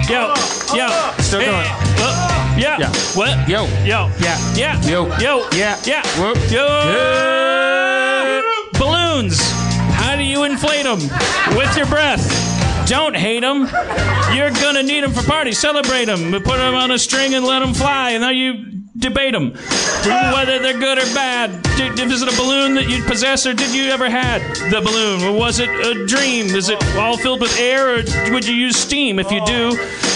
S6: yo, yo.
S3: Still going.
S6: uh, yeah.
S3: Yeah.
S6: What?
S3: Yo.
S6: Yo.
S3: Yeah.
S6: Yeah.
S3: Yo.
S6: Yo.
S3: Yeah.
S6: Yeah.
S3: Whoop.
S6: Yo. Balloons. How do you inflate them? With your breath. Don't hate them. You're gonna need them for parties. Celebrate them. Put them on a string and let them fly. And now you debate them, whether they're good or bad. Did, is it a balloon that you possess, or did you ever had the balloon, or was it a dream? Is it all filled with air, or would you use steam? If you do,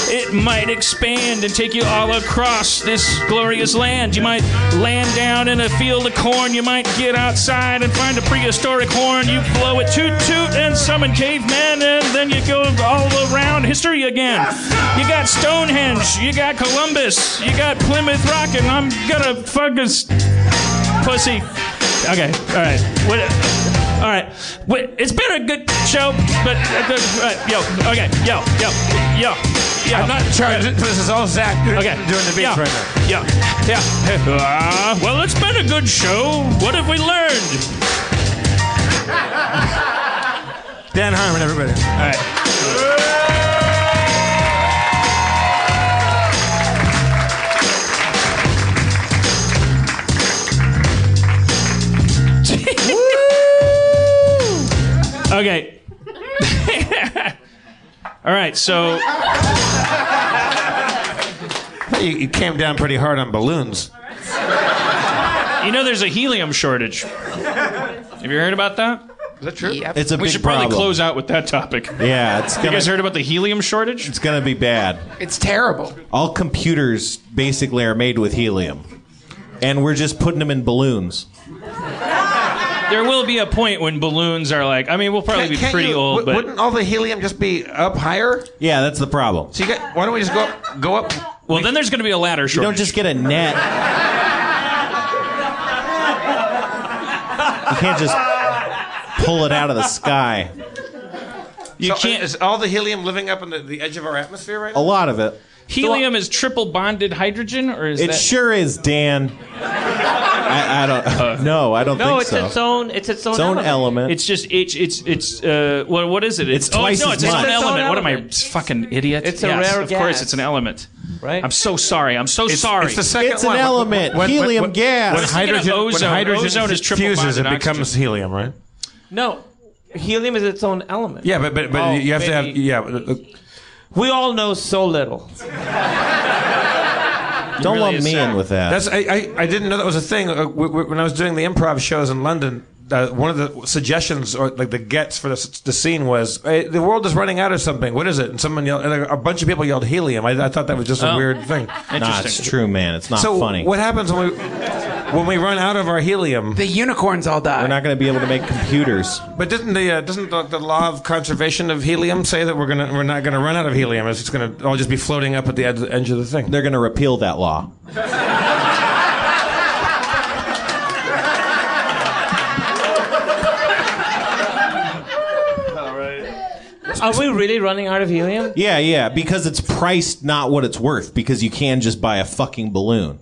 S6: it might expand and take you all across this glorious land. You might land down in a field of corn. You might get outside and find a prehistoric horn. You blow it toot toot and summon cavemen, and then you go all around history again. You got Stonehenge. You got Columbus. You got Plymouth Rock, and I'm gonna fuck this pussy. Okay, all right. What, all right. Wait, it's been a good show, but uh, uh, uh, yo, okay, yo, yo, yo.
S3: I'm not in charge. This is all Zach doing,
S6: Okay.
S3: doing the beats
S6: yeah.
S3: right now.
S6: Yeah. Yeah. Uh, well, it's been a good show. What have we learned?
S3: Dan Harmon, everybody.
S6: All right. Okay. [LAUGHS] All right. So
S3: You, you came down pretty hard on balloons.
S6: you know there's a helium shortage. Have you heard about that?
S3: Is that true?
S4: It's a
S6: we
S4: big
S6: should probably
S4: problem.
S6: close out with that topic.
S4: Yeah, it's
S6: You
S4: gonna.
S6: you guys heard about the helium shortage?
S4: It's gonna be bad.
S7: It's terrible.
S4: All computers basically are made with helium, and we're just putting them in balloons.
S6: There will be a point when balloons are like. I mean, we'll probably be
S3: Can't
S6: pretty
S3: you-
S6: old,
S3: w-
S6: but
S3: wouldn't all the helium just be up higher?
S4: Yeah, that's the problem.
S3: So you got. Why don't we just go up? Go up.
S6: well, then there's going to be a ladder
S4: You
S6: shortage.
S4: don't just get a net. You can't just pull it out of the sky.
S6: You
S3: So
S6: can't.
S3: Is all the helium living up on the, the edge of our atmosphere right
S4: A
S3: now?
S4: lot of it.
S6: Helium is triple bonded hydrogen, or is
S4: It
S6: that?
S4: sure is, Dan. I, I don't. [LAUGHS] no, I don't
S8: No,
S4: think
S8: it's
S4: so.
S8: its own. It's its own.
S4: Its own
S8: element.
S4: element.
S6: It's just it's it's it's uh what what is it?
S4: It's twice
S6: oh, no,
S4: as
S6: it's its
S4: much.
S6: own
S8: It's its own
S6: element. What am I
S8: element.
S6: fucking idiot?
S8: It's a
S6: yes,
S8: rare
S6: Of course,
S8: gas.
S6: it's an element.
S8: right?
S6: I'm so sorry. I'm so sorry.
S3: It's the second
S4: It's an
S3: one.
S4: element. Helium gas.
S3: When
S6: was of
S3: hydrogen,
S6: ozone.
S3: when hydrogen
S6: Ozone is triple
S3: fuses, it
S6: bonded
S3: becomes
S6: oxygen.
S3: helium, right?
S8: no, helium is its own element.
S3: Yeah, but but, but
S8: Oh,
S3: you have to have
S8: maybe.
S3: yeah. uh,
S8: We all know so little.
S4: Don't
S6: really
S4: lump me
S6: sad.
S4: in with that.
S3: That's I, I, I didn't know that was a thing. Uh, w- w- when I was doing the improv shows in London, uh, one of the suggestions or like the gets for the, s- the scene was hey, the world is running out of something. What is it? And someone yelled. And a bunch of people yelled helium. I, I thought that was just a
S6: Oh.
S3: weird thing.
S4: nah, it's true, man. It's not
S3: so
S4: funny.
S3: what happens when we when we run out of our helium?
S7: The unicorns all die.
S4: We're not going to be able to make computers.
S3: But didn't the uh, doesn't the, the law of conservation of helium say that we're gonna we're not gonna run out of helium? It's just gonna all just be floating up at the edge, edge of the thing.
S4: They're going to repeal that law.
S8: Are we really running out of helium?
S4: Yeah, yeah, because it's priced not what it's worth because you can just buy a fucking balloon.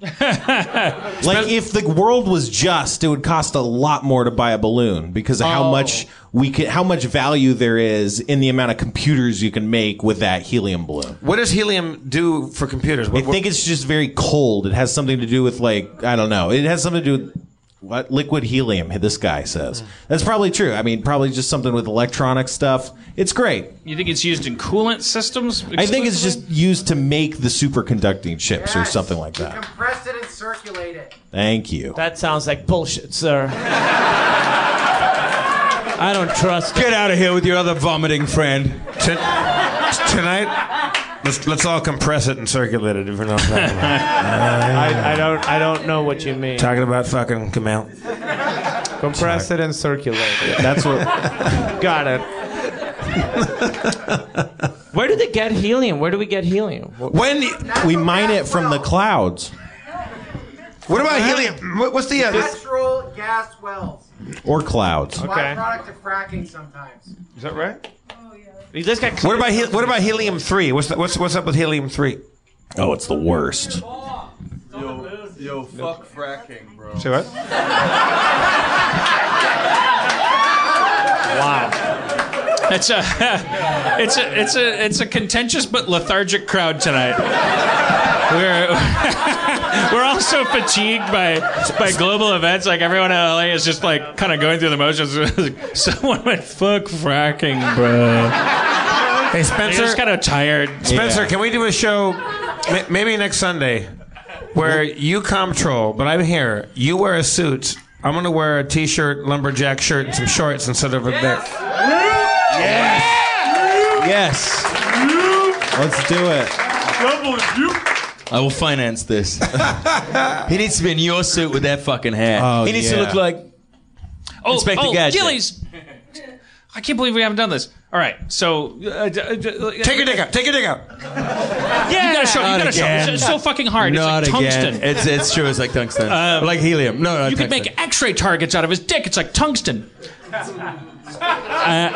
S4: [LAUGHS] like if the world was just, it would cost a lot more to buy a balloon because of how
S8: Oh.
S4: much we can, how much value there is in the amount of computers you can make with that helium balloon.
S3: What does helium do for computers? What,
S4: I think it's just very cold. It has something to do with like I don't know. It has something to do with what liquid helium. This guy says that's probably true. I mean, probably just something with electronic stuff. It's great.
S6: You think it's used in coolant systems?
S4: I think it's
S6: exclusively?
S4: just used to make the superconducting chips or something like that.
S13: Compress it and circulate it.
S4: Thank you.
S8: That sounds like bullshit, sir. I don't trust it.
S5: Get out of here with your other vomiting friend.
S3: tonight. Let's let's all compress it and circulate it. If we're not talking about, [LAUGHS]
S14: I, I don't. I don't know what you mean.
S3: talking about fucking Kumail.
S14: Compress it and circulate it.
S4: That's what. [LAUGHS]
S14: Got it.
S8: Where do they get helium? Where do we get helium?
S3: When
S4: we mine it from the clouds
S3: what about helium? What- What's the uh,
S13: Natural gas wells.
S4: or clouds.
S13: A byproduct of fracking sometimes.
S3: Is that right?
S8: This guy.
S3: What about hel- what about helium three? What's the, what's what's up with helium three?
S4: Oh, it's the worst.
S15: Yo, yo, fuck fracking, bro.
S3: Say what?
S6: Wow. It's a, [LAUGHS] it's a, it's a, it's a contentious but lethargic crowd tonight. We're, [LAUGHS] we're all so fatigued by, by global events. Like everyone in LA is just like kind of going through the motions. [LAUGHS] Someone went fuck fracking, bro.
S3: Hey
S6: They're
S3: Spencer.
S6: just kind of tired.
S3: Spencer,
S4: Yeah.
S3: can we do a show? Maybe next Sunday. where you comptrol, but I'm here. You wear a suit. I'm gonna wear a t-shirt, lumberjack shirt, and some shorts instead of a bit.
S4: Yes. Let's do it.
S5: I will finance this. [LAUGHS] he needs to be in your suit with that fucking hair.
S4: Oh,
S5: he needs to look like
S6: Oh,
S5: Inspector
S6: oh,
S5: Gadget.
S6: Gillies. I can't believe we haven't done this. All right, so uh, d- uh, d-
S3: Take your dick out. Take your dick out.
S6: Yeah, you gotta show. You gotta show.
S5: again.
S6: It's so fucking hard.
S5: Not
S6: it's like
S5: again.
S6: tungsten.
S5: It's it's true. It's like tungsten, like helium. No, no,
S6: you could make X-ray targets out of his dick. It's like tungsten. [LAUGHS] Uh,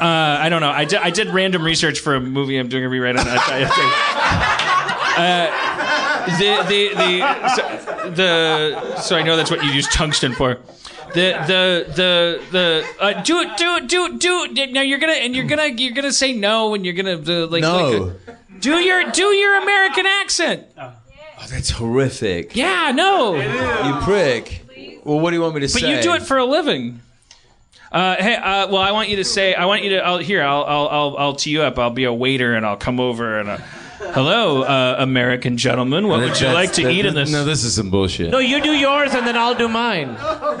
S6: uh, I don't know. I did, I did random research for a movie I'm doing a rewrite on. [LAUGHS] Uh, the the the so, the so I know that's what you use tungsten for. The the the the uh, do it do it do it do it. Now you're gonna and you're gonna you're gonna say no and you're gonna uh, like
S5: No.
S6: like, uh, do your do your American accent.
S5: Oh, that's horrific.
S6: Yeah, no.
S5: You prick. Well, what do you want me to say?
S6: But
S5: say?
S6: you do it for a living. Uh, hey, uh, well, I want you to say. I want you to. I'll, here, I'll, I'll, I'll, I'll tee you up. I'll be a waiter, and I'll come over and. Uh, Hello, uh, American gentlemen. What would you like to
S5: that-
S6: eat in
S5: that-
S6: this?
S5: No, this is some bullshit.
S8: No, you do yours and then I'll do mine.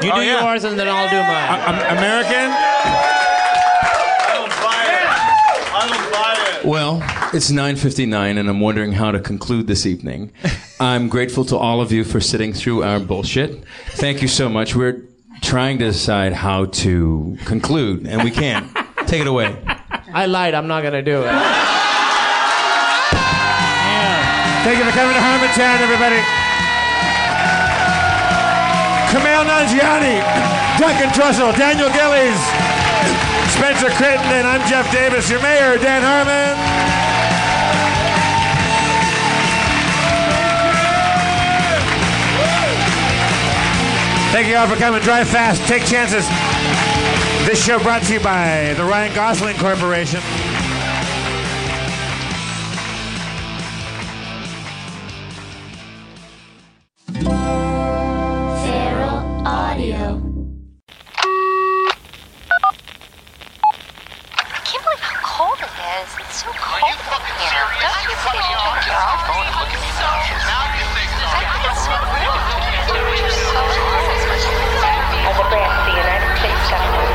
S8: You do
S3: Oh, yeah.
S8: yours and then I'll do mine.
S3: I'm American.
S5: Well, it's 9:59 and I'm wondering how to conclude this evening. I'm grateful to all of you for sitting through our bullshit. Thank you so much. We're trying to decide how to conclude and we can't. Take it away.
S8: I lied. I'm not gonna do it.
S3: 10, everybody. Kumail Nanjiani, Duncan Trussell, Daniel Gillies, Spencer Crittenden, and I'm Jeff Davis, your mayor, Dan Harmon. Thank you all for coming. Drive fast, take chances. This show brought to you by the Ryan Gosling Corporation.
S16: Feral Audio.
S17: I can't believe how cold it is. It's so cold in here. Don't you think you should turn your phone and look at me now? Now you think so. I think it's so rude. As a branch of the United States government,